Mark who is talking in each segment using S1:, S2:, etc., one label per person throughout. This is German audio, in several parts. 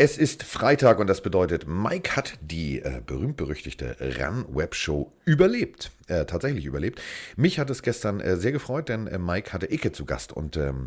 S1: Es ist Freitag und das bedeutet, Mike hat die äh, berühmt-berüchtigte Run-Web-Show überlebt. Äh, tatsächlich überlebt. Mich hat es gestern äh, sehr gefreut, denn äh, Mike hatte Icke zu Gast und ähm,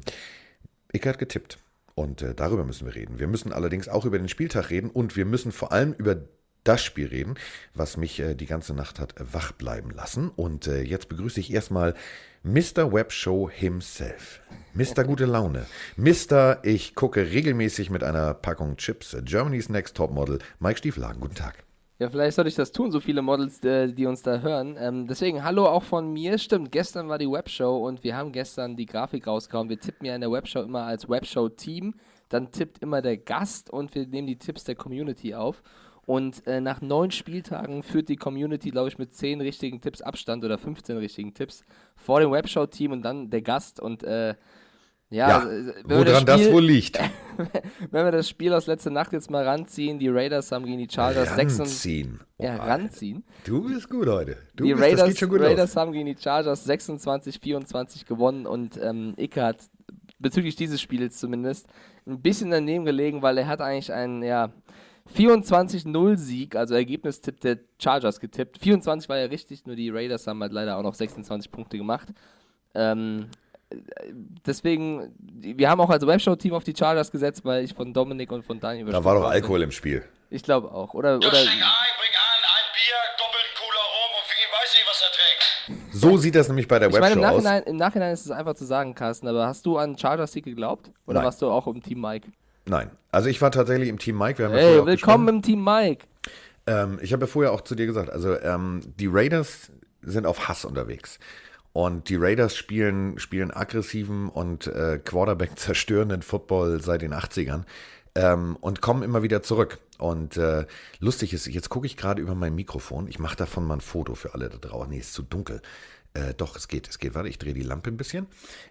S1: Icke hat getippt. Und äh, darüber müssen wir reden. Wir müssen allerdings auch über den Spieltag reden und wir müssen vor allem über das Spiel reden, was mich äh, die ganze Nacht hat wach bleiben lassen. Und jetzt begrüße ich erstmal Mr. Webshow himself. Mr. Gute Laune. Mr. Ich gucke regelmäßig mit einer Packung Chips. Germany's Next Top Model. Mike Stieflagen, guten Tag.
S2: Ja, vielleicht sollte ich das tun, so viele Models, äh, die uns da hören. Ähm, deswegen, hallo auch von mir. Stimmt, gestern war die Webshow und wir haben gestern die Grafik rausgehauen. Wir tippen ja in der Webshow immer als Webshow-Team. Dann tippt immer der Gast und wir nehmen die Tipps der Community auf. Und äh, nach neun Spieltagen führt die Community, glaube ich, mit zehn richtigen Tipps Abstand oder 15 richtigen Tipps vor dem Webshow-Team und dann der Gast. Und äh, ja, ja
S1: äh, woran das, das, wohl liegt.
S2: wenn wir das Spiel aus letzter Nacht jetzt mal ranziehen, die Raiders haben gegen die Chargers
S1: ranziehen.
S2: Oh, ja, ranziehen.
S1: Du bist gut heute. Du
S2: die bist, Raiders, Raiders haben gegen die Chargers 26-24 gewonnen und ähm, Icke hat bezüglich dieses Spiels zumindest ein bisschen daneben gelegen, weil er hat eigentlich einen, ja, 24-0-Sieg, also Ergebnistipp der Chargers getippt. 24 war ja richtig, nur die Raiders haben halt leider auch noch 26 Punkte gemacht. Ähm, deswegen, wir haben auch als Webshow-Team auf die Chargers gesetzt, weil ich von Dominik und von Daniel
S1: Da war doch Alkohol bin. im Spiel.
S2: Ich glaube auch. Oder, oder,
S3: ein, bring an, ein Bier, doppelt cooler rum und ich weiß nicht, was er trinkt.
S1: So sieht das nämlich bei der Webshow
S2: meine, im
S1: aus.
S2: Im Nachhinein ist es einfach zu sagen, Carsten, aber hast du an Chargers-Sieg geglaubt? Oder Nein. warst du auch im Team Mike?
S1: Nein. Also ich war tatsächlich im Team Mike.
S2: hey, ja willkommen im Team Mike.
S1: Ähm, ich habe ja vorher auch zu dir gesagt, also ähm, die Raiders sind auf Hass unterwegs. Und die Raiders spielen, spielen aggressiven und äh, Quarterback zerstörenden Football seit den 80ern ähm, und kommen immer wieder zurück. Und äh, lustig ist, jetzt gucke ich gerade über mein Mikrofon. Ich mache davon mal ein Foto für alle da draußen. Nee, ist zu dunkel. Äh, doch, es geht, es geht. Warte, ich drehe die Lampe ein bisschen.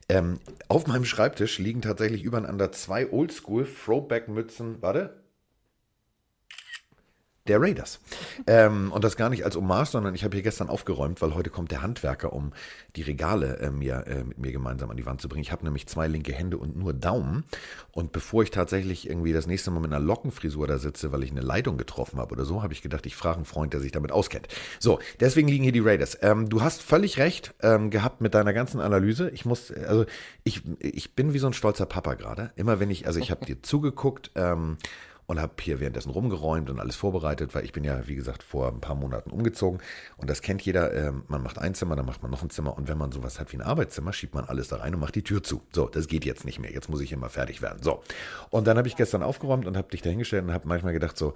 S1: Ähm, auf meinem Schreibtisch liegen tatsächlich übereinander zwei Oldschool Throwback-Mützen. Warte, der Raiders. Ähm, und das gar nicht als Hommage, sondern ich habe hier gestern aufgeräumt, weil heute kommt der Handwerker, um die Regale äh, mir, äh, mit mir gemeinsam an die Wand zu bringen. Ich habe nämlich zwei linke Hände und nur Daumen. Und bevor ich tatsächlich irgendwie das nächste Mal mit einer Lockenfrisur da sitze, weil ich eine Leitung getroffen habe oder so, habe ich gedacht, ich frage einen Freund, der sich damit auskennt. So, deswegen liegen hier die Raiders. Ähm, du hast völlig recht ähm, gehabt mit deiner ganzen Analyse. Ich muss, also ich, ich bin wie so ein stolzer Papa gerade. Immer wenn ich, also ich habe dir zugeguckt, ähm, und habe hier währenddessen rumgeräumt und alles vorbereitet, weil ich bin ja, wie gesagt, vor ein paar Monaten umgezogen und das kennt jeder. Äh, man macht ein Zimmer, dann macht man noch ein Zimmer und wenn man sowas hat wie ein Arbeitszimmer, schiebt man alles da rein und macht die Tür zu. So, das geht jetzt nicht mehr. Jetzt muss ich immer fertig werden. So. Und dann habe ich gestern aufgeräumt und habe dich dahingestellt und habe manchmal gedacht so,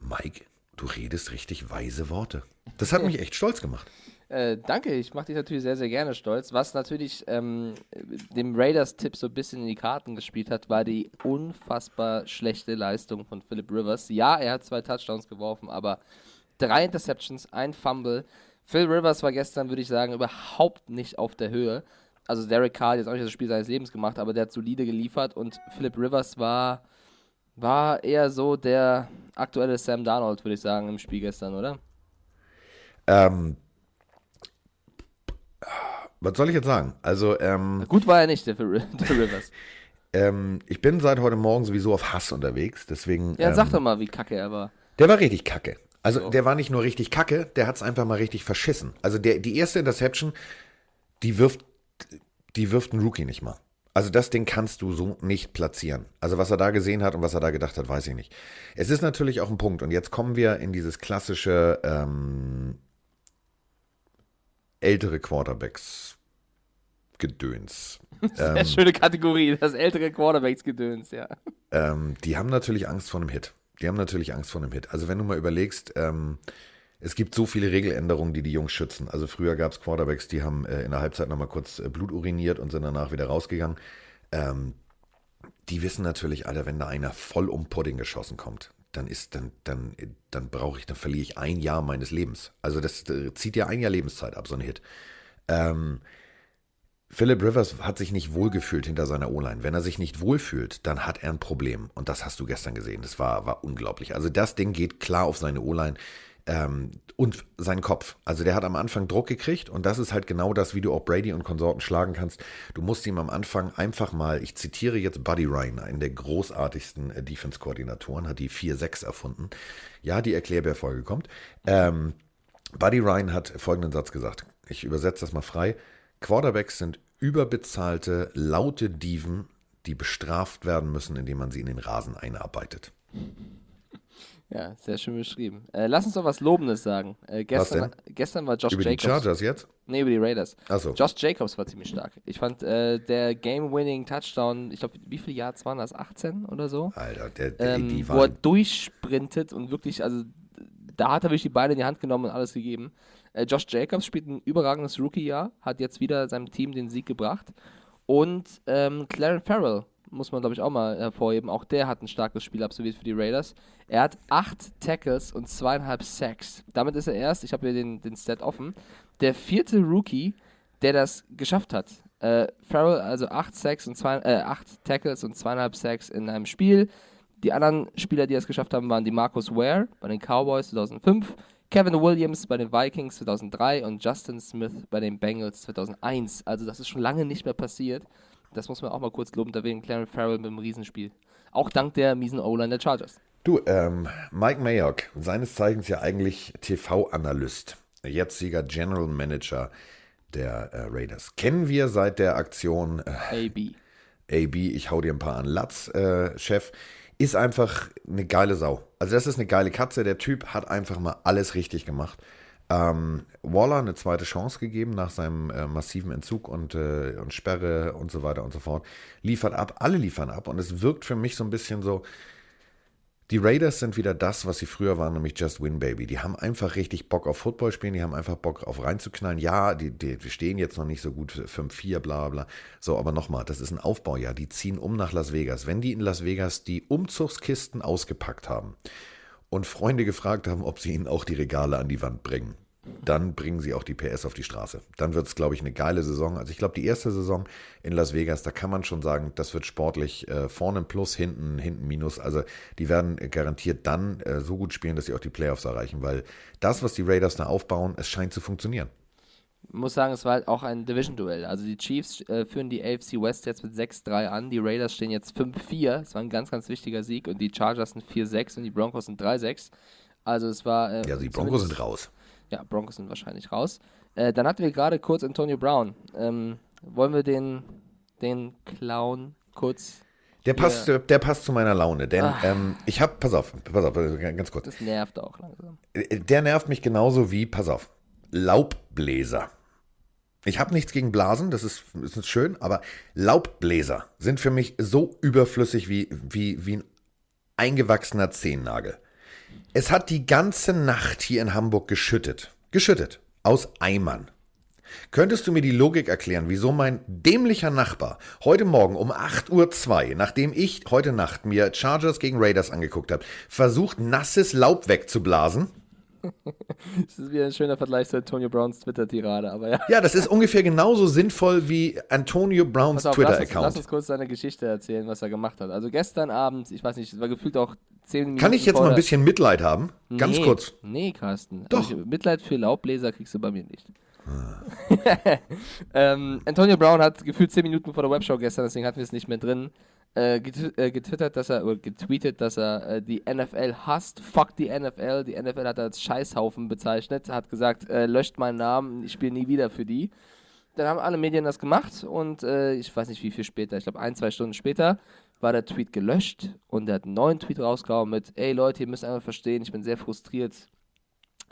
S1: Mike, du redest richtig weise Worte. Das hat mich echt stolz gemacht.
S2: Äh, danke, ich mache dich natürlich sehr, sehr gerne stolz. Was natürlich ähm, dem Raiders-Tipp so ein bisschen in die Karten gespielt hat, war die unfassbar schlechte Leistung von Philip Rivers. Ja, er hat zwei Touchdowns geworfen, aber drei Interceptions, ein Fumble. Phil Rivers war gestern, würde ich sagen, überhaupt nicht auf der Höhe. Also Derek Carr hat jetzt auch nicht das Spiel seines Lebens gemacht, aber der hat solide geliefert und Philip Rivers war, war eher so der aktuelle Sam Darnold, würde ich sagen, im Spiel gestern, oder?
S1: Ähm, was soll ich jetzt sagen? Also, ähm,
S2: Gut war er nicht, der, der Rivers.
S1: ähm, ich bin seit heute Morgen sowieso auf Hass unterwegs, deswegen.
S2: Ja,
S1: ähm,
S2: sag doch mal, wie kacke er war.
S1: Der war richtig kacke. Also, so. der war nicht nur richtig kacke, der hat es einfach mal richtig verschissen. Also, der, die erste Interception, die wirft, die wirft ein Rookie nicht mal. Also das Ding kannst du so nicht platzieren. Also was er da gesehen hat und was er da gedacht hat, weiß ich nicht. Es ist natürlich auch ein Punkt. Und jetzt kommen wir in dieses klassische ähm, ältere Quarterbacks Gedöns.
S2: Sehr ähm, schöne Kategorie, das ältere Quarterbacks-Gedöns, ja.
S1: Ähm, die haben natürlich Angst vor einem Hit. Die haben natürlich Angst vor einem Hit. Also wenn du mal überlegst, ähm, es gibt so viele Regeländerungen, die die Jungs schützen. Also früher gab es Quarterbacks, die haben äh, in der Halbzeit nochmal kurz äh, Blut uriniert und sind danach wieder rausgegangen. Ähm, die wissen natürlich, Alter, wenn da einer voll um Pudding geschossen kommt, dann ist, dann, dann, dann brauche ich, dann verliere ich ein Jahr meines Lebens. Also das äh, zieht ja ein Jahr Lebenszeit ab, so ein Hit. Ähm, Philip Rivers hat sich nicht wohlgefühlt hinter seiner O-Line. Wenn er sich nicht wohlfühlt, dann hat er ein Problem. Und das hast du gestern gesehen. Das war, war unglaublich. Also das Ding geht klar auf seine O-Line. Ähm, und sein Kopf. Also der hat am Anfang Druck gekriegt und das ist halt genau das, wie du auch Brady und Konsorten schlagen kannst. Du musst ihm am Anfang einfach mal, ich zitiere jetzt Buddy Ryan, einen der großartigsten äh, Defense-Koordinatoren, hat die 4-6 erfunden. Ja, die Erklärbär-Folge kommt. Ähm, Buddy Ryan hat folgenden Satz gesagt. Ich übersetze das mal frei. Quarterbacks sind überbezahlte, laute Dieven, die bestraft werden müssen, indem man sie in den Rasen einarbeitet.
S2: Ja, sehr schön beschrieben. Äh, lass uns doch was Lobendes sagen. Äh, gestern, gestern war Josh
S1: Über
S2: Jacobs.
S1: die Chargers jetzt?
S2: Nee, über die Raiders.
S1: Ach so.
S2: Josh Jacobs war ziemlich stark. Ich fand äh, der Game-Winning Touchdown, ich glaube, wie viele Yards waren das? 18 oder so?
S1: Alter, der, der,
S2: Ähm,
S1: die
S2: wo er
S1: waren,
S2: durchsprintet und wirklich, also da hat er wirklich die Beine in die Hand genommen und alles gegeben. Äh, Josh Jacobs spielt ein überragendes Rookie-Jahr, hat jetzt wieder seinem Team den Sieg gebracht. Und ähm, Clarence Farrell muss man, glaube ich, auch mal hervorheben. Auch der hat ein starkes Spiel absolviert für die Raiders. Er hat acht Tackles und zweieinhalb Sacks. Damit ist er erst, ich habe hier den, den Stat offen, der vierte Rookie, der das geschafft hat. Äh, Farrell, also acht Sacks und zwei, äh, acht Tackles und zweieinhalb Sacks in einem Spiel. Die anderen Spieler, die das geschafft haben, waren die Marcus Ware bei den Cowboys 2005, Kevin Williams bei den Vikings 2003 und Justin Smith bei den Bengals 2001. Also das ist schon lange nicht mehr passiert. Das muss man auch mal kurz lobend erwähnen. Clarence Farrell mit dem Riesenspiel. Auch dank der miesen O-Line der Chargers.
S1: Du, ähm, Mike Mayock, seines Zeichens ja eigentlich TV-Analyst, jetziger General Manager der äh, Raiders. Kennen wir seit der Aktion äh,
S2: AB.
S1: AB, ich hau dir ein paar an Latz, äh, Chef, ist einfach eine geile Sau. Also das ist eine geile Katze. Der Typ hat einfach mal alles richtig gemacht. Ähm, Waller eine zweite Chance gegeben nach seinem äh, massiven Entzug und, äh, und Sperre und so weiter und so fort. Liefert ab, alle liefern ab und es wirkt für mich so ein bisschen so, die Raiders sind wieder das, was sie früher waren, nämlich Just Win Baby. Die haben einfach richtig Bock auf Football spielen, die haben einfach Bock auf reinzuknallen. Ja, die, die stehen jetzt noch nicht so gut 5-4, bla bla. So, aber nochmal, das ist ein Aufbaujahr. Die ziehen um nach Las Vegas. Wenn die in Las Vegas die Umzugskisten ausgepackt haben und Freunde gefragt haben, ob sie ihnen auch die Regale an die Wand bringen, dann bringen sie auch die PS auf die Straße. Dann wird es, glaube ich, eine geile Saison. Also ich glaube, die erste Saison in Las Vegas, da kann man schon sagen, das wird sportlich äh, vorne Plus, hinten, hinten Minus. Also die werden äh, garantiert dann äh, so gut spielen, dass sie auch die Playoffs erreichen, weil das, was die Raiders da aufbauen, es scheint zu funktionieren.
S2: Muss sagen, es war halt auch ein Division-Duell. Also die Chiefs äh, führen die AFC West jetzt mit 6-3 an. Die Raiders stehen jetzt 5-4. Es war ein ganz, ganz wichtiger Sieg. Und die Chargers sind 4-6 und die Broncos sind 3-6. Also es war... Äh,
S1: Ja, die Broncos sind raus.
S2: Ja, Broncos sind wahrscheinlich raus. Äh, dann hatten wir gerade kurz Antonio Brown. Ähm, wollen wir den, den Clown kurz...
S1: Der passt, der passt zu meiner Laune, denn
S2: Ah.
S1: ähm, ich habe, pass auf, pass auf, äh, ganz kurz.
S2: Das nervt auch langsam.
S1: Äh, Der nervt mich genauso wie, pass auf, Laubbläser. Ich habe nichts gegen Blasen, das ist, ist schön, aber Laubbläser sind für mich so überflüssig wie, wie, wie ein eingewachsener Zehennagel. Es hat die ganze Nacht hier in Hamburg geschüttet. Geschüttet. Aus Eimern. Könntest du mir die Logik erklären, wieso mein dämlicher Nachbar heute Morgen um 8.02 Uhr, nachdem ich heute Nacht mir Chargers gegen Raiders angeguckt habe, versucht, nasses Laub wegzublasen?
S2: Das ist wieder ein schöner Vergleich zu Antonio Browns Twitter-Tirade, aber ja.
S1: Ja, das ist ungefähr genauso sinnvoll wie Antonio Browns
S2: auf, lass, uns, lass
S1: Twitter-Account.
S2: uns kurz seine Geschichte erzählen, was er gemacht hat. Also gestern Abend, ich weiß nicht, es war gefühlt auch 10 Minuten
S1: Kann ich jetzt mal ein bisschen Mitleid haben? Ganz
S2: nee,
S1: kurz.
S2: Nee, Carsten.
S1: Doch.
S2: Also, Mitleid für Laubbläser kriegst du bei mir nicht. Ähm, Antonio Brown hat gefühlt 10 Minuten vor der Webshow gestern, deswegen hatten wir es nicht mehr drin, äh, äh, getwittert, dass er, oder getweetet, dass er äh, die NFL hasst. Fuck die NFL. Die NFL hat er als Scheißhaufen bezeichnet, hat gesagt, äh, löscht meinen Namen, ich spiele nie wieder für die. Dann haben alle Medien das gemacht und äh, ich weiß nicht wie viel später, ich glaube ein, zwei Stunden später war der Tweet gelöscht und er hat einen neuen Tweet rausgehauen mit, ey Leute, ihr müsst einfach verstehen, ich bin sehr frustriert.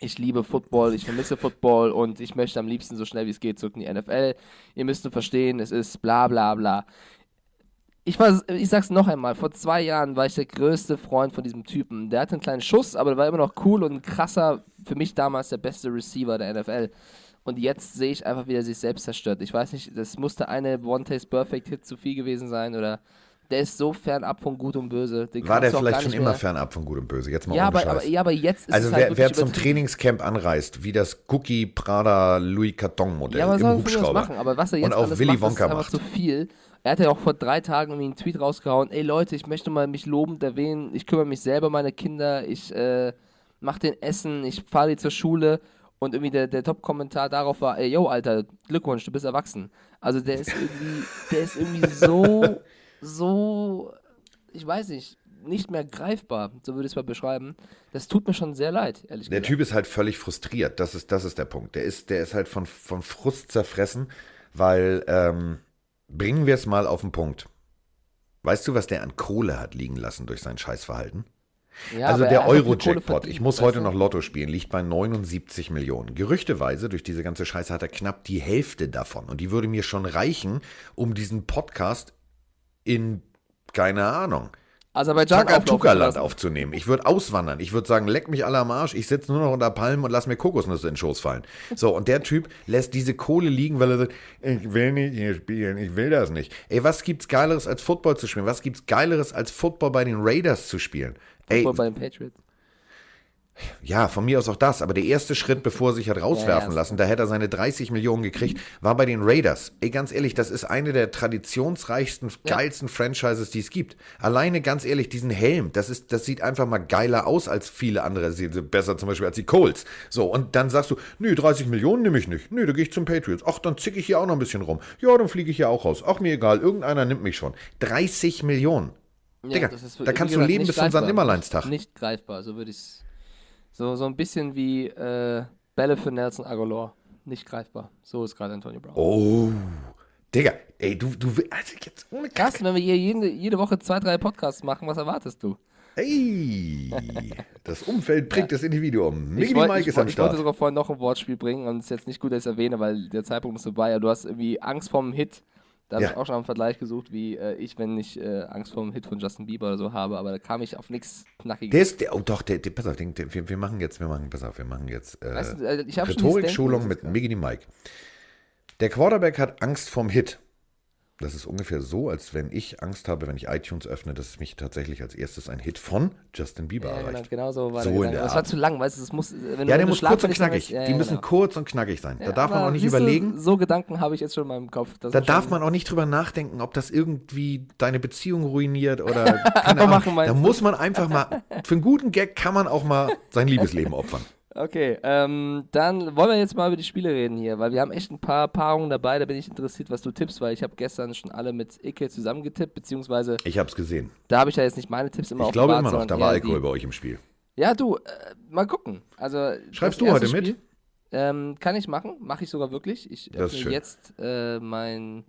S2: Ich liebe Football, ich vermisse Football und ich möchte am liebsten so schnell wie es geht zurück in die NFL. Ihr müsst nur verstehen, es ist bla bla bla. Ich, war, ich sag's noch einmal, vor zwei Jahren war ich der größte Freund von diesem Typen. Der hatte einen kleinen Schuss, aber der war immer noch cool und krasser, für mich damals der beste Receiver der NFL. Und jetzt sehe ich einfach, wie er sich selbst zerstört. Ich weiß nicht, das musste eine One-Taste-Perfect-Hit zu viel gewesen sein oder der ist so fernab von Gut und Böse. Den
S1: War der vielleicht schon
S2: nicht
S1: immer
S2: mehr-
S1: fernab von Gut und Böse? Jetzt mal
S2: Ja aber, aber, ja, aber jetzt ist
S1: also
S2: es
S1: wer,
S2: halt
S1: wer zum. Trainingscamp anreist, wie das Cookie Prada Louis Carton Modell
S2: Ja, aber
S1: im
S2: er
S1: Hubschrauber.
S2: machen. Aber was er jetzt
S1: Und auch Willy
S2: macht,
S1: Wonka macht.
S2: zu viel. Er hat ja auch vor drei Tagen irgendwie einen Tweet rausgehauen. Ey Leute, ich möchte mal mich lobend erwähnen. Ich kümmere mich selber um meine Kinder. Ich äh, mach den Essen, ich fahre die zur Schule und irgendwie der, der Top-Kommentar darauf war, ey, yo, Alter, Glückwunsch, du bist erwachsen. Also der ist irgendwie, der ist irgendwie so, so, ich weiß nicht, nicht mehr greifbar, so würde ich es mal beschreiben. Das tut mir schon sehr leid, ehrlich
S1: Der
S2: gesagt.
S1: Typ ist halt völlig frustriert. Das ist, das ist der Punkt. Der ist, der ist halt von, von Frust zerfressen, weil, ähm, bringen wir es mal auf den Punkt. Weißt du, was der an Kohle hat liegen lassen durch sein Scheißverhalten?
S2: Ja,
S1: also der
S2: er
S1: Euro-Jackpot, ich muss heute noch Lotto spielen, liegt bei 79 Millionen. Gerüchteweise, durch diese ganze Scheiße hat er knapp die Hälfte davon. Und die würde mir schon reichen, um diesen Podcast in, keine Ahnung,
S2: Aserbaidschan lassen.
S1: aufzunehmen. Ich würde auswandern. Ich würde sagen, leck mich alle am Arsch. Ich sitze nur noch unter Palmen und lass mir Kokosnüsse in den Schoß fallen. So, und der Typ lässt diese Kohle liegen, weil er sagt, ich will nicht hier spielen, ich will das nicht. Ey, was gibt's Geileres als Football zu spielen? Was gibt's Geileres als Football bei den Raiders zu spielen? Ey,
S2: Football bei den Patriots.
S1: Ja, von mir aus auch das, aber der erste Schritt, bevor er sich hat rauswerfen
S2: Ja, ja,
S1: lassen, da hätte er seine 30 Millionen gekriegt, war bei den Raiders. Ey, ganz ehrlich, das ist eine der traditionsreichsten, geilsten Franchises, die es gibt. Alleine, ganz ehrlich, diesen Helm, das ist, das sieht einfach mal geiler aus als viele andere, Sie- besser zum Beispiel als die Colts. So, und dann sagst du, nö, 30 Millionen nehme ich nicht. Nö, da gehe ich zum Patriots. Ach, dann zicke ich hier auch noch ein bisschen rum. Ja, dann fliege ich hier auch raus. Ach, mir egal, irgendeiner nimmt mich schon. 30 Millionen. Digga,
S2: das ist,
S1: da kannst du leben bis zum
S2: greifbar.
S1: Nimmerleinstag.
S2: Nicht greifbar, so würde ich es. So, so ein bisschen wie äh, Bälle für Nelson Aguilar. Nicht greifbar. So ist gerade Antonio Brown.
S1: Oh, Digga, ey, du, du, also jetzt ohne
S2: Krass, wenn wir hier jede, jede Woche zwei, drei Podcasts machen, was erwartest du?
S1: Ey, das Umfeld prägt das Individuum. Mini
S2: wollt,
S1: Mike
S2: ich,
S1: ist
S2: wollt,
S1: am
S2: ich wollte
S1: Start.
S2: sogar vorhin noch ein Wortspiel bringen und es ist jetzt nicht gut, dass ich es erwähne, weil der Zeitpunkt ist vorbei. Du hast irgendwie Angst vorm Hit. Da habe
S1: Ja.
S2: ich auch schon einen Vergleich gesucht, wie äh, ich, wenn ich äh, Angst vorm Hit von Justin Bieber oder so habe. Aber da kam ich auf nichts Knackiges.
S1: Der ist, der, oh doch, der, der, pass auf, den, der, wir, wir machen jetzt, wir machen, pass auf, wir machen jetzt äh,
S2: Weißt du, äh,
S1: Rhetorikschulung mit Miggy Mike. Der Quarterback hat Angst vorm Hit. Das ist ungefähr so, als wenn ich Angst habe, wenn ich iTunes öffne, dass mich tatsächlich als erstes ein Hit von Justin Bieber
S2: Ja, genau,
S1: erreicht.
S2: genau so war
S1: So
S2: der
S1: in der
S2: Das war zu lang, weißt du, es muss,
S1: Ja, der muss kurz und knackig.
S2: ja,
S1: Die müssen
S2: genau.
S1: kurz und knackig sein. da darf man auch nicht
S2: siehst du,
S1: überlegen.
S2: So Gedanken habe ich jetzt schon in meinem Kopf.
S1: Da darf man auch nicht drüber nachdenken, ob das irgendwie deine Beziehung ruiniert oder keine Ahnung.
S2: machen,
S1: Da muss man einfach mal, für einen guten Gag kann man auch mal sein Liebesleben opfern.
S2: Okay, ähm, dann wollen wir jetzt mal über die Spiele reden hier, weil wir haben echt ein paar Paarungen dabei, da bin ich interessiert, was du tippst, weil ich habe gestern schon alle mit Icke zusammengetippt, beziehungsweise
S1: Ich hab's gesehen.
S2: da habe ich ja jetzt nicht meine Tipps immer
S1: Ich glaube immer noch, da war Alkohol
S2: die-
S1: bei euch im Spiel.
S2: Ja, du, äh, mal gucken. Also
S1: Schreibst du heute
S2: erste
S1: mit?
S2: Spiel, Ähm, kann ich machen, mache ich sogar wirklich. Ich öffne jetzt äh, mein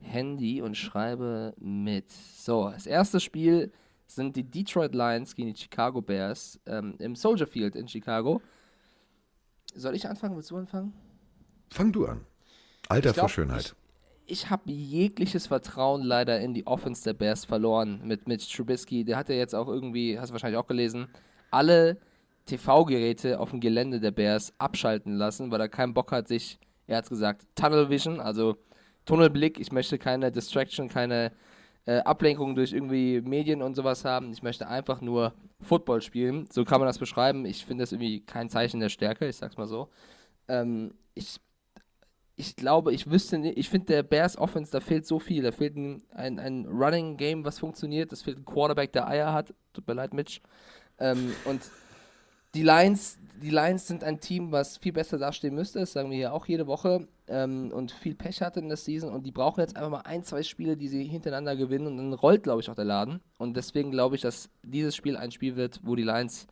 S2: Handy und schreibe mit. So, das erste Spiel sind die Detroit Lions gegen die Chicago Bears ähm, im Soldier Field in Chicago. Soll ich anfangen? Willst du anfangen?
S1: Fang du an. Alter
S2: Ich glaub,
S1: vor Schönheit.
S2: Ich habe jegliches Vertrauen leider in die Offense der Bears verloren mit Mitch Trubisky. Der hat ja jetzt auch irgendwie, hast du wahrscheinlich auch gelesen, alle TV-Geräte auf dem Gelände der Bears abschalten lassen, weil er keinen Bock hat, sich, er hat gesagt, Tunnel Vision, also Tunnelblick. Ich möchte keine Distraction, keine äh, Ablenkung durch irgendwie Medien und sowas haben. Ich möchte einfach nur Football spielen. So kann man das beschreiben. Ich finde das irgendwie kein Zeichen der Stärke, ich sag's mal so. Ähm, ich ich glaube, ich wüsste nicht, ich finde der Bears Offense, da fehlt so viel. Da fehlt ein, ein, ein Running Game, was funktioniert. Es fehlt ein Quarterback, der Eier hat. Tut mir leid, Mitch. Ähm, und die Lions, die Lions sind ein Team, was viel besser dastehen müsste. Das sagen wir hier auch jede Woche. Ähm, und viel Pech hatte in der Season. Und die brauchen jetzt einfach mal ein, zwei Spiele, die sie hintereinander gewinnen. Und dann rollt, glaube ich, auch der Laden. Und deswegen glaube ich, dass dieses Spiel ein Spiel wird, wo die Lions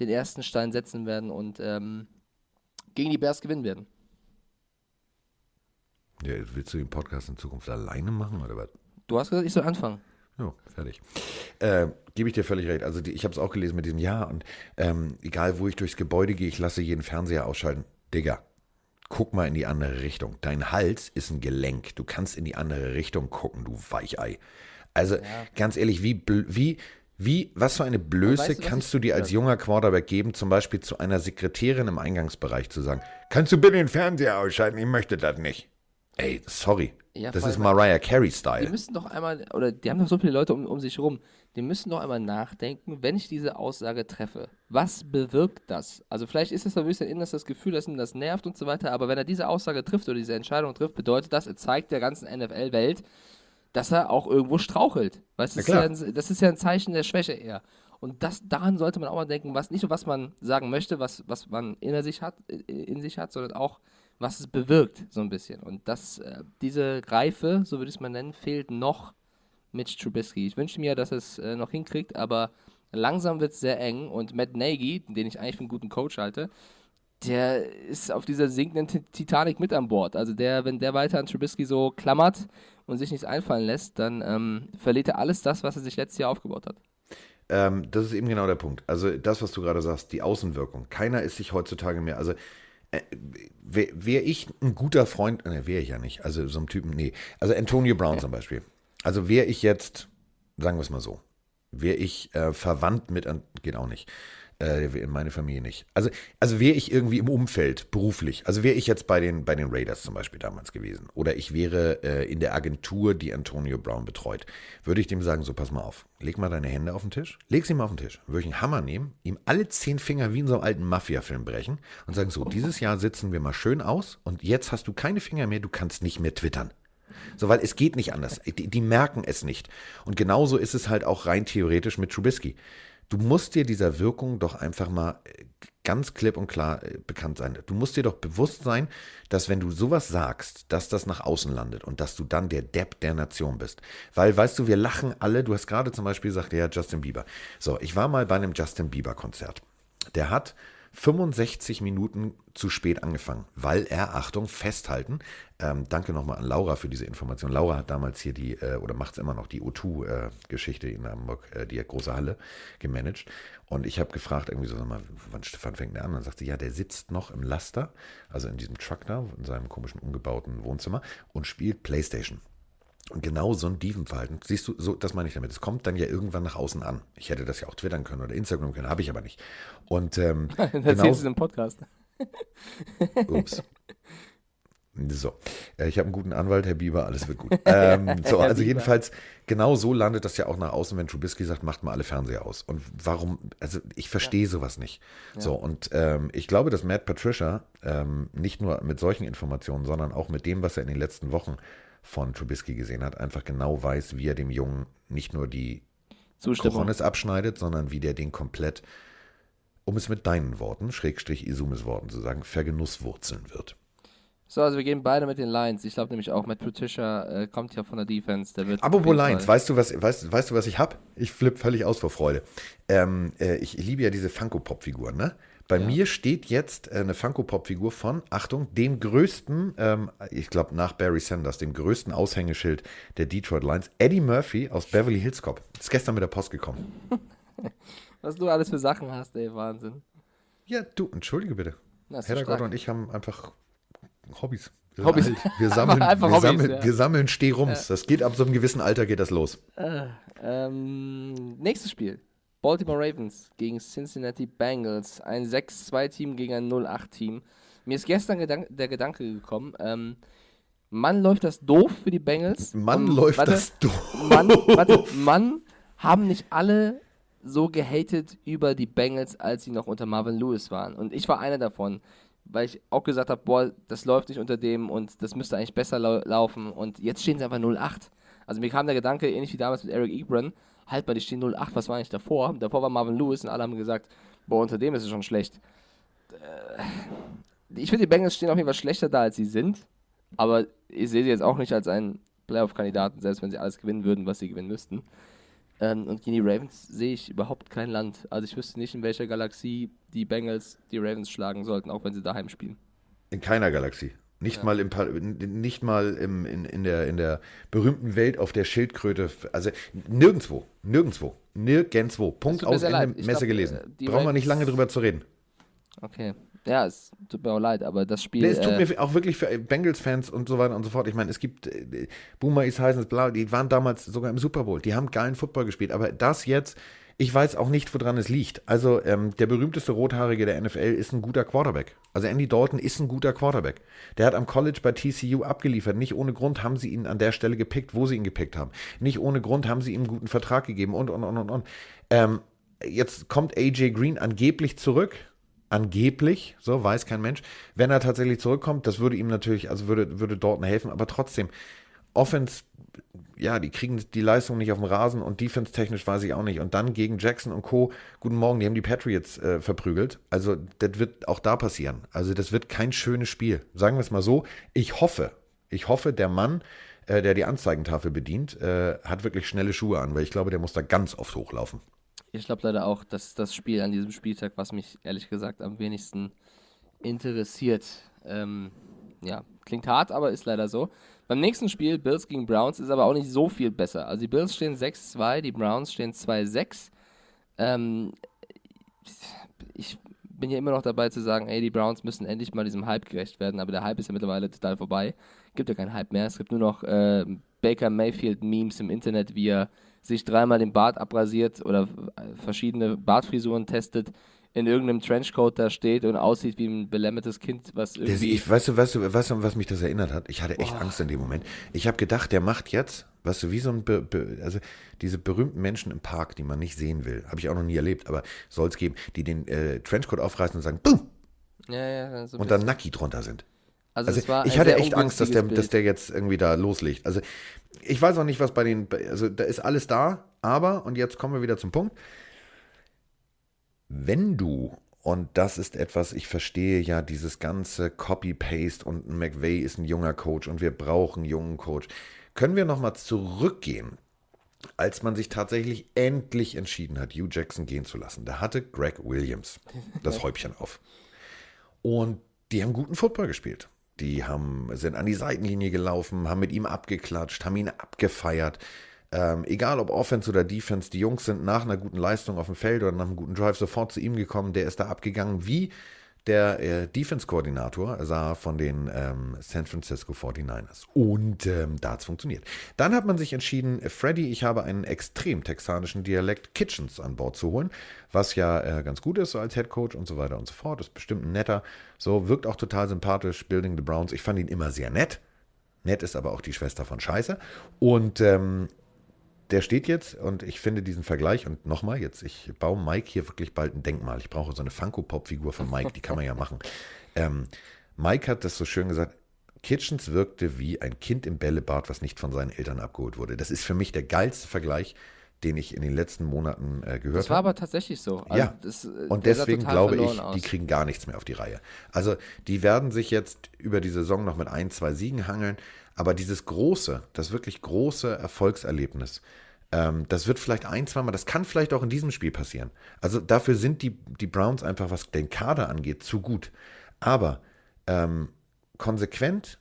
S2: den ersten Stein setzen werden und ähm, gegen die Bears gewinnen werden.
S1: Ja, willst du den Podcast in Zukunft alleine machen oder was?
S2: Du hast gesagt, ich soll anfangen.
S1: Ja, fertig. Äh, Gebe ich dir völlig recht. Also die, ich habe es auch gelesen mit diesem Ja und ähm, egal wo ich durchs Gebäude gehe, ich lasse jeden Fernseher ausschalten. Digga, guck mal in die andere Richtung. Dein Hals ist ein Gelenk. Du kannst in die andere Richtung gucken, du Weichei. Also ganz ehrlich, wie, wie, wie, was für eine Blöße
S2: weißt du,
S1: kannst du dir als junger Quarterback geben, zum Beispiel zu einer Sekretärin im Eingangsbereich zu sagen, kannst du bitte den Fernseher ausschalten? Ich möchte das nicht. Ey, sorry.
S2: Ja,
S1: das ist Mariah
S2: Die
S1: Carey-Style.
S2: müssen doch einmal, oder die haben doch so viele Leute um, um sich rum, die müssen doch einmal nachdenken, wenn ich diese Aussage treffe, was bewirkt das? Also vielleicht ist es ein bisschen inneres das Gefühl, dass ihn das nervt und so weiter, aber wenn er diese Aussage trifft oder diese Entscheidung trifft, bedeutet das, er zeigt der ganzen NFL-Welt, dass er auch irgendwo strauchelt. Weißt du,
S1: Ja,
S2: das, ist ja ein, das ist ja ein Zeichen der Schwäche eher. Und das, daran sollte man auch mal denken, was nicht nur was man sagen möchte, was, was man in sich hat, in sich hat, sondern auch, was es bewirkt, so ein bisschen. Und das, äh, diese Reife, so würde ich es mal nennen, fehlt noch mit Trubisky. Ich wünsche mir, dass es äh, noch hinkriegt, aber langsam wird es sehr eng und Matt Nagy, den ich eigentlich für einen guten Coach halte, der ist auf dieser sinkenden Titanic mit an Bord. Also der, wenn der weiter an Trubisky so klammert und sich nichts einfallen lässt, dann ähm, verliert er alles das, was er sich letztes Jahr aufgebaut hat.
S1: Ähm, das ist eben genau der Punkt. Also das, was du gerade sagst, die Außenwirkung. Keiner ist sich heutzutage mehr, also äh, wäre wär ich ein guter Freund, ne, wäre ich ja nicht, also so ein Typen, nee. Also Antonio Brown ja. zum Beispiel. Also wäre ich jetzt, sagen wir es mal so, wäre ich äh, verwandt mit, geht auch nicht, äh, meine Familie nicht. Also, also wäre ich irgendwie im Umfeld, beruflich, also wäre ich jetzt bei den, bei den Raiders zum Beispiel damals gewesen oder ich wäre äh, in der Agentur, die Antonio Brown betreut, würde ich dem sagen, so pass mal auf, leg mal deine Hände auf den Tisch, leg sie mal auf den Tisch, würde ich einen Hammer nehmen, ihm alle zehn Finger wie in so einem alten Mafia-Film brechen und sagen, so, dieses Jahr sitzen wir mal schön aus und jetzt hast du keine Finger mehr, du kannst nicht mehr twittern. So, weil es geht nicht anders. Die, die, merken es nicht. Und genauso ist es halt auch rein theoretisch mit Trubisky. Du musst dir dieser Wirkung doch einfach mal äh, ganz klipp und klar äh, bekannt sein. Du musst dir doch bewusst sein, dass wenn du sowas sagst, dass das nach außen landet und dass du dann der Depp der Nation bist. Weil, weißt du, wir lachen alle. Du hast gerade zum Beispiel gesagt, ja, Justin Bieber. So, ich war mal bei einem Justin Bieber Konzert. Der hat 65 Minuten zu spät angefangen, weil er, Achtung, festhalten, ähm, danke nochmal an Laura für diese Information. Laura hat damals hier die, äh, oder macht es immer noch, die O2-Geschichte äh, in Hamburg, äh, die große Halle, gemanagt. Und ich habe gefragt, irgendwie so, sag mal, wann Stefan fängt der an? Dann sagt sie, ja, der sitzt noch im Laster, also in diesem Truck da, in seinem komischen umgebauten Wohnzimmer und spielt Playstation. Und genau so ein Dievenverhalten, siehst du, so, das meine ich damit. Es kommt dann ja irgendwann nach außen an. Ich hätte das ja auch twittern können oder Instagram können, habe ich aber nicht. Und ähm,
S2: das genau, ist im Podcast.
S1: Ups. So, äh, ich habe einen guten Anwalt, Herr Bieber, alles wird gut. Ähm, so, also jedenfalls, genau so landet das ja auch nach außen, wenn Trubisky sagt, macht mal alle Fernseher aus. Und warum, also ich verstehe ja. sowas nicht. Ja. So, und ähm, ich glaube, dass Matt Patricia ähm, nicht nur mit solchen Informationen, sondern auch mit dem, was er in den letzten Wochen von Trubisky gesehen hat, einfach genau weiß, wie er dem Jungen nicht nur die Coronis abschneidet, sondern wie der den komplett, um es mit deinen Worten, Schrägstrich Isumes Worten zu sagen, vergenusswurzeln wird.
S2: So, also wir gehen beide mit den Lions. Ich glaube nämlich auch, Matt Patricia äh, kommt ja von der Defense. Der wird
S1: Apropos Lions, weißt du, was, weißt, weißt du, was ich habe? Ich flippe völlig aus vor Freude. Ähm, äh, ich liebe ja diese Funko-Pop-Figuren, ne? Bei ja. mir steht jetzt äh, eine Funko-Pop-Figur von, Achtung, dem größten, ähm, ich glaube nach Barry Sanders, dem größten Aushängeschild der Detroit Lions, Eddie Murphy aus Beverly Hills Cop. Ist gestern mit der Post gekommen.
S2: Was du alles für Sachen hast, ey, Wahnsinn.
S1: Ja, du, entschuldige bitte. Hedda und ich haben einfach Hobbys.
S2: Wir Hobbys.
S1: Wir sammeln, wir Hobbys, sammeln, ja. wir sammeln Stehrums. Ja. Das geht ab so einem gewissen Alter geht das los.
S2: Äh, ähm, nächstes Spiel. Baltimore Ravens gegen Cincinnati Bengals. Ein 6-2-Team gegen ein 0-8-Team. Mir ist gestern Gedank der Gedanke gekommen, ähm, Mann läuft das doof für die Bengals.
S1: Mann um, läuft warte, das doof.
S2: Mann, warte, Mann haben nicht alle so gehatet über die Bengals, als sie noch unter Marvin Lewis waren. Und ich war einer davon weil ich auch gesagt habe, boah, das läuft nicht unter dem und das müsste eigentlich besser lau laufen und jetzt stehen sie einfach 0-8. Also mir kam der Gedanke, ähnlich wie damals mit Eric Ebron, halt mal, die stehen 0-8, was war eigentlich davor? Davor war Marvin Lewis und alle haben gesagt, boah, unter dem ist es schon schlecht. Äh, ich finde, die Bengals stehen auf jeden Fall schlechter da, als sie sind, aber ich sehe sie jetzt auch nicht als einen Playoff-Kandidaten, selbst wenn sie alles gewinnen würden, was sie gewinnen müssten. Ähm, und gegen die Ravens sehe ich überhaupt kein Land. Also ich wüsste nicht, in welcher Galaxie die Bengals die Ravens schlagen sollten, auch wenn sie daheim spielen.
S1: In keiner Galaxie. Nicht ja. mal, im, nicht mal im, in, in, der, in der berühmten Welt auf der Schildkröte. Also nirgendwo. Nirgendwo. Nirgendwo. Punkt aus Ende Messe glaub, gelesen. Äh, Brauchen wir nicht lange drüber zu reden.
S2: Okay. Ja, es tut mir auch leid, aber das Spiel.
S1: Nee, es tut äh, mir auch wirklich für Bengals-Fans und so weiter und so fort. Ich meine, es gibt äh, Boomer ist heißens blau, die waren damals sogar im Super Bowl. Die haben geilen Football gespielt, aber das jetzt, ich weiß auch nicht, woran es liegt. Also, ähm, der berühmteste Rothaarige der NFL ist ein guter Quarterback. Also, Andy Dalton ist ein guter Quarterback. Der hat am College bei TCU abgeliefert. Nicht ohne Grund haben sie ihn an der Stelle gepickt, wo sie ihn gepickt haben. Nicht ohne Grund haben sie ihm einen guten Vertrag gegeben und, und, und, und, und. Ähm, jetzt kommt AJ Green angeblich zurück angeblich, so weiß kein Mensch, wenn er tatsächlich zurückkommt, das würde ihm natürlich, also würde, würde Dortmund helfen, aber trotzdem, Offense, ja, die kriegen die Leistung nicht auf dem Rasen und defense-technisch weiß ich auch nicht. Und dann gegen Jackson und Co. Guten Morgen, die haben die Patriots äh, verprügelt. Also, das wird auch da passieren. Also, das wird kein schönes Spiel. Sagen wir es mal so. Ich hoffe, ich hoffe, der Mann, äh, der die Anzeigentafel bedient, äh, hat wirklich schnelle Schuhe an, weil ich glaube, der muss da ganz oft hochlaufen.
S2: Ich glaube leider auch, dass das Spiel an diesem Spieltag, was mich ehrlich gesagt am wenigsten interessiert. Ähm, ja, klingt hart, aber ist leider so. Beim nächsten Spiel, Bills gegen Browns, ist aber auch nicht so viel besser. Also die Bills stehen 6-2, die Browns stehen 2-6. Ähm, ich bin ja immer noch dabei zu sagen, ey, die Browns müssen endlich mal diesem Hype gerecht werden, aber der Hype ist ja mittlerweile total vorbei. Gibt ja keinen Hype mehr. Es gibt nur noch äh, Baker Mayfield-Memes im Internet, wie er sich dreimal den Bart abrasiert oder verschiedene Bartfrisuren testet, in irgendeinem Trenchcoat da steht und aussieht wie ein belämmertes Kind, was irgendwie.
S1: ich, weißt, du, weißt, du, weißt du, was mich das erinnert hat? Ich hatte echt
S2: Boah.
S1: Angst in dem Moment. Ich habe gedacht, der macht jetzt, weißt du, wie so ein, be, be, also diese berühmten Menschen im Park, die man nicht sehen will, habe ich auch noch nie erlebt, aber soll es geben, die den äh, Trenchcoat aufreißen und sagen, Boom!
S2: ja, ja, so
S1: und dann Nacki drunter sind.
S2: Also,
S1: Also ich hatte echt Angst, dass der, dass der jetzt irgendwie da loslegt. Also ich weiß auch nicht, was bei den, also da ist alles da, aber, und jetzt kommen wir wieder zum Punkt, wenn du, und das ist etwas, ich verstehe ja dieses ganze Copy-Paste und McVay ist ein junger Coach und wir brauchen einen jungen Coach, können wir nochmal zurückgehen, als man sich tatsächlich endlich entschieden hat, Hugh Jackson gehen zu lassen. Da hatte Greg Williams das Häubchen auf. Und die haben guten Football gespielt. Die haben, sind an die Seitenlinie gelaufen, haben mit ihm abgeklatscht, haben ihn abgefeiert. Ähm, egal ob Offense oder Defense, die Jungs sind nach einer guten Leistung auf dem Feld oder nach einem guten Drive sofort zu ihm gekommen. Der ist da abgegangen wie der äh, Defense-Koordinator sah von den ähm, San Francisco 49ers. Und ähm, da hat es funktioniert. Dann hat man sich entschieden, Freddy, ich habe einen extrem texanischen Dialekt Kitchens an Bord zu holen, was ja äh, ganz gut ist so als Head Coach und so weiter und so fort. Ist bestimmt ein netter. So, wirkt auch total sympathisch, Building the Browns. Ich fand ihn immer sehr nett. Nett ist aber auch die Schwester von Scheiße. Und ähm, der steht jetzt und ich finde diesen Vergleich und nochmal jetzt, ich baue Mike hier wirklich bald ein Denkmal. Ich brauche so eine Funko-Pop-Figur von Mike, die kann man ja machen. Ähm, Mike hat das so schön gesagt, Kitchens wirkte wie ein Kind im Bällebad, was nicht von seinen Eltern abgeholt wurde. Das ist für mich der geilste Vergleich, den ich in den letzten Monaten äh, gehört
S2: Das war
S1: habe.
S2: aber tatsächlich so. Also
S1: Ja,
S2: das, äh,
S1: und deswegen glaube ich,
S2: aus.
S1: die kriegen gar nichts mehr auf die Reihe. Also die werden sich jetzt über die Saison noch mit ein, zwei Siegen hangeln, aber dieses große, das wirklich große Erfolgserlebnis, ähm, das wird vielleicht ein, zweimal, das kann vielleicht auch in diesem Spiel passieren. Also dafür sind die, die Browns einfach, was den Kader angeht, zu gut. Aber ähm, konsequent,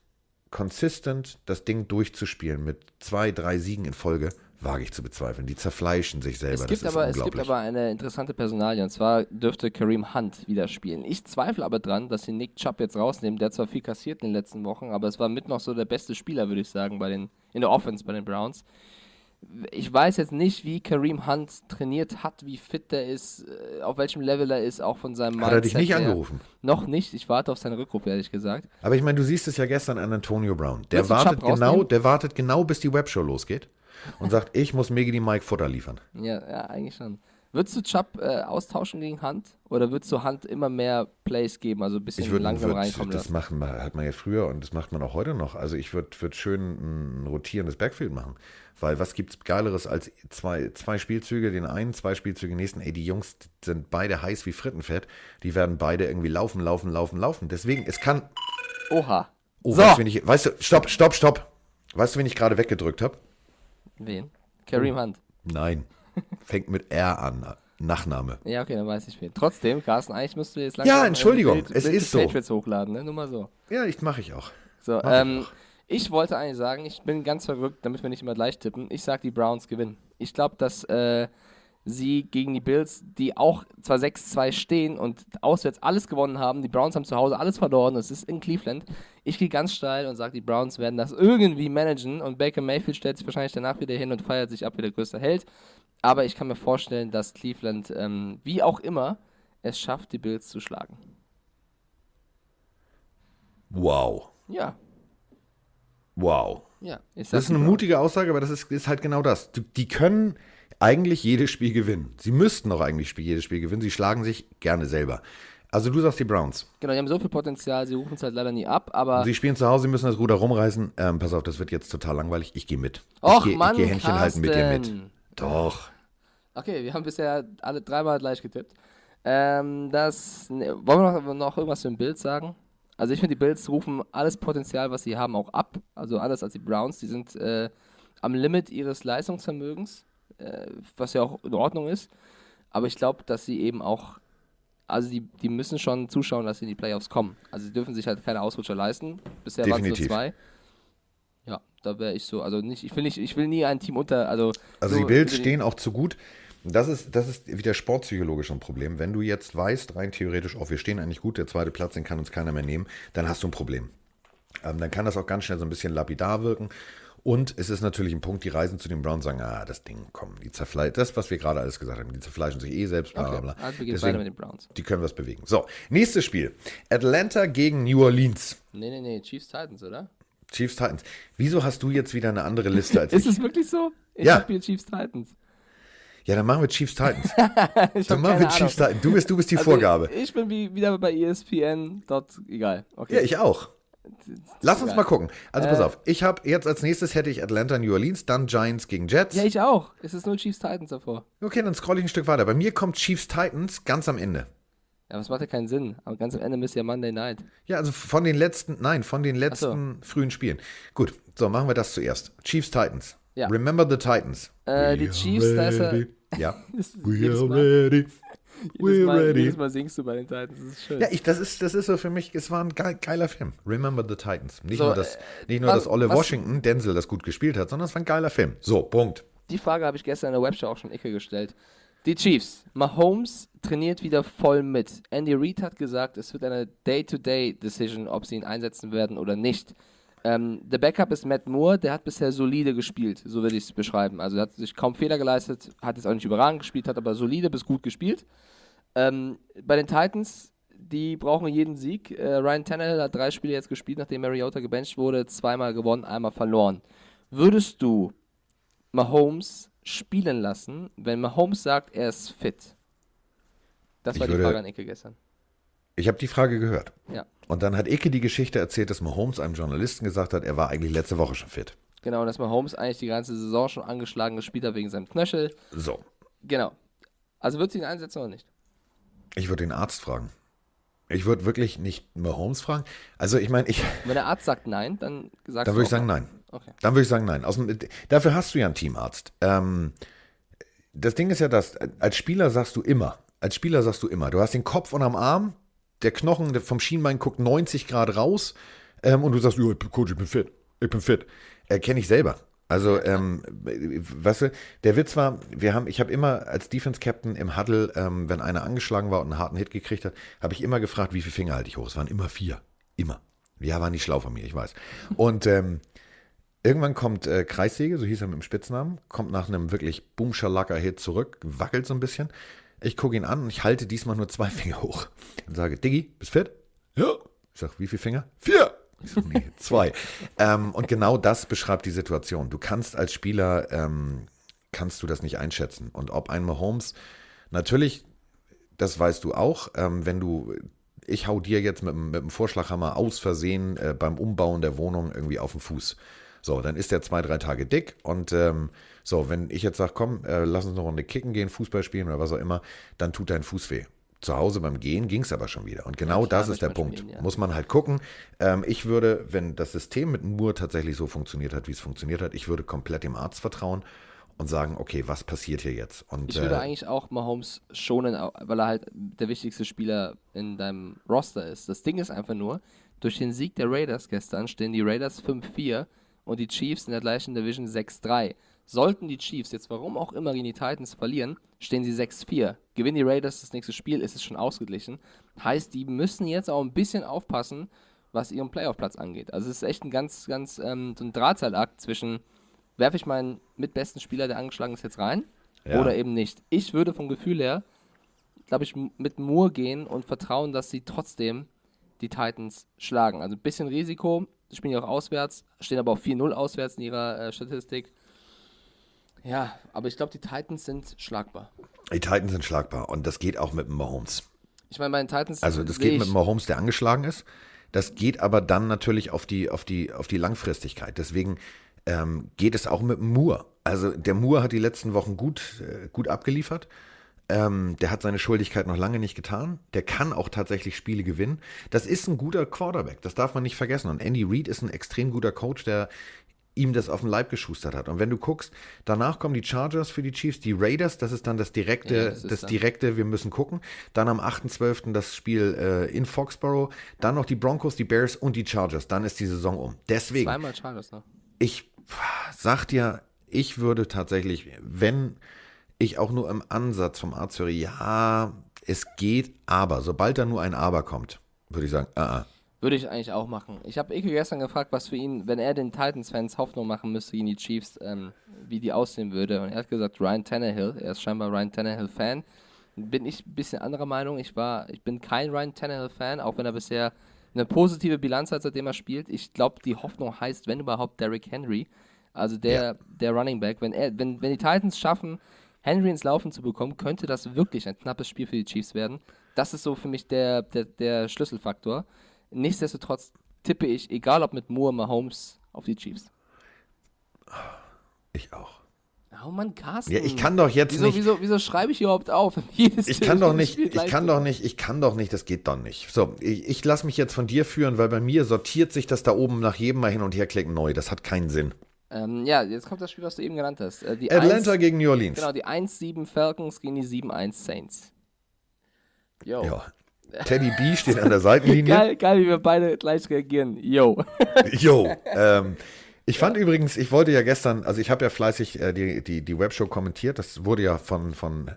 S1: consistent das Ding durchzuspielen mit zwei, drei Siegen in Folge, wage ich zu bezweifeln. Die zerfleischen sich selber.
S2: Es gibt, aber, es gibt aber eine interessante Personalie und zwar dürfte Kareem Hunt wieder spielen. Ich zweifle aber dran, dass sie Nick Chubb jetzt rausnehmen. Der hat zwar viel kassiert in den letzten Wochen, aber es war mit noch so der beste Spieler, würde ich sagen, bei den, in der Offense bei den Browns. Ich weiß jetzt nicht, wie Kareem Hunt trainiert hat, wie fit der ist, äh, auf welchem Level er ist, auch von seinem
S1: Hat er dich nicht
S2: her.
S1: angerufen?
S2: Noch nicht. Ich warte auf seinen Rückruf, ehrlich gesagt.
S1: Aber ich meine, du siehst es ja gestern an Antonio Brown. Der wartet genau, der wartet genau, bis die Webshow losgeht und sagt, ich muss Megi die Mike Futter liefern.
S2: Ja, ja, eigentlich schon. Würdest du Chubb äh, austauschen gegen Hunt? Oder würdest du Hunt immer mehr Plays geben, also ein bisschen
S1: Ich würde
S2: langsam
S1: würd,
S2: reinkommen
S1: das
S2: lassen?
S1: machen, hat man ja früher und das macht man auch heute noch. Also ich würde würd schön ein rotierendes Backfield machen. Weil was gibt's Geileres als zwei, zwei Spielzüge, den einen, zwei Spielzüge, den nächsten. Ey, die Jungs sind beide heiß wie Frittenfett. Die werden beide irgendwie laufen, laufen, laufen, laufen. Deswegen, es kann.
S2: Oha.
S1: Oh,
S2: So.
S1: weißt, du, ich, weißt du, stopp, stopp, stopp. Weißt du, wen ich gerade weggedrückt habe?
S2: Wen? Kareem Hunt.
S1: Nein. Fängt mit R an. Nachname.
S2: Ja, okay, dann weiß ich wen. Trotzdem, Carsten, eigentlich musst du jetzt langsam
S1: Ja,
S2: äh,
S1: Entschuldigung,
S2: Bild,
S1: es
S2: Bild
S1: ist so.
S2: Patriots hochladen, ne? Nur mal so.
S1: Ja, ich mache ich auch.
S2: So,
S1: ich
S2: ähm,
S1: auch.
S2: ich wollte eigentlich sagen, ich bin ganz verrückt, damit wir nicht immer gleich tippen. Ich sag, die Browns gewinnen. Ich glaube, dass äh, sie gegen die Bills, die auch zwar 6-2 stehen und auswärts alles gewonnen haben, die Browns haben zu Hause alles verloren, das ist in Cleveland. Ich gehe ganz steil und sage, die Browns werden das irgendwie managen und Baker Mayfield stellt sich wahrscheinlich danach wieder hin und feiert sich ab wie der größte Held. Aber ich kann mir vorstellen, dass Cleveland, ähm, wie auch immer, es schafft, die Bills zu schlagen.
S1: Wow.
S2: Ja,
S1: Wow.
S2: ja.
S1: Das ist eine mutige Aussage, aber das ist, ist halt genau das. Die, die können eigentlich jedes Spiel gewinnen. Sie müssten auch eigentlich jedes Spiel gewinnen. Sie schlagen sich gerne selber. Also du sagst die Browns.
S2: Genau, die haben so viel Potenzial, sie rufen es halt leider nie ab, aber.
S1: Sie spielen zu Hause, sie müssen das Ruder rumreißen. Ähm, pass auf, das wird jetzt total langweilig. Ich gehe mit.
S2: Och,
S1: ich gehe
S2: Mann,
S1: geh Händchen halten mit dir mit.
S2: Carsten.
S1: Doch.
S2: Okay, wir haben bisher alle dreimal gleich getippt. Ähm, das. Ne, wollen wir noch, noch irgendwas zu dem Bild sagen? Also ich finde, die Bills rufen alles Potenzial, was sie haben, auch ab. Also anders als die Browns. Die sind äh, am Limit ihres Leistungsvermögens, äh, was ja auch in Ordnung ist. Aber ich glaube, dass sie eben auch. Also die, die müssen schon zuschauen, dass sie in die Playoffs kommen. Also sie dürfen sich halt keine Ausrutscher leisten. Bisher waren es nur zwei. Ja, da wäre ich so. Also nicht, ich will nicht, ich will nie ein Team unter. Also,
S1: Also
S2: so
S1: die Bills stehen auch zu gut. Das ist, das ist wieder sportpsychologisch ein Problem. Wenn du jetzt weißt, rein theoretisch, oh, wir stehen eigentlich gut, der zweite Platz, den kann uns keiner mehr nehmen, dann hast du ein Problem. Ähm, dann kann das auch ganz schnell so ein bisschen lapidar wirken. Und es ist natürlich ein Punkt, die reisen zu den Browns sagen, ah, das Ding, komm, die zerfleischen, das, was wir gerade alles gesagt haben, die zerfleischen sich eh selbst, bla bla
S2: Okay,
S1: bla.
S2: also wir gehen
S1: Deswegen,
S2: weiter mit den Browns.
S1: Die können was bewegen. So, nächstes Spiel. Atlanta gegen New Orleans.
S2: Nee, nee, nee, Chiefs Titans, oder?
S1: Chiefs Titans. Wieso hast du jetzt wieder eine andere Liste als
S2: Ist
S1: ich?
S2: es wirklich so? Ich
S1: Ja.
S2: hab hier Chiefs Titans.
S1: Ja, dann machen wir Chiefs Titans.
S2: Ich
S1: Dann machen wir Chiefs. Titans. Du bist, du bist die
S2: Also,
S1: Vorgabe.
S2: Ich bin wie, wieder bei ESPN. Dort, egal. Okay.
S1: Ja, ich auch. Lass uns mal gucken. Also pass
S2: Äh,
S1: auf, ich habe jetzt als nächstes hätte ich Atlanta, New Orleans, dann Giants gegen Jets.
S2: Ja, ich auch. Es ist nur Chiefs Titans davor.
S1: Okay, dann scroll ich ein Stück weiter. Bei mir kommt Chiefs Titans ganz am Ende.
S2: Ja, aber es macht ja keinen Sinn. Aber ganz am Ende müsst ihr Monday Night.
S1: Ja, also von den letzten, nein, von den letzten frühen Spielen. Gut, so machen wir das zuerst. Chiefs Titans.
S2: Ja.
S1: Remember the Titans.
S2: Äh, die Chiefs, da ist er-.
S1: Ja. We are ready.
S2: Jedes, Mal,
S1: ready.
S2: jedes Mal singst du bei den Titans. Das ist schön.
S1: Ja, ich, das, ist, das ist so für mich, es war ein geil, geiler Film. Remember the Titans. Nicht
S2: So,
S1: nur, dass,
S2: äh,
S1: nicht nur
S2: was-
S1: dass Olle
S2: was-
S1: Washington, Denzel, das gut gespielt hat, sondern es war ein geiler Film. So, Punkt.
S2: Die Frage habe ich gestern in der Webshow auch schon Icke gestellt. Die Chiefs. Mahomes trainiert wieder voll mit. Andy Reid hat gesagt, es wird eine Day-to-Day-Decision, ob sie ihn einsetzen werden oder nicht. Ähm, der Backup ist Matt Moore, der hat bisher solide gespielt, so würde ich es beschreiben. Also er hat sich kaum Fehler geleistet, hat jetzt auch nicht überragend gespielt, hat aber solide bis gut gespielt. Ähm, bei den Titans, die brauchen jeden Sieg. Äh, Ryan Tannehill hat drei Spiele jetzt gespielt, nachdem Mariota gebencht wurde, zweimal gewonnen, einmal verloren. Würdest du Mahomes spielen lassen, wenn Mahomes sagt, er ist fit? Das
S1: Ich
S2: war die Frage an Icke gestern.
S1: Ich habe die Frage gehört.
S2: Ja,
S1: Und dann hat Icke die Geschichte erzählt, dass Mahomes einem Journalisten gesagt hat, er war eigentlich letzte Woche schon fit.
S2: genau, dass Mahomes eigentlich die ganze Saison schon angeschlagen gespielt hat wegen seinem Knöchel.
S1: So,
S2: Genau. Also wird sie ihn einsetzen oder nicht?
S1: ich würde den Arzt fragen. Ich würde wirklich nicht Mahomes fragen. Also ich meine, ich,
S2: Wenn der Arzt sagt nein, dann sagst
S1: dann würde ich sagen nein.
S2: Okay.
S1: Dann würde ich sagen nein. Dem, dafür hast du ja einen Teamarzt. Ähm, das Ding ist ja das, als Spieler sagst du immer, als Spieler sagst du immer, du hast den Kopf unterm Arm, der Knochen vom Schienbein guckt 90 Grad raus ähm, und du sagst, bin Coach, ich bin fit, ich bin fit. Äh, Kenne ich selber. Also, ähm, weißt du, der Witz war, wir haben, ich habe immer als Defense Captain im Huddle, ähm, wenn einer angeschlagen war und einen harten Hit gekriegt hat, habe ich immer gefragt, wie viele Finger halte ich hoch? Es waren immer vier. Immer. Ja, war nicht schlau von mir, ich weiß. Und ähm, Irgendwann kommt äh, Kreissäge, so hieß er mit dem Spitznamen, kommt nach einem wirklich Boomschalacker-Hit zurück, wackelt so ein bisschen. Ich gucke ihn an und ich halte diesmal nur zwei Finger hoch und sage, Diggi, bist fit? Ja. Ich sage, wie viele Finger? Vier. Ich sag, nee, zwei. ähm, und genau das beschreibt die Situation. Du kannst als Spieler, ähm, kannst du das nicht einschätzen. Und ob ein Mahomes, natürlich, das weißt du auch, ähm, wenn du, ich hau dir jetzt mit, dem- mit dem Vorschlaghammer aus Versehen äh, beim Umbauen der Wohnung irgendwie auf den Fuß. So, dann ist der zwei, drei Tage dick und ähm, so, wenn ich jetzt sage, komm, äh, lass uns eine Runde kicken gehen, Fußball spielen oder was auch immer, dann tut dein Fuß weh. Zu Hause beim Gehen ging es aber schon wieder. Und genau
S2: klar,
S1: das ist der Punkt.
S2: spielen, ja.
S1: Muss man halt gucken. Ähm, ich würde, wenn das System mit Moore tatsächlich so funktioniert hat, wie es funktioniert hat, ich würde komplett dem Arzt vertrauen und sagen, okay, was passiert hier jetzt? Und
S2: Ich würde
S1: äh,
S2: eigentlich auch Mahomes schonen, weil er halt der wichtigste Spieler in deinem Roster ist. Das Ding ist einfach nur, durch den Sieg der Raiders gestern stehen die Raiders 5-4 und die Chiefs in der gleichen Division 6-3. Sollten die Chiefs jetzt warum auch immer gegen die Titans verlieren, stehen sie 6-4. Gewinnen die Raiders das nächste Spiel, ist es schon ausgeglichen. Heißt, die müssen jetzt auch ein bisschen aufpassen, was ihren Playoff-Platz angeht. Also es ist echt ein ganz, ganz ähm, so ein Drahtseilakt zwischen werfe ich meinen mitbesten Spieler, der angeschlagen ist, jetzt rein
S1: Ja.
S2: oder eben nicht. Ich würde vom Gefühl her, glaube ich, mit Moore gehen und vertrauen, dass sie trotzdem die Titans schlagen. Also ein bisschen Risiko, sie spielen ja auch auswärts, stehen aber auch 4-0 auswärts in ihrer äh, Statistik. Ja, aber ich glaube, die Titans sind schlagbar.
S1: Die Titans sind schlagbar und das geht auch mit dem Mahomes.
S2: Ich meine, bei den Titans.
S1: Also das geht mit
S2: ich-
S1: Mahomes, der angeschlagen ist. Das geht aber dann natürlich auf die, auf die, auf die Langfristigkeit. Deswegen ähm, geht es auch mit Moore. Also der Moore hat die letzten Wochen gut, äh, gut abgeliefert. Ähm, der hat seine Schuldigkeit noch lange nicht getan. Der kann auch tatsächlich Spiele gewinnen. Das ist ein guter Quarterback. Das darf man nicht vergessen. Und Andy Reid ist ein extrem guter Coach, der ihm das auf den Leib geschustert hat. Und wenn du guckst, danach kommen die Chargers für die Chiefs, die Raiders, das ist dann das direkte,
S2: Ja,
S1: das,
S2: das
S1: direkte, wir müssen gucken. Dann am 8.12. das Spiel äh, in Foxborough, dann noch die Broncos, die Bears und die Chargers. Dann ist die Saison um. Deswegen,
S2: Zweimal Chargers noch.
S1: ich sag dir, ich würde tatsächlich, wenn ich auch nur im Ansatz vom Arzt höre, ja, es geht, aber, sobald da nur ein Aber kommt, würde ich sagen, ah, ah.
S2: Würde ich eigentlich auch machen. Ich habe Ike gestern gefragt, was für ihn, wenn er den Titans-Fans Hoffnung machen müsste gegen die Chiefs, ähm, wie die aussehen würde. Und er hat gesagt, Ryan Tannehill. Er ist scheinbar Ryan Tannehill-Fan. Bin ich ein bisschen anderer Meinung. Ich war, ich bin kein Ryan Tannehill-Fan, auch wenn er bisher eine positive Bilanz hat, seitdem er spielt. Ich glaube, die Hoffnung heißt, wenn überhaupt, Derrick Henry. Also der,
S1: Ja.
S2: der Running Back. Wenn, er, wenn, wenn die Titans schaffen, Henry ins Laufen zu bekommen, könnte das wirklich ein knappes Spiel für die Chiefs werden. Das ist so für mich der, der, der Schlüsselfaktor. Nichtsdestotrotz tippe ich, egal ob mit Moore, Mahomes, auf die Chiefs.
S1: ich auch.
S2: Oh Mann, Carsten.
S1: Ja, ich kann doch jetzt
S2: wieso,
S1: nicht,
S2: Wieso, wieso schreibe ich überhaupt auf? Jedes
S1: ich kann doch nicht, ich kann doch nicht, ich kann doch nicht, das geht doch nicht. So, ich, ich lasse mich jetzt von dir führen, weil bei mir sortiert sich das da oben nach jedem Mal hin und her klicken neu. Das hat keinen Sinn.
S2: Ähm, ja, jetzt kommt das Spiel, was du eben genannt hast. Äh, die
S1: Atlanta
S2: 1,
S1: gegen New Orleans.
S2: Genau, die 1-7 Falcons gegen die 7-1 Saints. Yo.
S1: Ja. Teddy B steht an der Seitenlinie.
S2: Geil, geil, wie wir beide gleich reagieren. Yo.
S1: Jo. Ähm, ich fand übrigens, ich wollte ja gestern, also ich habe ja fleißig äh, die, die, die Webshow kommentiert. Das wurde ja von, von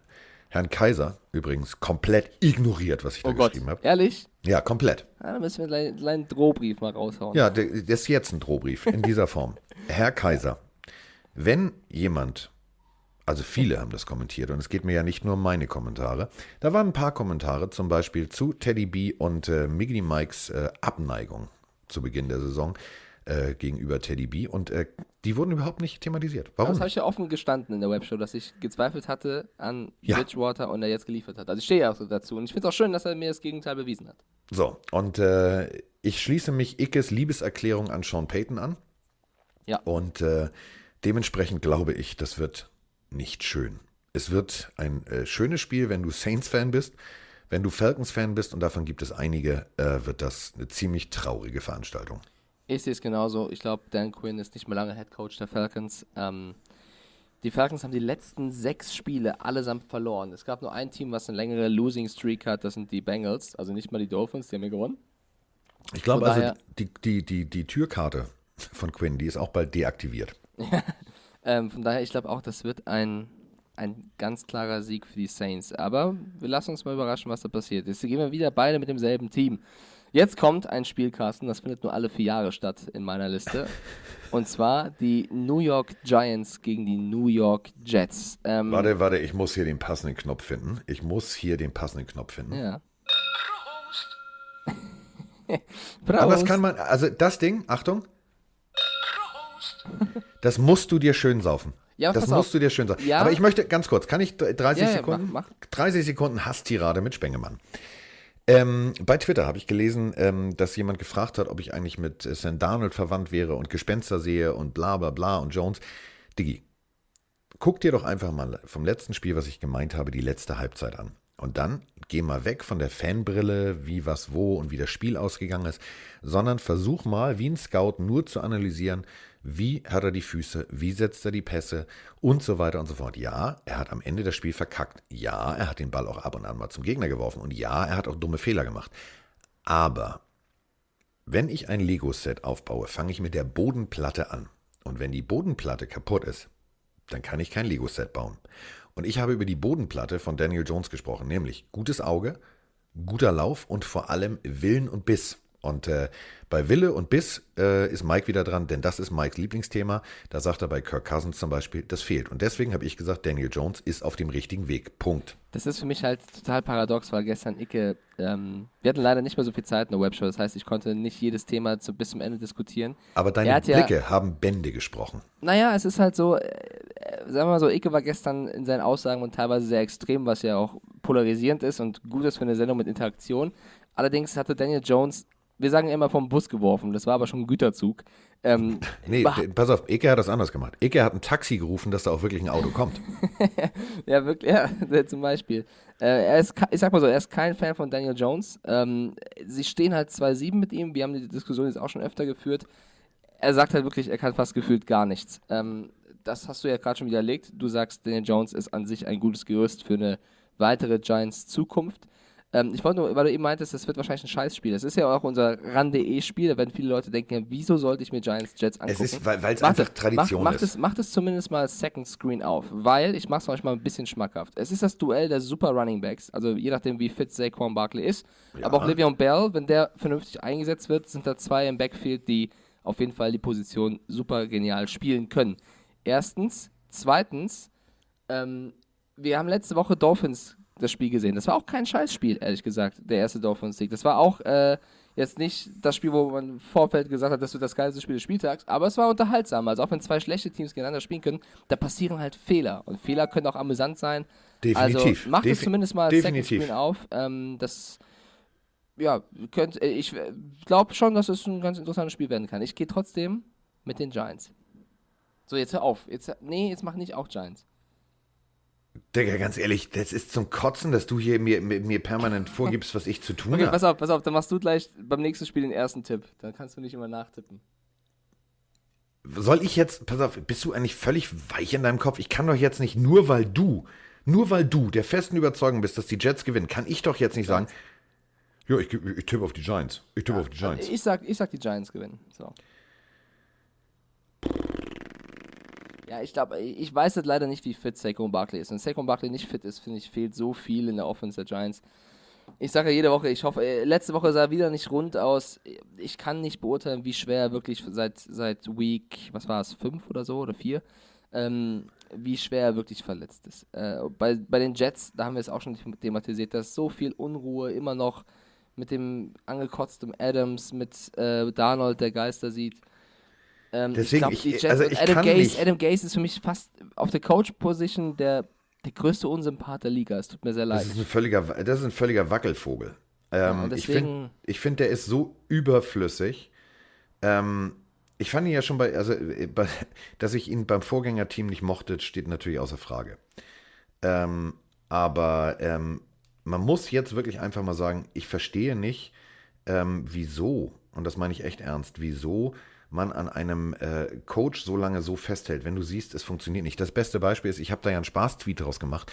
S1: Herrn Kaiser übrigens komplett ignoriert, was ich da
S2: Oh Gott.
S1: geschrieben habe.
S2: Ehrlich?
S1: Ja, komplett.
S2: Ja, dann müssen wir einen kleinen- Drohbrief mal raushauen.
S1: Ja, das ist jetzt ein Drohbrief in dieser Form. Herr Kaiser, wenn jemand, also viele haben das kommentiert und es geht mir ja nicht nur um meine Kommentare, da waren ein paar Kommentare zum Beispiel zu Teddy B und äh, Miggity Mikes äh, Abneigung zu Beginn der Saison äh, gegenüber Teddy B und äh, die wurden überhaupt nicht thematisiert. Warum?
S2: Das habe ich ja offen gestanden in der Webshow, dass ich gezweifelt hatte an
S1: Ja.
S2: Bridgewater und er jetzt geliefert hat. Also ich stehe ja auch so dazu. Und ich finde es auch schön, dass er mir das Gegenteil bewiesen hat.
S1: So, und äh, ich schließe mich Ickes Liebeserklärung an Sean Payton an.
S2: Ja.
S1: Und äh, dementsprechend glaube ich, das wird nicht schön. Es wird ein äh, schönes Spiel, wenn du Saints-Fan bist. Wenn du Falcons-Fan bist, und davon gibt es einige, äh, wird das eine ziemlich traurige Veranstaltung.
S2: Ich sehe es genauso. Ich glaube, Dan Quinn ist nicht mehr lange Head Coach der Falcons. Ähm, die Falcons haben die letzten sechs Spiele allesamt verloren. Es gab nur ein Team, was eine längere Losing Streak hat. Das sind die Bengals. Also nicht mal die Dolphins, die haben ja gewonnen.
S1: Ich glaube also, die, die, die, die Türkarte von Quinn, die ist auch bald deaktiviert.
S2: Ähm, von daher, ich glaube auch, das wird ein, ein ganz klarer Sieg für die Saints. Aber wir lassen uns mal überraschen, was da passiert. Jetzt gehen wir wieder beide mit demselben Team. Jetzt kommt ein Spiel, Carsten, das findet nur alle vier Jahre statt in meiner Liste. Und zwar die New York Giants gegen die New York Jets. Ähm,
S1: Warte, warte, ich muss hier den passenden Knopf finden. Ich muss hier den passenden Knopf finden.
S2: Ja.
S1: Aber das
S2: Prost.
S1: kann man, also das Ding, Achtung, das musst du dir schön saufen.
S2: Ja,
S1: das musst
S2: auf.
S1: du dir schön saufen.
S2: Ja.
S1: Aber ich möchte, ganz kurz, kann ich 30
S2: Ja, ja,
S1: Sekunden?
S2: mach, mach.
S1: 30 Sekunden Hasstirade mit Spengemann. Ähm, bei Twitter habe ich gelesen, ähm, dass jemand gefragt hat, ob ich eigentlich mit äh, Sam Darnold verwandt wäre und Gespenster sehe und bla bla bla und Jones. Diggi, guck dir doch einfach mal vom letzten Spiel, was ich gemeint habe, die letzte Halbzeit an. Und dann geh mal weg von der Fanbrille, wie, was, wo und wie das Spiel ausgegangen ist, sondern versuch mal, wie ein Scout, nur zu analysieren, wie hat er die Füße, wie setzt er die Pässe und so weiter und so fort. Ja, er hat am Ende das Spiel verkackt. Ja, er hat den Ball auch ab und an mal zum Gegner geworfen. Und ja, er hat auch dumme Fehler gemacht. Aber wenn ich ein Lego-Set aufbaue, fange ich mit der Bodenplatte an. Und wenn die Bodenplatte kaputt ist, dann kann ich kein Lego-Set bauen. Und ich habe über die Bodenplatte von Daniel Jones gesprochen, nämlich gutes Auge, guter Lauf und vor allem Willen und Biss. Und äh, bei Wille und Biss äh, ist Mike wieder dran, denn das ist Mikes Lieblingsthema. Da sagt er bei Kirk Cousins zum Beispiel, das fehlt. Und deswegen habe ich gesagt, Daniel Jones ist auf dem richtigen Weg. Punkt.
S2: Das ist für mich halt total paradox, weil gestern Icke, ähm, wir hatten leider nicht mehr so viel Zeit in der Webshow, das heißt, ich konnte nicht jedes Thema zu, bis zum Ende diskutieren.
S1: Aber
S2: Er
S1: deine
S2: hat ja-
S1: Blicke haben Bände gesprochen.
S2: Naja, es ist halt so, äh, äh, sagen wir mal so, Icke war gestern in seinen Aussagen und teilweise sehr extrem, was ja auch polarisierend ist und gut ist für eine Sendung mit Interaktion. Allerdings hatte Daniel Jones, wir sagen immer vom Bus geworfen, das war aber schon ein Güterzug. Ähm,
S1: Nee, pass auf, Eke hat das anders gemacht. Eke hat ein Taxi gerufen, dass da auch wirklich ein Auto kommt.
S2: Ja, wirklich, ja, zum Beispiel. Äh, er ist, ich sag mal so, er ist kein Fan von Daniel Jones. Ähm, sie stehen halt 2-7 mit ihm. Wir haben die Diskussion jetzt auch schon öfter geführt. Er sagt halt wirklich, er kann fast gefühlt gar nichts. Ähm, das hast du ja gerade schon widerlegt. Du sagst, Daniel Jones ist an sich ein gutes Gerüst für eine weitere Giants-Zukunft. Ähm, ich wollte nur, weil du eben meintest, das wird wahrscheinlich ein Scheißspiel. Das ist ja auch unser RAN.de-Spiel. Da werden viele Leute denken, ja, wieso sollte ich mir Giants-Jets angucken?
S1: ist, weil-
S2: Warte,
S1: einfach Tradition
S2: mach, macht
S1: ist.
S2: Es, macht es zumindest mal Second Screen auf, weil ich mache es euch mal ein bisschen schmackhaft. Es ist das Duell der Super Running Backs, also je nachdem, wie fit Saquon Barkley ist. Aber auch Le'Veon Bell, wenn der vernünftig eingesetzt wird, sind da zwei im Backfield, die auf jeden Fall die Position super genial spielen können. Erstens. Zweitens, ähm, wir haben letzte Woche Dolphins das Spiel gesehen. Das war auch kein Scheißspiel, ehrlich gesagt, der erste Dolphins-Sieg. Das war auch äh, jetzt nicht das Spiel, wo man im Vorfeld gesagt hat, das wird das geilste Spiel des Spieltags, aber es war unterhaltsam. Also auch wenn zwei schlechte Teams gegeneinander spielen können, da passieren halt Fehler. Und Fehler können auch amüsant sein.
S1: Definitiv.
S2: Also macht es
S1: Defi-
S2: zumindest mal Second auf. Ähm, das, ja, könnt, äh, ich glaube schon, dass es ein ganz interessantes Spiel werden kann. Ich gehe trotzdem mit den Giants. So, jetzt hör auf. Jetzt, nee, jetzt mach nicht auch Giants.
S1: Digga, ganz ehrlich, das ist zum Kotzen, dass du hier mir, mir, mir permanent vorgibst, was ich zu tun
S2: Okay,
S1: habe.
S2: pass auf, pass auf, dann machst du gleich beim nächsten Spiel den ersten Tipp. Dann kannst du nicht immer nachtippen.
S1: Soll ich jetzt, pass auf, bist du eigentlich völlig weich in deinem Kopf? Ich kann doch jetzt nicht, nur weil du, nur weil du der festen Überzeugung bist, dass die Jets gewinnen, kann ich doch jetzt nicht sagen, ja, ich, ich tippe auf die Giants. Ich tippe auf die Giants.
S2: Ich sag, ich sag, die Giants gewinnen. So. Ja, ich glaube, ich weiß jetzt leider nicht, wie fit Saquon Barkley ist. Wenn Saquon Barkley nicht fit ist, finde ich, fehlt so viel in der Offense der Giants. Ich sage ja jede Woche, ich hoffe, äh, letzte Woche sah er wieder nicht rund aus. Ich kann nicht beurteilen, wie schwer er wirklich seit, seit Week, was war es, fünf oder so oder vier, ähm, wie schwer er wirklich verletzt ist. Äh, bei, bei den Jets, da haben wir es auch schon thematisiert, dass so viel Unruhe immer noch mit dem angekotzten Adams, mit äh, Darnold, der Geister sieht. Ähm,
S1: Deswegen,
S2: glaub,
S1: ich-
S2: Jets
S1: also ich
S2: Adam
S1: nicht-
S2: Adam Gase ist für mich fast auf der Coach-Position der, der größte Unsympath der Liga. Es tut mir sehr leid.
S1: Das ist ein völliger, das ist ein völliger Wackelvogel. Ähm, ich
S2: deswegen-
S1: finde, ich find, der ist so überflüssig. Ähm, ich fand ihn ja schon bei, also, äh, bei, dass ich ihn beim Vorgängerteam nicht mochte, steht natürlich außer Frage. Ähm, aber ähm, man muss jetzt wirklich einfach mal sagen, ich verstehe nicht, ähm, wieso, und das meine ich echt ernst, wieso man an einem äh, Coach so lange so festhält, wenn du siehst, es funktioniert nicht. Das beste Beispiel ist, ich habe da ja einen Spaß-Tweet draus gemacht.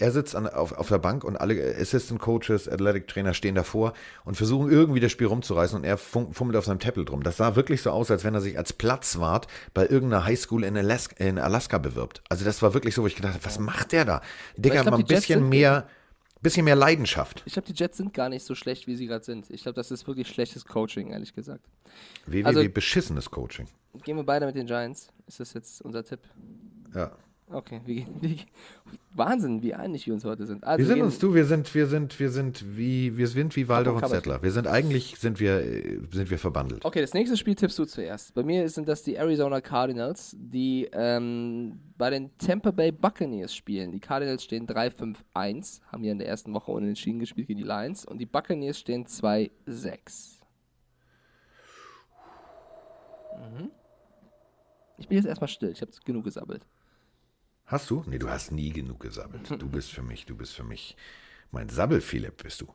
S1: Er sitzt an, auf, auf der Bank und alle Assistant Coaches, Athletic Trainer stehen davor und versuchen irgendwie das Spiel rumzureißen und er fum- fummelt auf seinem Tablet rum. Das sah wirklich so aus, als wenn er sich als Platzwart bei irgendeiner Highschool in Alaska, in Alaska bewirbt. Also das war wirklich so, wo ich gedacht habe, was macht der da? Digga, mal ein bisschen mehr, bisschen mehr Leidenschaft.
S2: Ich glaube, die Jets sind gar nicht so schlecht, wie sie gerade sind. Ich glaube, das ist wirklich schlechtes Coaching, ehrlich gesagt.
S1: WWW
S2: Also-
S1: beschissenes Coaching.
S2: Gehen wir beide mit den Giants. Ist das jetzt unser Tipp?
S1: Ja.
S2: Okay, wie, wie, Wahnsinn, wie einig wir uns heute sind. Also
S1: Wir sind uns, du, wir sind, wir sind, wir sind wie, wir sind wie Waldorf und Zettler. Wir sind eigentlich, sind wir, äh, sind wir verbandelt.
S2: Okay, das nächste Spiel tippst du zuerst. Bei mir sind das die Arizona Cardinals, die ähm, bei den Tampa Bay Buccaneers spielen. Die Cardinals stehen 3-5-1, haben ja in der ersten Woche unentschieden gespielt gegen die Lions. Und die Buccaneers stehen 2-6. Mhm. Ich bin jetzt erstmal still, ich habe genug gesabbelt.
S1: Hast du? Nee, du hast nie genug gesabbelt. Du bist für mich, du bist für mich. Mein Sabbel-Philipp bist du.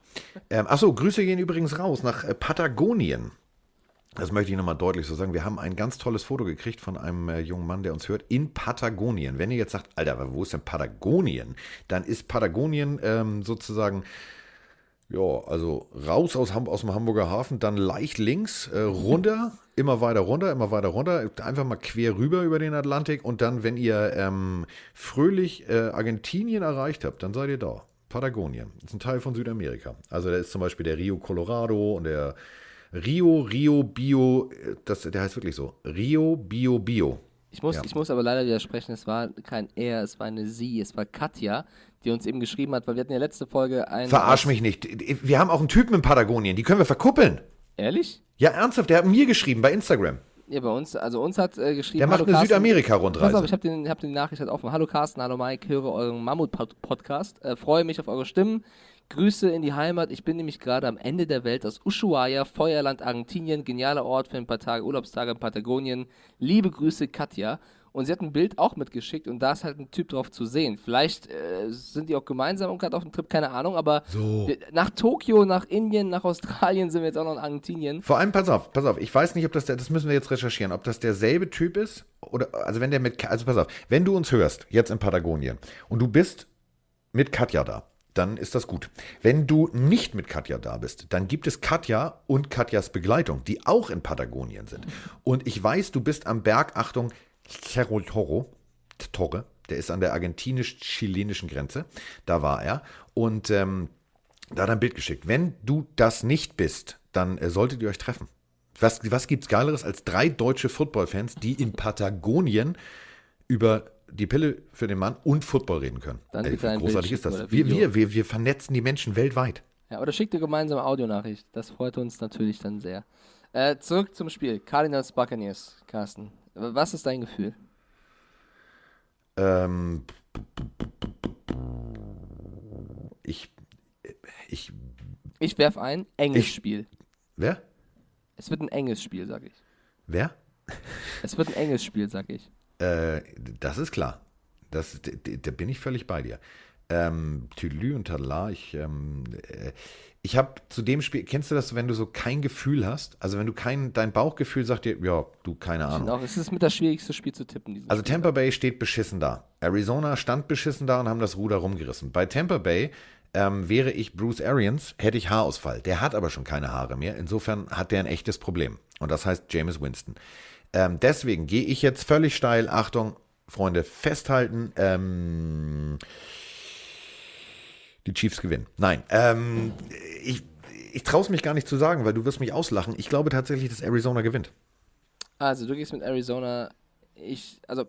S1: Ähm, achso, Grüße gehen übrigens raus nach äh, Patagonien. Das möchte ich nochmal deutlich so sagen. Wir haben ein ganz tolles Foto gekriegt von einem äh, jungen Mann, der uns hört, in Patagonien. Wenn ihr jetzt sagt, Alter, wo ist denn Patagonien? Dann ist Patagonien ähm, sozusagen, ja, also raus aus, aus dem Hamburger Hafen, dann leicht links, äh, runter, immer weiter runter, immer weiter runter, einfach mal quer rüber über den Atlantik und dann, wenn ihr ähm, fröhlich äh, Argentinien erreicht habt, dann seid ihr da. Patagonien. Das ist ein Teil von Südamerika. Also da ist zum Beispiel der Rio Colorado und der Rio, Rio, Bio, äh, das, der heißt wirklich so. Rio, Bio, Bio.
S2: Ich muss,
S1: Ja.
S2: ich muss aber leider widersprechen, es war kein er, es war eine sie, es war Katja, die uns eben geschrieben hat, weil wir hatten ja letzte Folge ein...
S1: Verarsch mich nicht. Wir haben auch einen Typen in Patagonien, die können wir verkuppeln.
S2: Ehrlich?
S1: Ja, ernsthaft, der hat mir geschrieben bei Instagram.
S2: Ja, bei uns, also uns hat äh, geschrieben.
S1: Der macht
S2: Hallo
S1: eine. Südamerika-Rundreise.
S2: Ich habe den, hab die Nachricht halt offen. Hallo Carsten, hallo Mike, höre euren Mammut-Podcast. Äh, freue mich auf eure Stimmen. Grüße in die Heimat. Ich bin nämlich gerade am Ende der Welt aus Ushuaia, Feuerland, Argentinien. Genialer Ort für ein paar Tage Urlaubstage in Patagonien. Liebe Grüße, Katja. Und sie hat ein Bild auch mitgeschickt und da ist halt ein Typ drauf zu sehen. Vielleicht äh, sind die auch gemeinsam und gerade auf dem Trip, keine Ahnung, aber
S1: So.
S2: nach Tokio, nach Indien, nach Australien sind wir jetzt auch noch in Argentinien.
S1: Vor allem, pass auf, pass auf, ich weiß nicht, ob das der, das müssen wir jetzt recherchieren, ob das derselbe Typ ist oder, also wenn der mit, also pass auf, wenn du uns hörst, jetzt in Patagonien, und du bist mit Katja da, dann ist das gut. Wenn du nicht mit Katja da bist, dann gibt es Katja und Katjas Begleitung, die auch in Patagonien sind. Und ich weiß, du bist am Berg, Achtung, Cerro Toro, Torre, der ist an der argentinisch-chilenischen Grenze, da war er. Und ähm, da hat er ein Bild geschickt. Wenn du das nicht bist, dann äh, solltet ihr euch treffen. Was, was gibt's Geileres als drei deutsche Football-Fans, die in Patagonien über die Pille für den Mann und Football reden können?
S2: Dann
S1: Ey, großartig
S2: Bild
S1: ist das? Wir, wir, wir, wir vernetzen die Menschen weltweit.
S2: Ja, oder schickt eine gemeinsame Audionachricht. Das freut uns natürlich dann sehr. Äh, zurück zum Spiel. Cardinals Buccaneers, Carsten. Was ist dein Gefühl?
S1: Ähm, ich, ich,
S2: Ich werf ein, enges
S1: Ich-
S2: Spiel.
S1: wer?
S2: Es wird ein enges Spiel, sag ich.
S1: Wer?
S2: Es wird ein enges Spiel, sag ich.
S1: Äh, das ist klar. Das, da bin ich völlig bei dir. Ähm, Tüdelü und Tadala, ich, ähm, äh, ich habe zu dem Spiel, kennst du das, wenn du so kein Gefühl hast? Also wenn du kein, dein Bauchgefühl sagt dir, ja, du, keine Ahnung.
S2: Genau, es ist mit das schwierigste Spiel zu tippen.
S1: Also
S2: Spiel.
S1: Tampa Bay steht beschissen da. Arizona stand beschissen da und haben das Ruder rumgerissen. Bei Tampa Bay ähm, wäre ich Bruce Arians, hätte ich Haarausfall. Der hat aber schon keine Haare mehr. Insofern hat der ein echtes Problem. Und das heißt Jameis Winston. Ähm, deswegen gehe ich jetzt völlig steil. Achtung, Freunde, festhalten. Ähm, die Chiefs gewinnen. Nein, ähm, ich, ich traue es mich gar nicht zu sagen, weil du wirst mich auslachen. Ich glaube tatsächlich, dass Arizona gewinnt.
S2: Also, du gehst mit Arizona. Ich, also,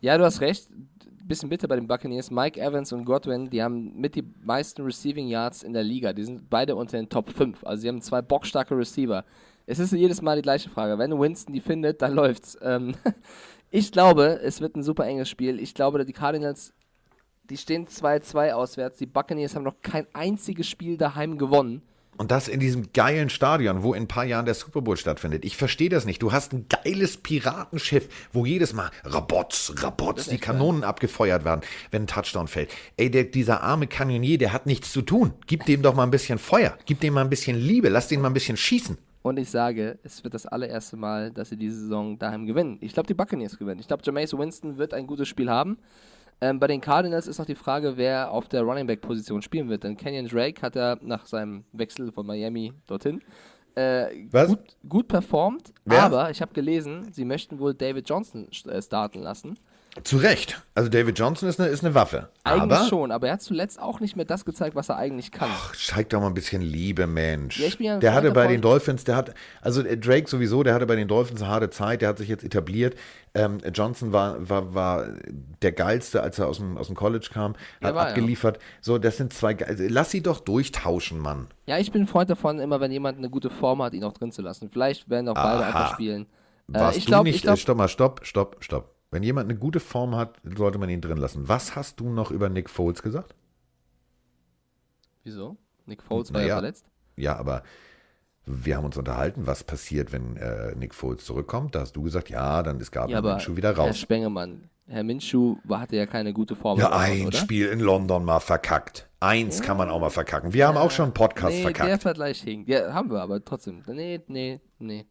S2: ja, du hast recht. Bisschen bitter bei den Buccaneers. Mike Evans und Godwin, die haben mit die meisten Receiving Yards in der Liga. Die sind beide unter den Top 5. Also, sie haben zwei bockstarke Receiver. Es ist jedes Mal die gleiche Frage. Wenn Winston die findet, dann läuft's. Ähm, ich glaube, es wird ein super enges Spiel. Ich glaube, die Cardinals, die stehen 2-2 auswärts. Die Buccaneers haben noch kein einziges Spiel daheim gewonnen.
S1: Und das in diesem geilen Stadion, wo in ein paar Jahren der Super Bowl stattfindet. Ich verstehe das nicht. Du hast ein geiles Piratenschiff, wo jedes Mal Rabots, Rabots, die Kanonen abgefeuert werden, wenn ein Touchdown fällt. Ey, der, dieser arme Kanonier, der hat nichts zu tun. Gib dem doch mal ein bisschen Feuer. Gib dem mal ein bisschen Liebe. Lass den mal ein bisschen schießen.
S2: Und ich sage, es wird das allererste Mal, dass sie diese Saison daheim gewinnen. Ich glaube, die Buccaneers gewinnen. Ich glaube, Jameis Winston wird ein gutes Spiel haben. Ähm, bei den Cardinals ist noch die Frage, wer auf der Running Back Position spielen wird. Denn Kenyon Drake hat ja nach seinem Wechsel von Miami dorthin äh, gut, gut performt.
S1: Wer?
S2: Aber ich habe gelesen, sie möchten wohl David Johnson äh, starten lassen.
S1: Zu Recht. Also David Johnson ist eine, ist eine Waffe.
S2: Eigentlich
S1: Aber
S2: schon, aber er hat zuletzt auch nicht mehr das gezeigt, was er eigentlich kann.
S1: zeig doch mal ein bisschen Liebe, Mensch.
S2: Ja, ja
S1: der hatte bei den Dolphins, der hat, also äh, Drake sowieso, der hatte bei den Dolphins eine harte Zeit, der hat sich jetzt etabliert. Ähm, Johnson war, war, war der geilste, als er aus dem, aus dem College kam,
S2: Ja,
S1: hat
S2: war er.
S1: abgeliefert. So, das sind zwei, also, lass sie doch durchtauschen, Mann.
S2: Ja, ich bin ein Freund davon, immer wenn jemand eine gute Form hat, ihn auch drin zu lassen. Vielleicht werden auch beide einfach spielen. Äh,
S1: Was
S2: ich
S1: du
S2: glaube,
S1: nicht, äh, stopp mal, stopp, stopp, stopp. Wenn jemand eine gute Form hat, sollte man ihn drin lassen. Was hast du noch über Nick Foles gesagt?
S2: Wieso? Nick Foles war
S1: Naja.
S2: ja verletzt.
S1: Ja, aber wir haben uns unterhalten, was passiert, wenn äh, Nick Foles zurückkommt. Da hast du gesagt, ja, dann ist Gabriel
S2: Ja,
S1: Minshew wieder
S2: Herr
S1: raus.
S2: Spengemann, Herr Minshew hatte ja keine gute Form.
S1: Ja, ein
S2: oder?
S1: Spiel in London mal verkackt. Eins kann man auch mal verkacken. Wir haben auch schon einen Podcast
S2: nee, der
S1: verkackt.
S2: Vergleich hinkt. Ja, haben wir, aber trotzdem. Nee, nee, nee.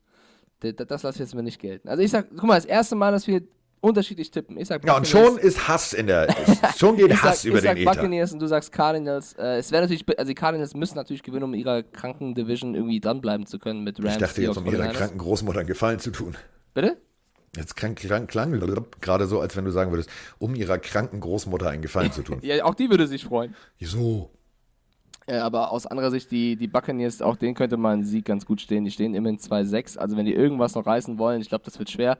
S2: Das lasse ich jetzt mal nicht gelten. Also ich sag, guck mal, das erste Mal, dass wir unterschiedlich tippen. Ich sag
S1: Ja, und schon ist Hass in der. Ist, schon geht Hass
S2: sag,
S1: über
S2: ich sag
S1: den Ether.
S2: Buccaneers und du sagst Cardinals. Äh, es wäre natürlich, also die Cardinals müssen natürlich gewinnen, um ihrer kranken Division irgendwie dranbleiben zu können mit Rams.
S1: Ich dachte jetzt, um ihrer
S2: 49ers.
S1: kranken Großmutter einen Gefallen zu tun.
S2: Bitte?
S1: Jetzt klang, klang, klang gerade so, als wenn du sagen würdest, um ihrer kranken Großmutter einen Gefallen zu tun.
S2: Ja, auch die würde sich freuen.
S1: So.
S2: Äh, aber aus anderer Sicht, die, die Buccaneers, auch denen könnte mal ein Sieg ganz gut stehen. Die stehen immerhin 2-6. Also wenn die irgendwas noch reißen wollen, ich glaube, das wird schwer,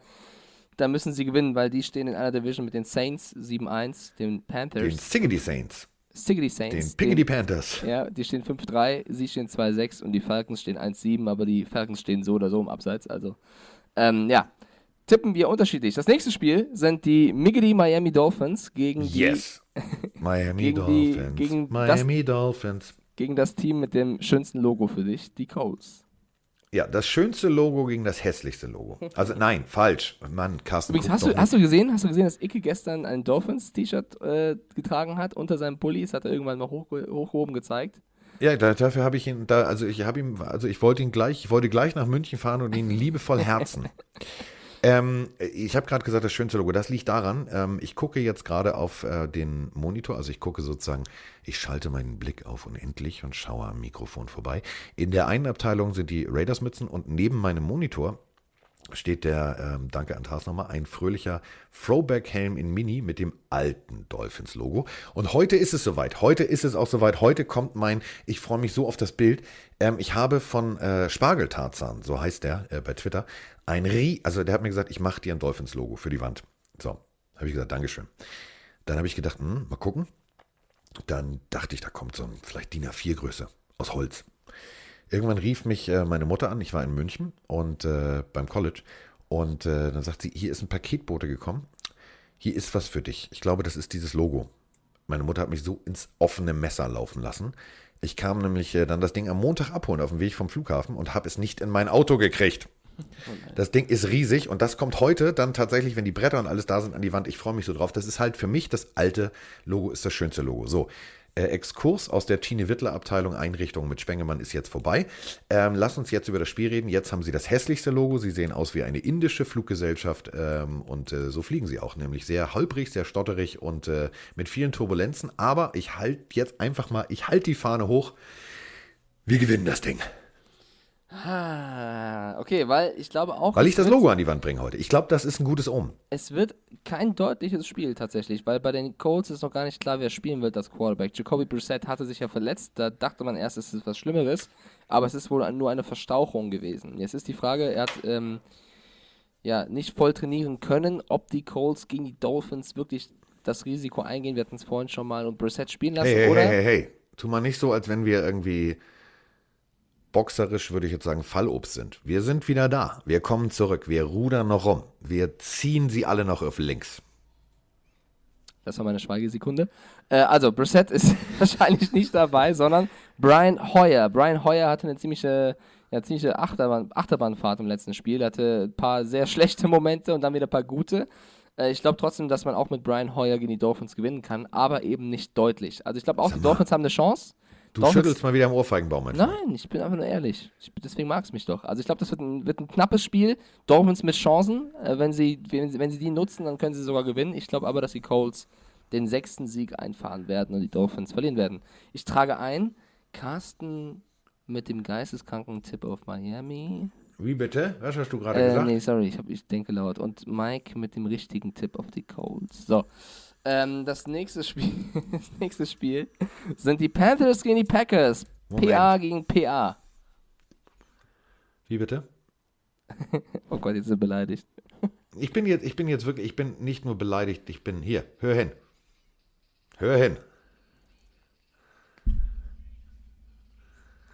S2: dann müssen sie gewinnen, weil die stehen in einer Division mit den Saints 7-1, den Panthers,
S1: Den Siggity Saints.
S2: Siggity
S1: Den
S2: Saints.
S1: Piggity
S2: den,
S1: Panthers.
S2: ja, die stehen 5-3, sie stehen 2-6 und die Falcons stehen 1-7, aber die Falcons stehen so oder so im Abseits. Also, ähm, ja. tippen wir unterschiedlich. Das nächste Spiel sind die Miggity Miami Dolphins gegen die
S1: Yes. Miami
S2: Gegen die-
S1: Dolphins.
S2: gegen
S1: Miami Dolphins.
S2: gegen das Team mit dem schönsten Logo für dich, die Colts.
S1: Ja, das schönste Logo gegen das hässlichste Logo. Also nein, falsch. Mann, Carsten.
S2: Übrigens, hast du, hast du gesehen, hast du gesehen, dass Icke gestern ein Dolphins-T-Shirt äh, getragen hat unter seinem Pulli? Das hat er irgendwann mal hoch, hochgehoben gezeigt.
S1: Ja, da, dafür habe ich ihn da, also ich habe ihm, also ich wollte ihn gleich, ich wollte gleich nach München fahren und ihn liebevoll herzen. ähm, ich habe gerade gesagt, das schönste Logo, das liegt daran, ähm, ich gucke jetzt gerade auf äh, den Monitor, also ich gucke sozusagen, ich schalte meinen Blick auf unendlich und schaue am Mikrofon vorbei. In der einen Abteilung sind die Raiders-Mützen und neben meinem Monitor steht der, ähm, danke an Tars nochmal, ein fröhlicher Throwback-Helm in Mini mit dem alten Dolphins-Logo. Und heute ist es soweit. Heute ist es auch soweit. Heute kommt mein, ich freue mich so auf das Bild. Ähm, ich habe von äh, Spargeltarzan, so heißt der äh, bei Twitter, ein Rie, also der hat mir gesagt, ich mache dir ein Dolphins-Logo für die Wand. So, habe ich gesagt, Dankeschön. Dann habe ich gedacht, hm, mal gucken. Dann dachte ich, da kommt so ein vielleicht DIN A4-Größe aus Holz. Irgendwann rief mich äh, meine Mutter an, ich war in München und äh, beim College und äh, dann sagt sie, hier ist ein Paketbote gekommen, hier ist was für dich. Ich glaube, das ist dieses Logo. Meine Mutter hat mich so ins offene Messer laufen lassen. Ich kam nämlich äh, dann das Ding am Montag abholen auf dem Weg vom Flughafen und habe es nicht in mein Auto gekriegt. Das Ding ist riesig und das kommt heute dann tatsächlich, wenn die Bretter und alles da sind, an die Wand. Ich freue mich so drauf. Das ist halt für mich das alte Logo, ist das schönste Logo. So, äh, Exkurs aus der Tine Wittler Abteilung Einrichtung mit Spengemann ist jetzt vorbei. Ähm, lass uns jetzt über das Spiel reden. Jetzt haben sie das hässlichste Logo. Sie sehen aus wie eine indische Fluggesellschaft ähm, und äh, so fliegen sie auch, nämlich sehr holprig, sehr stotterig und äh, mit vielen Turbulenzen. Aber ich halte jetzt einfach mal, ich halte die Fahne hoch. Wir gewinnen das Ding.
S2: Ah, okay, weil ich glaube auch.
S1: Weil ich das Logo an die Wand bringe heute. Ich glaube, das ist ein gutes Omen.
S2: Es wird kein deutliches Spiel tatsächlich, weil bei den Colts ist noch gar nicht klar, wer spielen wird als Quarterback. Jacoby Brissett hatte sich ja verletzt, da dachte man erst, es ist was Schlimmeres, aber es ist wohl nur eine Verstauchung gewesen. Jetzt ist die Frage, er hat ähm, ja nicht voll trainieren können, ob die Colts gegen die Dolphins wirklich das Risiko eingehen. Wir hatten es vorhin schon mal und Brissett spielen lassen,
S1: Hey, hey,
S2: oder?
S1: hey, hey, hey. Tu mal nicht so, als wenn wir irgendwie boxerisch, würde ich jetzt sagen, Fallobst sind. Wir sind wieder da. Wir kommen zurück. Wir rudern noch rum. Wir ziehen sie alle noch auf links.
S2: Das war meine Schweigesekunde. Äh, also, Brissett ist wahrscheinlich nicht dabei, sondern Brian Hoyer. Brian Hoyer hatte eine ziemliche, ja, ziemliche Achterbahn, Achterbahnfahrt im letzten Spiel. Er hatte ein paar sehr schlechte Momente und dann wieder ein paar gute. Äh, ich glaube trotzdem, dass man auch mit Brian Hoyer gegen die Dolphins gewinnen kann, aber eben nicht deutlich. Also, ich glaube auch, die Dolphins haben eine Chance.
S1: Du
S2: Dolphins-
S1: schüttelst mal wieder am Ohrfeigenbaum, mein Freund.
S2: Nein, ich bin einfach nur ehrlich. Ich, deswegen mag es mich doch. Also ich glaube, das wird ein, wird ein knappes Spiel. Dolphins mit Chancen. Äh, wenn, sie, wenn, sie, wenn sie die nutzen, dann können sie sogar gewinnen. Ich glaube aber, dass die Colts den sechsten Sieg einfahren werden und die Dolphins verlieren werden. Ich trage ein, Carsten mit dem geisteskranken Tipp auf Miami.
S1: Wie bitte? Was hast du gerade
S2: Äh,
S1: gesagt?
S2: nee, sorry, ich, hab, ich denke laut. Und Mike mit dem richtigen Tipp auf die Colts. So. Ähm, das nächste Spiel, das nächste Spiel sind die Panthers gegen die Packers.
S1: Moment.
S2: PA gegen PA.
S1: Wie bitte?
S2: Oh Gott, jetzt sind beleidigt.
S1: Ich bin jetzt, ich bin jetzt wirklich, ich bin nicht nur beleidigt, ich bin hier. Hör hin. Hör hin.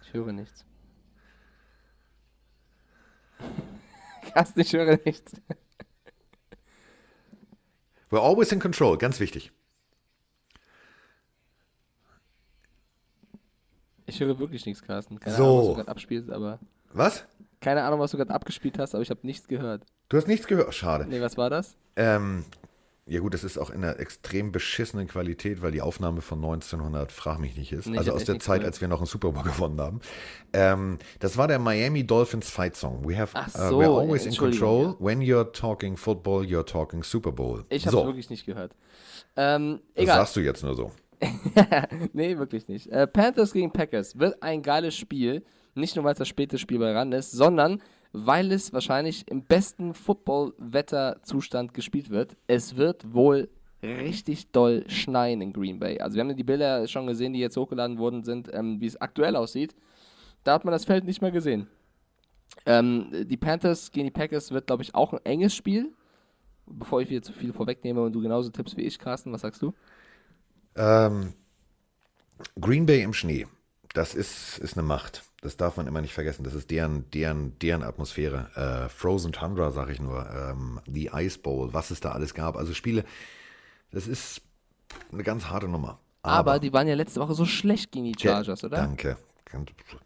S2: Ich höre nichts. Carsten, ich höre nichts.
S1: We're always in control, ganz wichtig.
S2: Ich höre wirklich nichts, Carsten. Keine
S1: So.
S2: Ahnung, was du gerade abspielst, aber.
S1: Was?
S2: Keine Ahnung, was du gerade abgespielt hast, aber ich habe nichts gehört.
S1: Du hast nichts gehört. Schade.
S2: Nee, was war das?
S1: Ähm, ja gut, das ist auch in einer extrem beschissenen Qualität, weil die Aufnahme von 1900, frag mich nicht, ist.
S2: Nee,
S1: also aus der Zeit,
S2: gehört.
S1: als wir noch einen Super Bowl gewonnen haben. Ähm, das war der Miami Dolphins Fight Song. We have, uh,
S2: so,
S1: we're always in control. When you're talking football, you're talking Super Bowl.
S2: Ich habe
S1: so,
S2: wirklich nicht gehört. Ähm,
S1: das
S2: egal.
S1: sagst du jetzt nur so.
S2: nee, wirklich nicht. Äh, Panthers gegen Packers wird ein geiles Spiel. Nicht nur, weil es das späte Spiel bei ran ist, sondern weil es wahrscheinlich im besten Football-Wetterzustand gespielt wird. Es wird wohl richtig doll schneien in Green Bay. Also wir haben ja die Bilder schon gesehen, die jetzt hochgeladen worden sind, ähm, wie es aktuell aussieht. Da hat man das Feld nicht mehr gesehen. Ähm, die Panthers gegen die Packers wird, glaube ich, auch ein enges Spiel. Bevor ich wieder zu viel vorwegnehme und du genauso tippst wie ich, Carsten, was sagst du?
S1: Ähm, Green Bay im Schnee. Das ist, ist eine Macht. Das darf man immer nicht vergessen. Das ist deren, deren, deren Atmosphäre. Äh, Frozen Tundra, sage ich nur. Ähm, die Ice Bowl, was es da alles gab. Also Spiele, das ist eine ganz harte Nummer.
S2: Aber, Aber die waren ja letzte Woche so schlecht gegen die Chargers,
S1: ja,
S2: oder?
S1: Danke.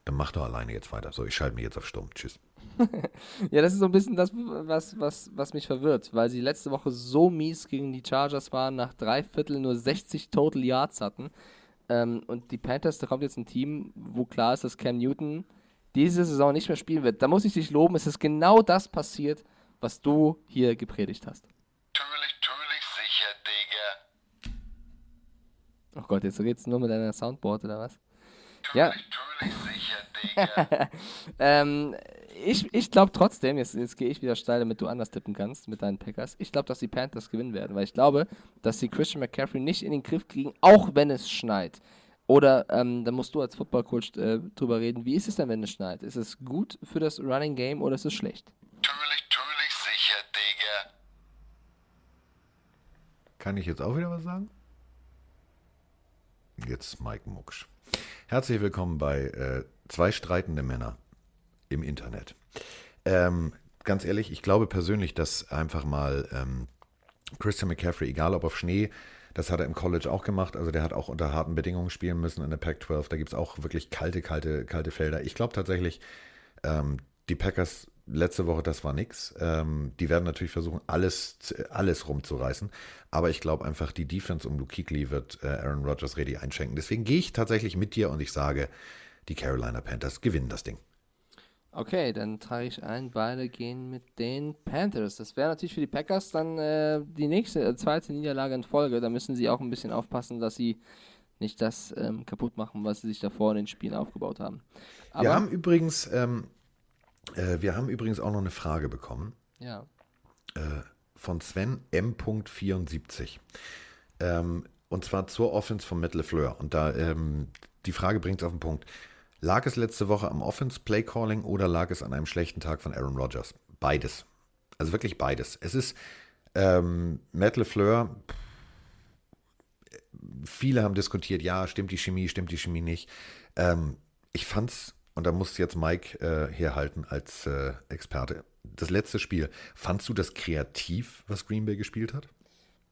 S1: Dann mach doch alleine jetzt weiter. So, ich schalte mich jetzt auf Stumm. Tschüss.
S2: ja, das ist so ein bisschen das, was, was, was mich verwirrt, weil sie letzte Woche so mies gegen die Chargers waren, nach drei Vierteln nur 60 Total Yards hatten. Ähm, und die Panthers, da kommt jetzt ein Team, wo klar ist, dass Cam Newton diese Saison nicht mehr spielen wird. Da muss ich dich loben, es ist genau das passiert, was du hier gepredigt hast.
S3: Natürlich, natürlich sicher, Digga.
S2: Oh Gott, jetzt du nur mit deiner Soundboard oder was? Ja.
S3: Natürlich sicher, Digga.
S2: ähm, ich, ich glaube trotzdem, jetzt, jetzt gehe ich wieder steil, damit du anders tippen kannst mit deinen Packers. Ich glaube, dass die Panthers gewinnen werden, weil ich glaube, dass sie Christian McCaffrey nicht in den Griff kriegen, auch wenn es schneit. Oder ähm, da musst du als Football-Coach äh, drüber reden, wie ist es denn, wenn es schneit? Ist es gut für das Running Game oder ist es schlecht?
S3: Natürlich, natürlich sicher, Digga.
S1: Kann ich jetzt auch wieder was sagen? Jetzt Mike Mucksch. Herzlich willkommen bei äh, Zwei streitende Männer im Internet. Ähm, ganz ehrlich, ich glaube persönlich, dass einfach mal ähm, Christian McCaffrey, egal ob auf Schnee, das hat er im College auch gemacht. Also der hat auch unter harten Bedingungen spielen müssen in der Pac-12. Da gibt es auch wirklich kalte, kalte, kalte Felder. Ich glaube tatsächlich, ähm, die Packers letzte Woche, das war nix. Ähm, die werden natürlich versuchen, alles, alles rumzureißen. Aber ich glaube einfach, die Defense um Luke Kuechly wird äh, Aaron Rodgers ready einschenken. Deswegen gehe ich tatsächlich mit dir und ich sage, die Carolina Panthers gewinnen das Ding.
S2: Okay, dann trage ich ein, beide gehen mit den Panthers. Das wäre natürlich für die Packers dann äh, die nächste, äh, zweite Niederlage in Folge. Da müssen sie auch ein bisschen aufpassen, dass sie nicht das ähm, kaputt machen, was sie sich davor in den Spielen aufgebaut haben.
S1: Aber, wir haben übrigens, ähm, äh, wir haben übrigens auch noch eine Frage bekommen.
S2: Ja.
S1: Äh, von Sven M.74. Ähm, und zwar zur Offense von Matt LeFleur. Und da ähm, die Frage bringt es auf den Punkt. Lag es letzte Woche am Offense Play Calling oder lag es an einem schlechten Tag von Aaron Rodgers? Beides. Also wirklich beides. Es ist ähm, Matt LeFleur. Viele haben diskutiert, ja, stimmt die Chemie, stimmt die Chemie nicht. Ähm, ich fand's, und da muss jetzt Mike äh, herhalten als äh, Experte. Das letzte Spiel, fandst du das kreativ, was Green Bay gespielt hat?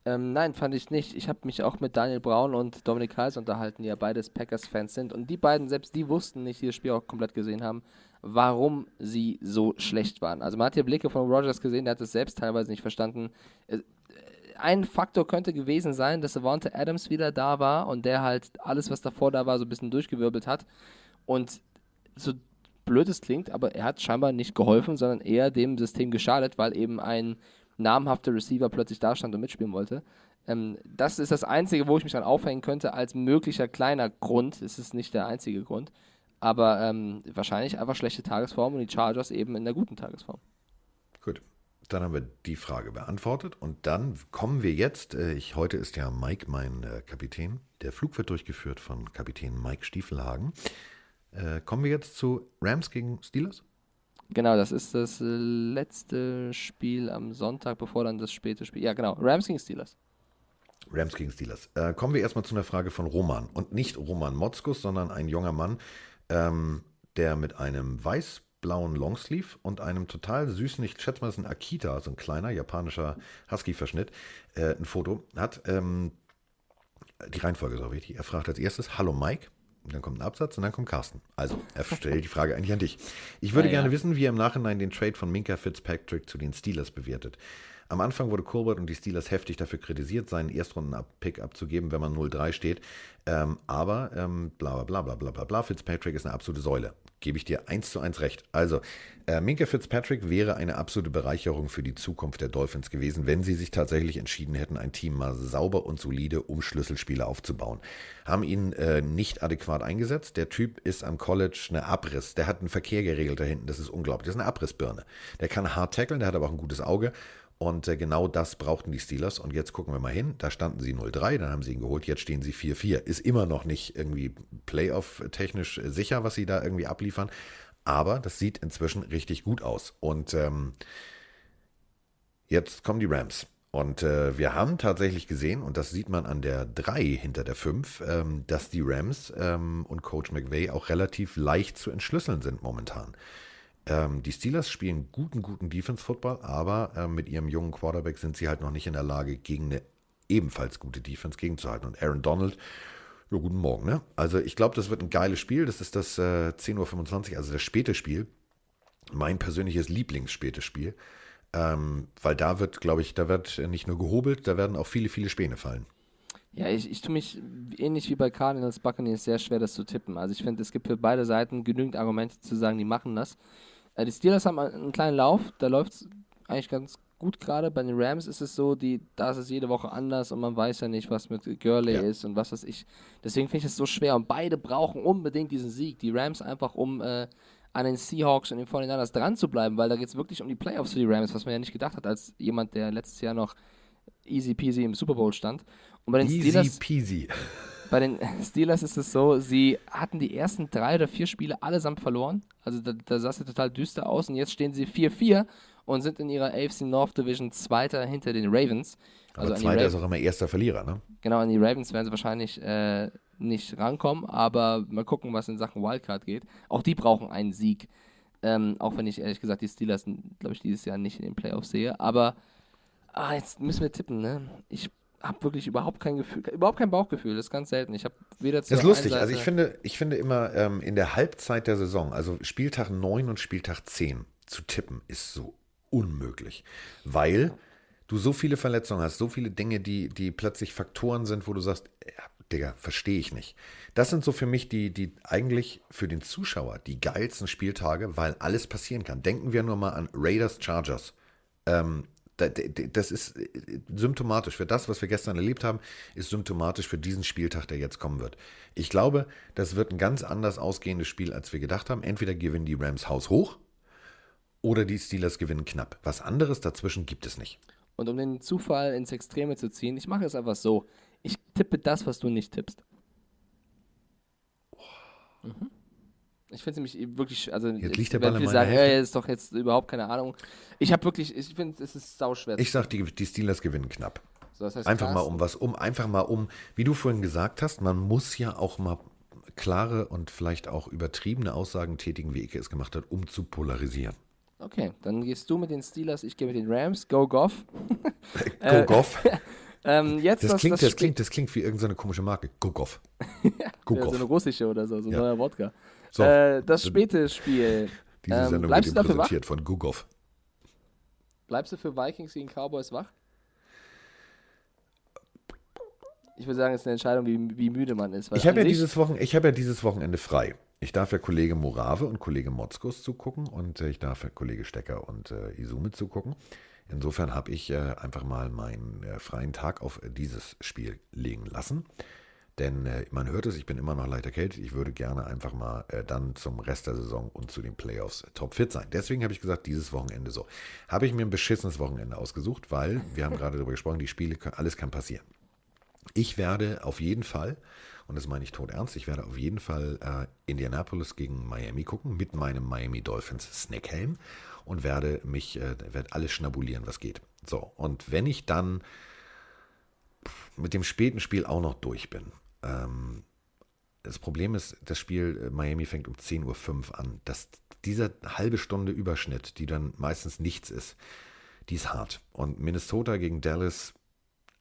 S2: Ähm, nein, fand ich nicht. Ich habe mich auch mit Daniel Braun und Dominik Heis unterhalten, die ja beides Packers-Fans sind. Und die beiden, selbst die wussten nicht, die das Spiel auch komplett gesehen haben, warum sie so schlecht waren. Also man hat hier Blicke von Rogers gesehen, der hat es selbst teilweise nicht verstanden. Äh, ein Faktor könnte gewesen sein, dass Avante Adams wieder da war und der halt alles, was davor da war, so ein bisschen durchgewirbelt hat. Und so blöd es klingt, aber er hat scheinbar nicht geholfen, sondern eher dem System geschadet, weil eben ein namhafter Receiver plötzlich da stand und mitspielen wollte. Ähm, das ist das Einzige, wo ich mich dann aufhängen könnte, als möglicher kleiner Grund. Es ist nicht der einzige Grund. Aber ähm, wahrscheinlich einfach schlechte Tagesform und die Chargers eben in der guten Tagesform.
S1: Gut, dann haben wir die Frage beantwortet und dann kommen wir jetzt, äh, ich, heute ist ja Mike mein äh, Kapitän, der Flug wird durchgeführt von Kapitän Mike Stiefelhagen. Äh, kommen wir jetzt zu Rams gegen Steelers?
S2: Genau, das ist das letzte Spiel am Sonntag, bevor dann das späte Spiel. Ja, genau. Rams gegen Steelers.
S1: Rams gegen Steelers. Äh, kommen wir erstmal zu einer Frage von Roman. Und nicht Roman Motzkus, sondern ein junger Mann, ähm, der mit einem weiß-blauen Longsleeve und einem total süßen, ich schätze mal, das ist ein Akita, so ein kleiner japanischer Husky-Verschnitt, äh, ein Foto hat. Ähm, die Reihenfolge ist auch wichtig. Er fragt als erstes: Hallo Mike. Dann kommt ein Absatz und dann kommt Carsten. Also, er stellt die Frage eigentlich an dich. Ich würde ja, gerne ja. wissen, wie er im Nachhinein den Trade von Minka Fitzpatrick zu den Steelers bewertet. Am Anfang wurde Colbert und die Steelers heftig dafür kritisiert, seinen Erstrunden-Pick abzugeben, wenn man 0-3 steht. Ähm, aber ähm, bla bla bla bla bla bla. Fitzpatrick ist eine absolute Säule gebe ich dir eins zu eins recht. Also, äh, Minka Fitzpatrick wäre eine absolute Bereicherung für die Zukunft der Dolphins gewesen, wenn sie sich tatsächlich entschieden hätten, ein Team mal sauber und solide um Schlüsselspiele aufzubauen. Haben ihn äh, nicht adäquat eingesetzt. Der Typ ist am College eine Abriss. Der hat einen Verkehr geregelt da hinten. Das ist unglaublich. Das ist eine Abrissbirne. Der kann hart tackeln, der hat aber auch ein gutes Auge. Und äh, genau das brauchten die Steelers. Und jetzt gucken wir mal hin. Da standen sie 0-3, dann haben sie ihn geholt. Jetzt stehen sie 4-4. Ist immer noch nicht irgendwie Playoff-technisch sicher, was sie da irgendwie abliefern. Aber das sieht inzwischen richtig gut aus. Und ähm, jetzt kommen die Rams. Und äh, wir haben tatsächlich gesehen, und das sieht man an der 3 hinter der 5, ähm, dass die Rams ähm, und Coach McVay auch relativ leicht zu entschlüsseln sind momentan. Ähm, die Steelers spielen guten, guten Defense-Football, aber äh, mit ihrem jungen Quarterback sind sie halt noch nicht in der Lage, gegen eine ebenfalls gute Defense gegenzuhalten. Und Aaron Donald, ja, guten Morgen, ne? Also ich glaube, das wird ein geiles Spiel. Das ist das äh, 10.25 Uhr, also das späte Spiel. Mein persönliches Lieblingsspätes Spiel. Ähm, weil da wird, glaube ich, da wird nicht nur gehobelt, da werden auch viele, viele Späne fallen.
S2: Ja, ich, ich tue mich ähnlich wie bei Cardinals Buccaneers sehr schwer, das zu tippen. Also ich finde, es gibt für beide Seiten genügend Argumente zu sagen, die machen das. Äh, die Steelers haben einen kleinen Lauf, da läuft es eigentlich ganz gut gerade. Bei den Rams ist es so, die, da ist es jede Woche anders und man weiß ja nicht, was mit Gurley ja. ist und was weiß ich. Deswegen finde ich es so schwer und beide brauchen unbedingt diesen Sieg. Die Rams einfach, um äh, an den Seahawks und den 49ers dran zu bleiben, weil da geht es wirklich um die Playoffs für die Rams, was man ja nicht gedacht hat, als jemand, der letztes Jahr noch easy peasy im Super Bowl stand. Und bei den
S1: easy
S2: Steelers,
S1: peasy.
S2: Bei den Steelers ist es so, sie hatten die ersten drei oder vier Spiele allesamt verloren. Also da, da sah es ja total düster aus und jetzt stehen sie 4-4 und sind in ihrer AFC North Division Zweiter hinter den Ravens.
S1: Also Aber Zweiter ist auch immer erster Verlierer, ne?
S2: Genau, an die Ravens werden sie wahrscheinlich äh, nicht rankommen, aber mal gucken, was in Sachen Wildcard geht. Auch die brauchen einen Sieg. Ähm, auch wenn ich ehrlich gesagt die Steelers, glaube ich, dieses Jahr nicht in den Playoffs sehe. Aber ah, jetzt müssen wir tippen, ne? Ich habe wirklich überhaupt kein Gefühl, überhaupt kein Bauchgefühl. Das ist ganz selten. Ich habe weder
S1: zu Das ist lustig. Also ich finde, ich finde immer ähm, in der Halbzeit der Saison, also Spieltag 9 und Spieltag 10 zu tippen, ist so unmöglich. Weil du so viele Verletzungen hast, so viele Dinge, die, die plötzlich Faktoren sind, wo du sagst, ja, Digga, verstehe ich nicht. Das sind so für mich die, die eigentlich für den Zuschauer die geilsten Spieltage, weil alles passieren kann. Denken wir nur mal an Raiders Chargers. Ähm, das ist äh, symptomatisch für das, was wir gestern erlebt haben, ist symptomatisch für diesen Spieltag, der jetzt kommen wird. Ich glaube, das wird ein ganz anders ausgehendes Spiel, als wir gedacht haben. Entweder gewinnen die Rams Haus hoch oder die Steelers gewinnen knapp. Was anderes dazwischen gibt es nicht.
S2: Und um den Zufall ins Extreme zu ziehen, ich mache es einfach so. Ich tippe das, was du nicht tippst. Mhm. Ich finde es nämlich wirklich, also
S1: jetzt, liegt der Ball in
S2: sagen, hey, ist doch jetzt überhaupt keine Ahnung. Ich habe wirklich, ich finde, es ist sauschwer.
S1: Ich sag, die, die Steelers gewinnen knapp. So, das heißt einfach mal um was, um einfach mal um, wie du vorhin gesagt hast, man muss ja auch mal klare und vielleicht auch übertriebene Aussagen tätigen, wie Ike es gemacht hat, um zu polarisieren.
S2: Okay, dann gehst du mit den Steelers, ich gehe mit den Rams. Go Goff.
S1: Go Goff.
S2: Ähm, jetzt
S1: das, das, klingt, das, das klingt, das klingt wie irgendeine komische Marke. Gugov.
S2: Gugov. Ja, so eine russische oder so, so ein ja. neuer Wodka. So, äh, das späte Spiel.
S1: Diese ähm, Sendung wird präsentiert wach? von Gugov.
S2: Bleibst du für Vikings gegen Cowboys wach? Ich würde sagen, es ist eine Entscheidung, wie, wie müde man ist.
S1: Ich habe ja, dieses hab ja dieses Wochenende frei. Ich darf ja Kollege Morave und Kollege Motzkos zugucken und äh, ich darf ja Kollege Stecker und äh, Isume zugucken. Insofern habe ich äh, einfach mal meinen äh, freien Tag auf äh, dieses Spiel legen lassen. Denn äh, man hört es, ich bin immer noch leicht erkältet. Ich würde gerne einfach mal äh, dann zum Rest der Saison und zu den Playoffs äh, topfit sein. Deswegen habe ich gesagt, dieses Wochenende so. Habe ich mir ein beschissenes Wochenende ausgesucht, weil wir haben gerade darüber gesprochen, die Spiele, alles kann passieren. Ich werde auf jeden Fall, und das meine ich tot ernst, ich werde auf jeden Fall äh, Indianapolis gegen Miami gucken mit meinem Miami Dolphins Snackhelm und werde mich, äh, werde alles schnabulieren, was geht. So, und wenn ich dann mit dem späten Spiel auch noch durch bin, ähm, das Problem ist, das Spiel äh, Miami fängt um 10.05 Uhr an. Das, diese halbe Stunde Überschnitt, die dann meistens nichts ist, die ist hart. Und Minnesota gegen Dallas,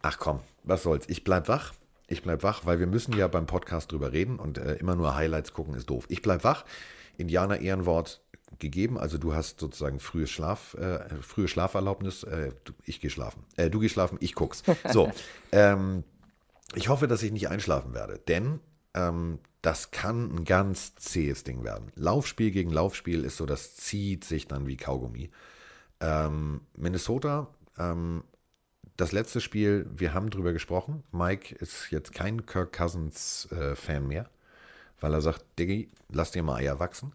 S1: ach komm, was soll's. Ich bleib wach. Ich bleib wach, weil wir müssen ja beim Podcast drüber reden und äh, immer nur Highlights gucken ist doof. Ich bleib wach. Indianer Ehrenwort gegeben. Also du hast sozusagen frühe Schlaf, äh, frühe Schlaferlaubnis. Äh, ich gehe schlafen. Äh, du gehst schlafen, ich guck's. So. ähm, ich hoffe, dass ich nicht einschlafen werde, denn ähm, das kann ein ganz zähes Ding werden. Laufspiel gegen Laufspiel ist so, das zieht sich dann wie Kaugummi. Ähm, Minnesota, ähm, das letzte Spiel, wir haben drüber gesprochen. Mike ist jetzt kein Kirk Cousins-Fan äh, mehr, weil er sagt, Diggi, lass dir mal Eier wachsen.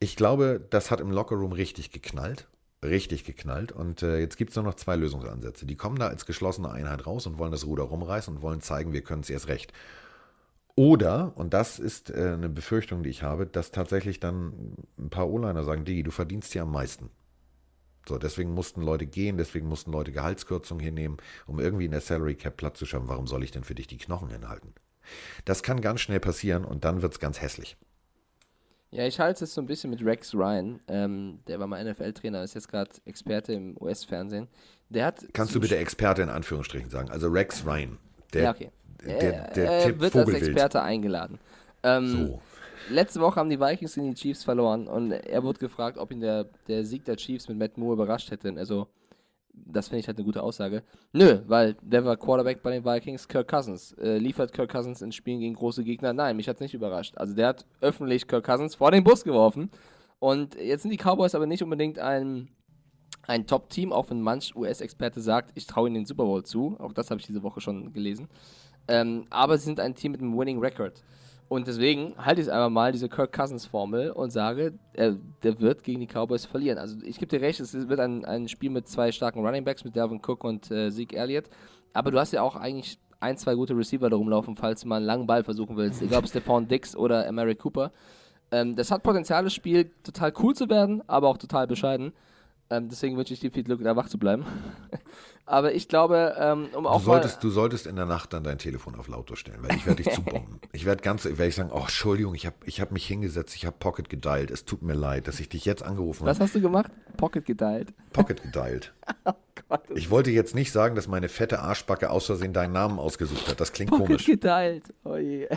S1: Ich glaube, das hat im Lockerroom richtig geknallt. Richtig geknallt. Und äh, jetzt gibt es nur noch zwei Lösungsansätze. Die kommen da als geschlossene Einheit raus und wollen das Ruder rumreißen und wollen zeigen, wir können es erst recht. Oder, und das ist äh, eine Befürchtung, die ich habe, dass tatsächlich dann ein paar O-Liner sagen, Digi, du verdienst ja am meisten. So, deswegen mussten Leute gehen, deswegen mussten Leute Gehaltskürzungen hinnehmen, um irgendwie in der Salary Cap Platz zu schaffen. Warum soll ich denn für dich die Knochen hinhalten? Das kann ganz schnell passieren und dann wird es ganz hässlich.
S2: Ja, ich halte es so ein bisschen mit Rex Ryan. Ähm, der war mal NFL-Trainer, ist jetzt gerade Experte im US-Fernsehen. Der hat.
S1: Kannst du bitte Experte in Anführungsstrichen sagen? Also Rex Ryan. Der,
S2: ja, okay.
S1: der,
S2: er,
S1: der
S2: er
S1: Tipp
S2: wird
S1: Vogelwild.
S2: als Experte eingeladen. Ähm,
S1: So.
S2: Letzte Woche haben die Vikings gegen die Chiefs verloren und er wurde gefragt, ob ihn der, der Sieg der Chiefs mit Matt Moore überrascht hätte. Also, das finde ich halt eine gute Aussage. Nö, weil der war Quarterback bei den Vikings, Kirk Cousins. Äh, liefert Kirk Cousins in Spielen gegen große Gegner? Nein, mich hat es nicht überrascht. Also, der hat öffentlich Kirk Cousins vor den Bus geworfen. Und jetzt sind die Cowboys aber nicht unbedingt ein, ein Top-Team, auch wenn manch US-Experte sagt, ich traue ihnen den Super Bowl zu. Auch das habe ich diese Woche schon gelesen. Ähm, aber sie sind ein Team mit einem Winning Record. Und deswegen halte ich einfach mal, diese Kirk Cousins-Formel, und sage, er, der wird gegen die Cowboys verlieren. Also ich gebe dir recht, es wird ein, ein Spiel mit zwei starken Running Backs, mit Dalvin Cook und äh, Zeke Elliott. Aber du hast ja auch eigentlich ein, zwei gute Receiver da rumlaufen, falls du mal einen langen Ball versuchen willst. Egal ob Stephon Dix oder Mary Cooper. Ähm, das hat Potenzial, das Spiel total cool zu werden, aber auch total bescheiden. Ähm, deswegen wünsche ich dir viel Glück, da wach zu bleiben. aber ich glaube, ähm, um
S1: Du
S2: auch mal...
S1: solltest, du solltest in der Nacht dann dein Telefon auf lautlos stellen, weil ich werde dich zubomben. Ich werde ganz, werde ich sagen, oh, Entschuldigung, ich habe ich hab mich hingesetzt, ich habe Pocket gedialt. Es tut mir leid, dass ich dich jetzt angerufen
S2: Was
S1: habe.
S2: hast du gemacht? Pocket geteilt.
S1: Pocket gedialt.
S2: Gott,
S1: Ich wollte jetzt nicht sagen, dass meine fette Arschbacke aus Versehen deinen Namen ausgesucht hat. Das klingt
S2: Pocket
S1: komisch.
S2: geteilt. Oh je.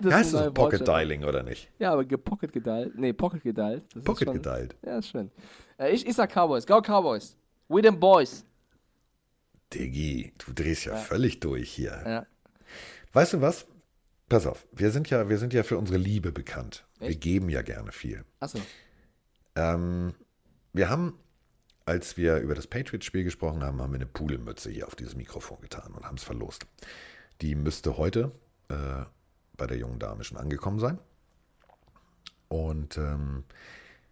S2: Das
S1: Heißt
S2: neue
S1: Pocket. Dialing oder nicht?
S2: Ja, aber gepocket geteilt. Nee, Pocket geteilt. Das
S1: Pocket
S2: schon-
S1: gedialt.
S2: Ja, ist schön. Äh, ich, ich sag Cowboys. Go Cowboys. We them boys.
S1: Diggi, du drehst ja, völlig durch hier.
S2: Ja.
S1: Weißt du was? Pass auf, wir sind ja, wir sind ja für unsere Liebe bekannt. Wir
S2: Echt?
S1: geben ja gerne viel.
S2: Achso.
S1: Ähm, wir haben, als wir über das Patriots-Spiel gesprochen haben, haben wir eine Pudelmütze hier auf dieses Mikrofon getan und haben es verlost. Die müsste heute äh, bei der jungen Dame schon angekommen sein. Und ähm,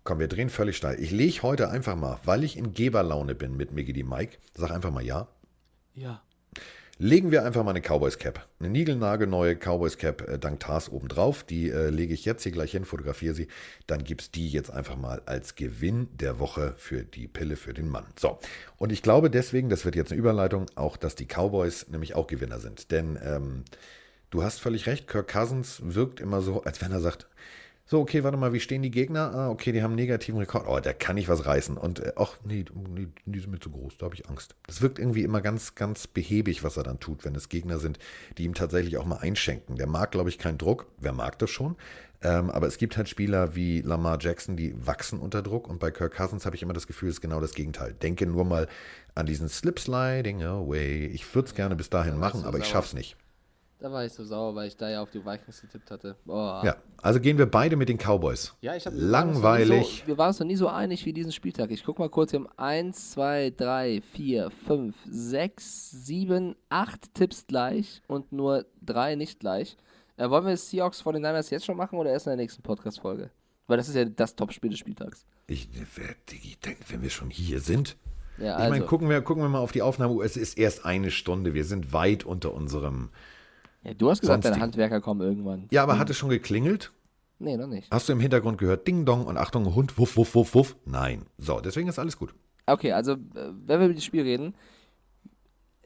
S1: komm, wir drehen völlig steil. Ich lege heute einfach mal, weil ich in Geberlaune bin mit Miggy die Mike, sag einfach mal ja.
S2: Ja.
S1: Legen wir einfach mal eine Cowboys Cap. Eine niegelnagelneue Cowboys Cap äh, dank Tars obendrauf. Die äh, lege ich jetzt hier gleich hin, fotografiere sie. Dann gibt es die jetzt einfach mal als Gewinn der Woche für die Pille für den Mann. So, und ich glaube deswegen, das wird jetzt eine Überleitung, auch, dass die Cowboys nämlich auch Gewinner sind. Denn ähm, du hast völlig recht, Kirk Cousins wirkt immer so, als wenn er sagt, so, okay, warte mal, wie stehen die Gegner? Ah, okay, die haben einen negativen Rekord. Oh, da kann ich was reißen. Und äh, ach, nee, nee, die sind mir zu groß, da habe ich Angst. Das wirkt irgendwie immer ganz, ganz behäbig, was er dann tut, wenn es Gegner sind, die ihm tatsächlich auch mal einschenken. Der mag, glaube ich, keinen Druck. Wer mag das schon? Ähm, aber es gibt halt Spieler wie Lamar Jackson, die wachsen unter Druck. Und bei Kirk Cousins habe ich immer das Gefühl, es ist genau das Gegenteil. Denke nur mal an diesen Slip Sliding Away. Ich würde es gerne bis dahin machen,
S2: so
S1: aber ich
S2: sauer.
S1: schaff's nicht.
S2: Da war ich so sauer, weil ich da ja auf die Vikings getippt hatte. Boah.
S1: Ja, also gehen wir beide mit den Cowboys.
S2: Ja, ich hab,
S1: Langweilig.
S2: Wir waren uns noch nie so einig wie diesen Spieltag. Ich guck mal kurz, wir haben 1, 2, 3, 4, 5, 6, 7, 8 Tipps gleich und nur 3 nicht gleich. Äh, wollen wir Seahawks vor den Niners jetzt schon machen oder erst in der nächsten Podcast-Folge? Weil das ist ja das Top-Spiel des Spieltags.
S1: Ich, wer- Diggi, denn, wenn wir schon hier sind.
S2: Ja,
S1: Ich
S2: also.
S1: meine, gucken wir, gucken wir mal auf die Aufnahme. Es ist erst eine Stunde. Wir sind weit unter unserem.
S2: Ja, du hast gesagt, deine Handwerker kommen irgendwann.
S1: Ja, aber hat es schon geklingelt?
S2: Nee, noch nicht.
S1: Hast du im Hintergrund gehört, Ding Dong und Achtung, Hund, wuff, wuff, wuff, wuff? Nein. So, deswegen ist alles gut.
S2: Okay, also, äh, wenn wir über das Spiel reden,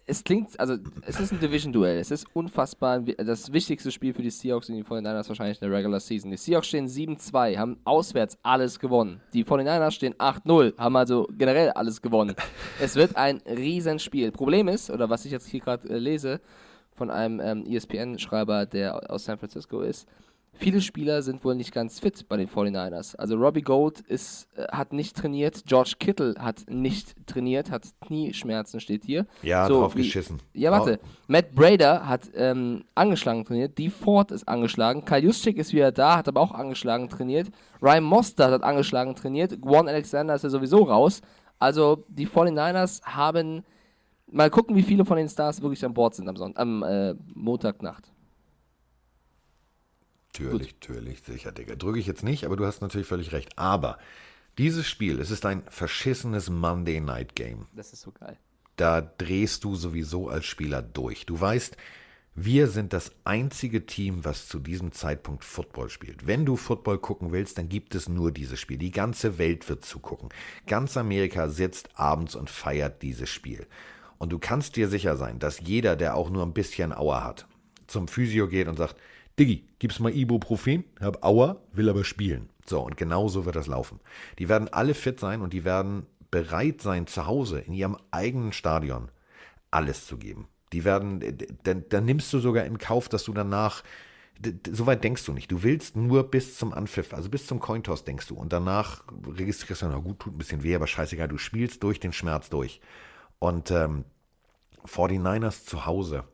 S2: es klingt, also, es ist ein Division-Duell. Es ist unfassbar das wichtigste Spiel für die Seahawks und die 49ers wahrscheinlich in der Regular Season. Die Seahawks stehen 7-2, haben auswärts alles gewonnen. Die 49ers stehen 8-0, haben also generell alles gewonnen. es wird ein Riesenspiel. Problem ist, oder was ich jetzt hier gerade äh, lese, von einem ähm, ESPN-Schreiber, der aus San Francisco ist, Viele Spieler sind wohl nicht ganz fit bei den 49ers. Also Robbie Gold ist, äh, hat nicht trainiert, George Kittle hat nicht trainiert, hat Knieschmerzen, steht hier.
S1: Ja,
S2: So
S1: drauf
S2: wie-
S1: geschissen.
S2: Ja, warte. Matt Brader hat ähm, angeschlagen trainiert, Dee Ford ist angeschlagen, Kyle Juszczyk ist wieder da, hat aber auch angeschlagen trainiert, Ryan Mostert hat angeschlagen trainiert, Quan Alexander ist ja sowieso raus. Also die 49ers haben, mal gucken, wie viele von den Stars wirklich an Bord sind am, Sonntag, am äh, Montagnacht.
S1: Natürlich, natürlich, sicher, Digga. Drücke ich jetzt nicht, aber du hast natürlich völlig recht. Aber dieses Spiel, es ist ein verschissenes Monday Night Game.
S2: Das ist so geil.
S1: da drehst du sowieso als Spieler durch. Du weißt, Wir sind das einzige Team, was zu diesem Zeitpunkt Football spielt. Wenn du Football gucken willst, dann gibt es nur dieses Spiel. Die ganze Welt wird zugucken. Ganz Amerika sitzt abends und feiert dieses Spiel. Und du kannst dir sicher sein, dass jeder, der auch nur ein bisschen Auer hat, zum Physio geht und sagt, Diggi, gib's mal Ibuprofen, hab Auer, will aber spielen. So, und genau so wird das laufen. Die werden alle fit sein und die werden bereit sein, zu Hause in ihrem eigenen Stadion alles zu geben. Die werden, dann, dann nimmst du sogar in Kauf, dass du danach, soweit denkst du nicht. Du willst nur bis zum Anpfiff, also bis zum Cointoss denkst du. Und danach registrierst du, na gut, tut ein bisschen weh, aber scheißegal, du spielst durch den Schmerz durch. Und ähm, 49ers zu Hause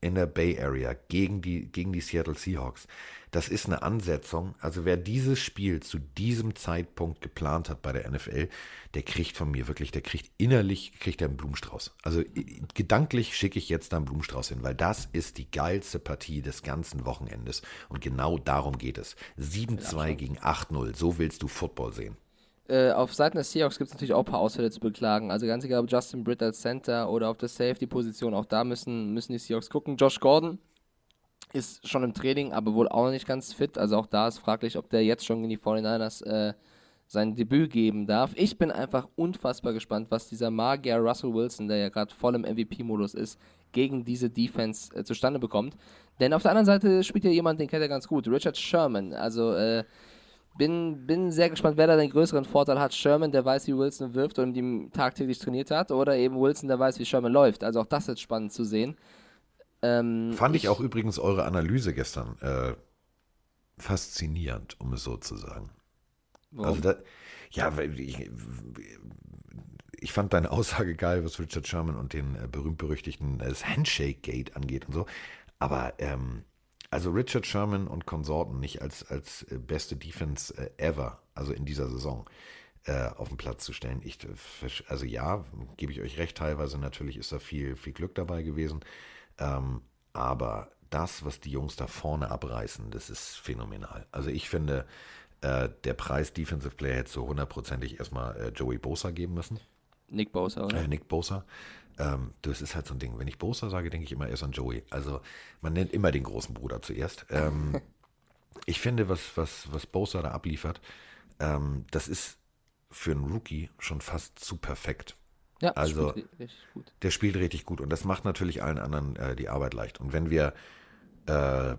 S1: in der Bay Area gegen die, gegen die Seattle Seahawks. Das ist eine Ansetzung. Also wer dieses Spiel zu diesem Zeitpunkt geplant hat bei der NFL, der kriegt von mir wirklich, der kriegt innerlich, kriegt er einen Blumenstrauß. Also gedanklich schicke ich jetzt da einen Blumenstrauß hin, weil das ist die geilste Partie des ganzen Wochenendes. Und genau darum geht es. 7-2 gegen 8-0. So willst du Football sehen.
S2: Äh, auf Seiten des Seahawks gibt es natürlich auch ein paar Ausfälle zu beklagen. Also ganz egal, ob Justin Britt als Center oder auf der Safety-Position, auch da müssen, müssen die Seahawks gucken. Josh Gordon ist schon im Training, aber wohl auch noch nicht ganz fit. Also auch da ist fraglich, ob der jetzt schon in die 49ers äh, sein Debüt geben darf. Ich bin einfach unfassbar gespannt, was dieser Magier Russell Wilson, der ja gerade voll im MVP-Modus ist, gegen diese Defense äh, zustande bekommt. Denn auf der anderen Seite spielt ja jemand, den kennt er ganz gut, Richard Sherman. Also äh, bin, bin sehr gespannt, wer da den größeren Vorteil hat. Sherman, der weiß, wie Wilson wirft und ihm tagtäglich trainiert hat, oder eben Wilson, der weiß, wie Sherman läuft. Also auch das ist spannend zu sehen.
S1: Ähm, Fand ich, ich, auch übrigens eure Analyse gestern äh, faszinierend, um es so zu sagen. Warum? Also da, ja, ich, ich fand deine Aussage geil, was Richard Sherman und den äh, berühmt-berüchtigten das Handshake-Gate angeht und so. Aber ähm, also Richard Sherman und Konsorten nicht als, als äh, beste Defense äh, ever, also in dieser Saison, äh, auf den Platz zu stellen. Ich, also ja, gebe ich euch recht, teilweise natürlich ist da viel, viel Glück dabei gewesen. Ähm, aber das, was die Jungs da vorne abreißen, das ist phänomenal. Also ich finde, der Preis Defensive Player hätte so hundertprozentig erstmal Joey Bosa geben müssen.
S2: Nick Bosa, oder?
S1: Nick Bosa. Ähm, das ist halt so ein Ding. Wenn ich Bosa sage, denke ich immer erst an Joey. Also man nennt immer den großen Bruder zuerst. Ähm, ich finde, was, was, was Bosa da abliefert, ähm, das ist für einen Rookie schon fast zu perfekt. Ja, also spielt der spielt richtig gut und das macht natürlich allen anderen äh, die Arbeit leicht. Und wenn wir äh,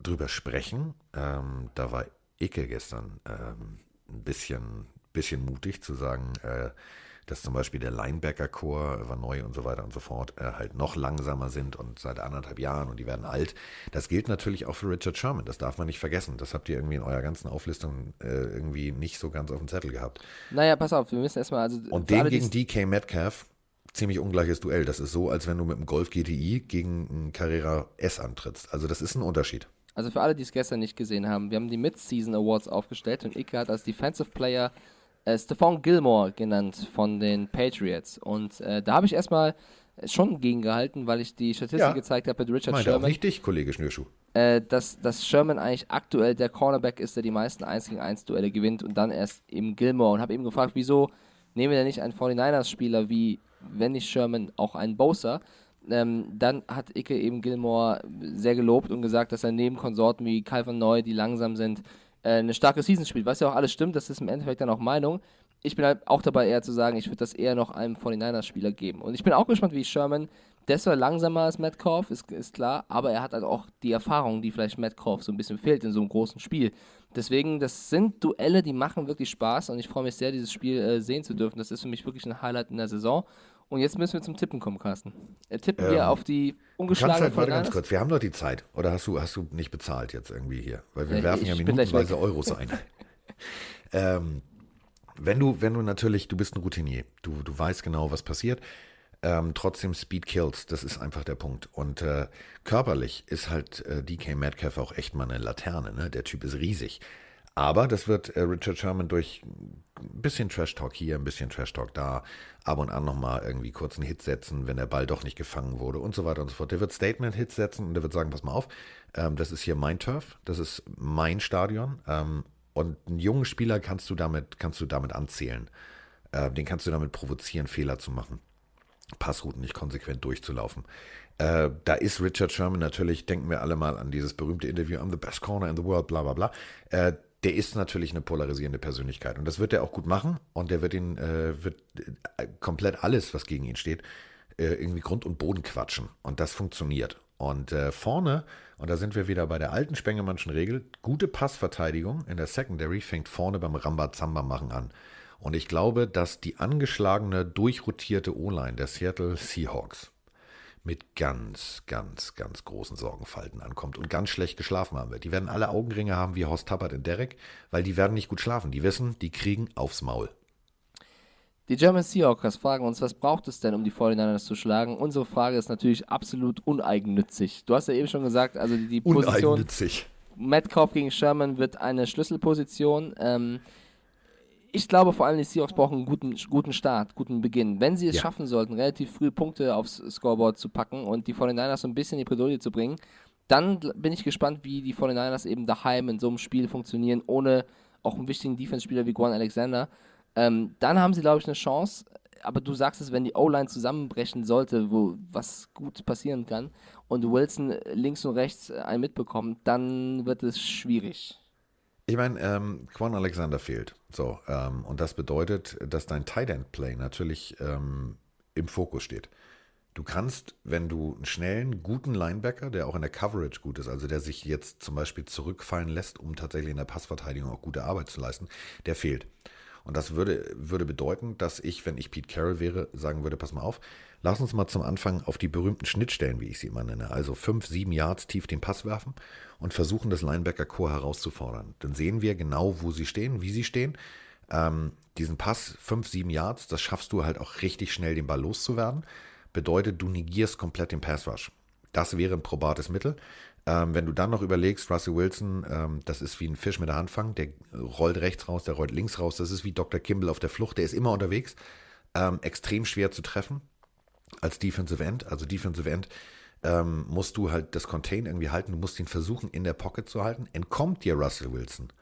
S1: drüber sprechen, ähm, da war Icke gestern ähm, ein bisschen, bisschen mutig zu sagen, äh, dass zum Beispiel der Linebacker-Core war neu und so weiter und so fort, äh, halt noch langsamer sind und seit anderthalb Jahren und die werden alt. Das gilt natürlich auch für Richard Sherman, das darf man nicht vergessen. Das habt ihr irgendwie in eurer ganzen Auflistung äh, irgendwie nicht so ganz auf dem Zettel gehabt.
S2: Naja, pass auf, wir müssen erstmal. Also
S1: und den gegen DK Metcalf, ziemlich ungleiches Duell. Das ist so, als wenn du mit einem Golf GTI gegen einen Carrera S antrittst. Also das ist ein Unterschied.
S2: Also für alle, die es gestern nicht gesehen haben, wir haben die Mid-Season Awards aufgestellt und Ike hat als Defensive Player äh, Stephon Gilmore genannt von den Patriots. Und äh, da habe ich erstmal schon gegengehalten, weil ich die Statistik ja. gezeigt habe mit Richard Sherman. Auch
S1: nicht dich, Kollege Schnürschuh.
S2: Äh, dass, dass Sherman eigentlich aktuell der Cornerback ist, der die meisten 1 gegen 1 Duelle gewinnt und dann erst eben Gilmore. Und habe eben gefragt, wieso nehmen wir denn nicht einen 49ers-Spieler wie, wenn nicht Sherman, auch einen Bosa? Ähm, dann hat Icke eben Gilmore sehr gelobt und gesagt, dass er neben Konsorten wie Calvin Neu, die langsam sind, eine starke Season spielt, was ja auch alles stimmt, das ist im Endeffekt dann auch Meinung. Ich bin halt auch dabei eher zu sagen, ich würde das eher noch einem 49ers-Spieler geben. Und ich bin auch gespannt, wie Sherman, zwar langsamer als Metcalf, ist, ist klar, aber er hat halt auch die Erfahrung, die vielleicht Metcalf so ein bisschen fehlt in so einem großen Spiel. Deswegen, das sind Duelle, die machen wirklich Spaß und ich freue mich sehr, dieses Spiel äh, sehen zu dürfen. Das ist für mich wirklich ein Highlight in der Saison. Und jetzt müssen wir zum Tippen kommen, Carsten. Äh, tippen ähm, wir auf die ungeschlagene
S1: halt, Warte ganz kurz, wir haben doch die Zeit. Oder hast du, hast du nicht bezahlt jetzt irgendwie hier? Weil wir äh, werfen ja minutenweise Euros ein. ähm, wenn du, wenn du natürlich, du bist ein Routinier, du, du weißt genau, was passiert. Ähm, trotzdem Speed kills, das ist einfach der Punkt. Und äh, körperlich ist halt äh, DK Metcalf auch echt mal eine Laterne. Ne? Der Typ ist riesig. Aber das wird äh, Richard Sherman durch ein bisschen Trash-Talk hier, ein bisschen Trash-Talk da, ab und an nochmal irgendwie kurz einen Hit setzen, wenn der Ball doch nicht gefangen wurde und so weiter und so fort. Der wird Statement-Hits setzen und der wird sagen, pass mal auf, ähm, das ist hier mein Turf, das ist mein Stadion ähm, und einen jungen Spieler kannst du damit, kannst du damit anzählen. Äh, den kannst du damit provozieren, Fehler zu machen. Passrouten nicht konsequent durchzulaufen. Äh, da ist Richard Sherman natürlich, denken wir alle mal an dieses berühmte Interview, I'm the best corner in the world, bla bla bla. Äh, der ist natürlich eine polarisierende Persönlichkeit und das wird er auch gut machen und der wird ihn, äh, wird äh, komplett alles, was gegen ihn steht, äh, irgendwie Grund und Boden quatschen und das funktioniert. Und äh, vorne, und da sind wir wieder bei der alten Spengemannschen Regel, gute Passverteidigung in der Secondary fängt vorne beim Rambazamba machen an. Und ich glaube, dass die angeschlagene, durchrotierte O-Line der Seattle Seahawks mit ganz, ganz, ganz großen Sorgenfalten ankommt und ganz schlecht geschlafen haben wird. Die werden alle Augenringe haben wie Horst Tappert in Derek, weil die werden nicht gut schlafen. Die wissen, die kriegen aufs Maul.
S2: Die German Seahawkers fragen uns, was braucht es denn, um die 49ers zu schlagen? Unsere Frage ist natürlich absolut uneigennützig. Du hast ja eben schon gesagt, also die, die Position
S1: Uneigennützig.
S2: Metcalf gegen Sherman wird eine Schlüsselposition. Ähm, ich glaube vor allem, die Seahawks brauchen einen guten, guten Start, guten Beginn. Wenn sie es
S1: Ja.
S2: schaffen sollten, relativ früh Punkte aufs Scoreboard zu packen und die 49ers so ein bisschen in die Bredouille zu bringen, dann bin ich gespannt, wie die 49ers eben daheim in so einem Spiel funktionieren, ohne auch einen wichtigen Defense-Spieler wie Quan Alexander. Ähm, dann haben sie, glaube ich, eine Chance. Aber du sagst es, wenn die O-Line zusammenbrechen sollte, wo was gut passieren kann, und Wilson links und rechts einen mitbekommt, dann wird es schwierig.
S1: Ich meine, ähm, Quan Alexander fehlt. So, ähm, und das bedeutet, dass dein Tight End Play natürlich ähm, im Fokus steht. Du kannst, wenn du einen schnellen, guten Linebacker, der auch in der Coverage gut ist, also der sich jetzt zum Beispiel zurückfallen lässt, um tatsächlich in der Passverteidigung auch gute Arbeit zu leisten, der fehlt. Und das würde, würde bedeuten, dass ich, wenn ich Pete Carroll wäre, sagen würde, pass mal auf, lass uns mal zum Anfang auf die berühmten Schnittstellen, wie ich sie immer nenne, also fünf, sieben Yards tief den Pass werfen und versuchen, das Linebacker-Core herauszufordern. Dann sehen wir genau, wo sie stehen, wie sie stehen. Ähm, diesen Pass, fünf, sieben Yards, das schaffst du halt auch richtig schnell, den Ball loszuwerden. Bedeutet, du negierst komplett den Pass Rush. Das wäre ein probates Mittel. Ähm, wenn du dann noch überlegst, Russell Wilson, ähm, das ist wie ein Fisch mit der Hand fangen, der rollt rechts raus, der rollt links raus, das ist wie Dr. Kimball auf der Flucht, der ist immer unterwegs, ähm, extrem schwer zu treffen als Defensive End. Also Defensive End ähm, musst du halt das Contain irgendwie halten, du musst ihn versuchen in der Pocket zu halten. Entkommt dir Russell Wilson,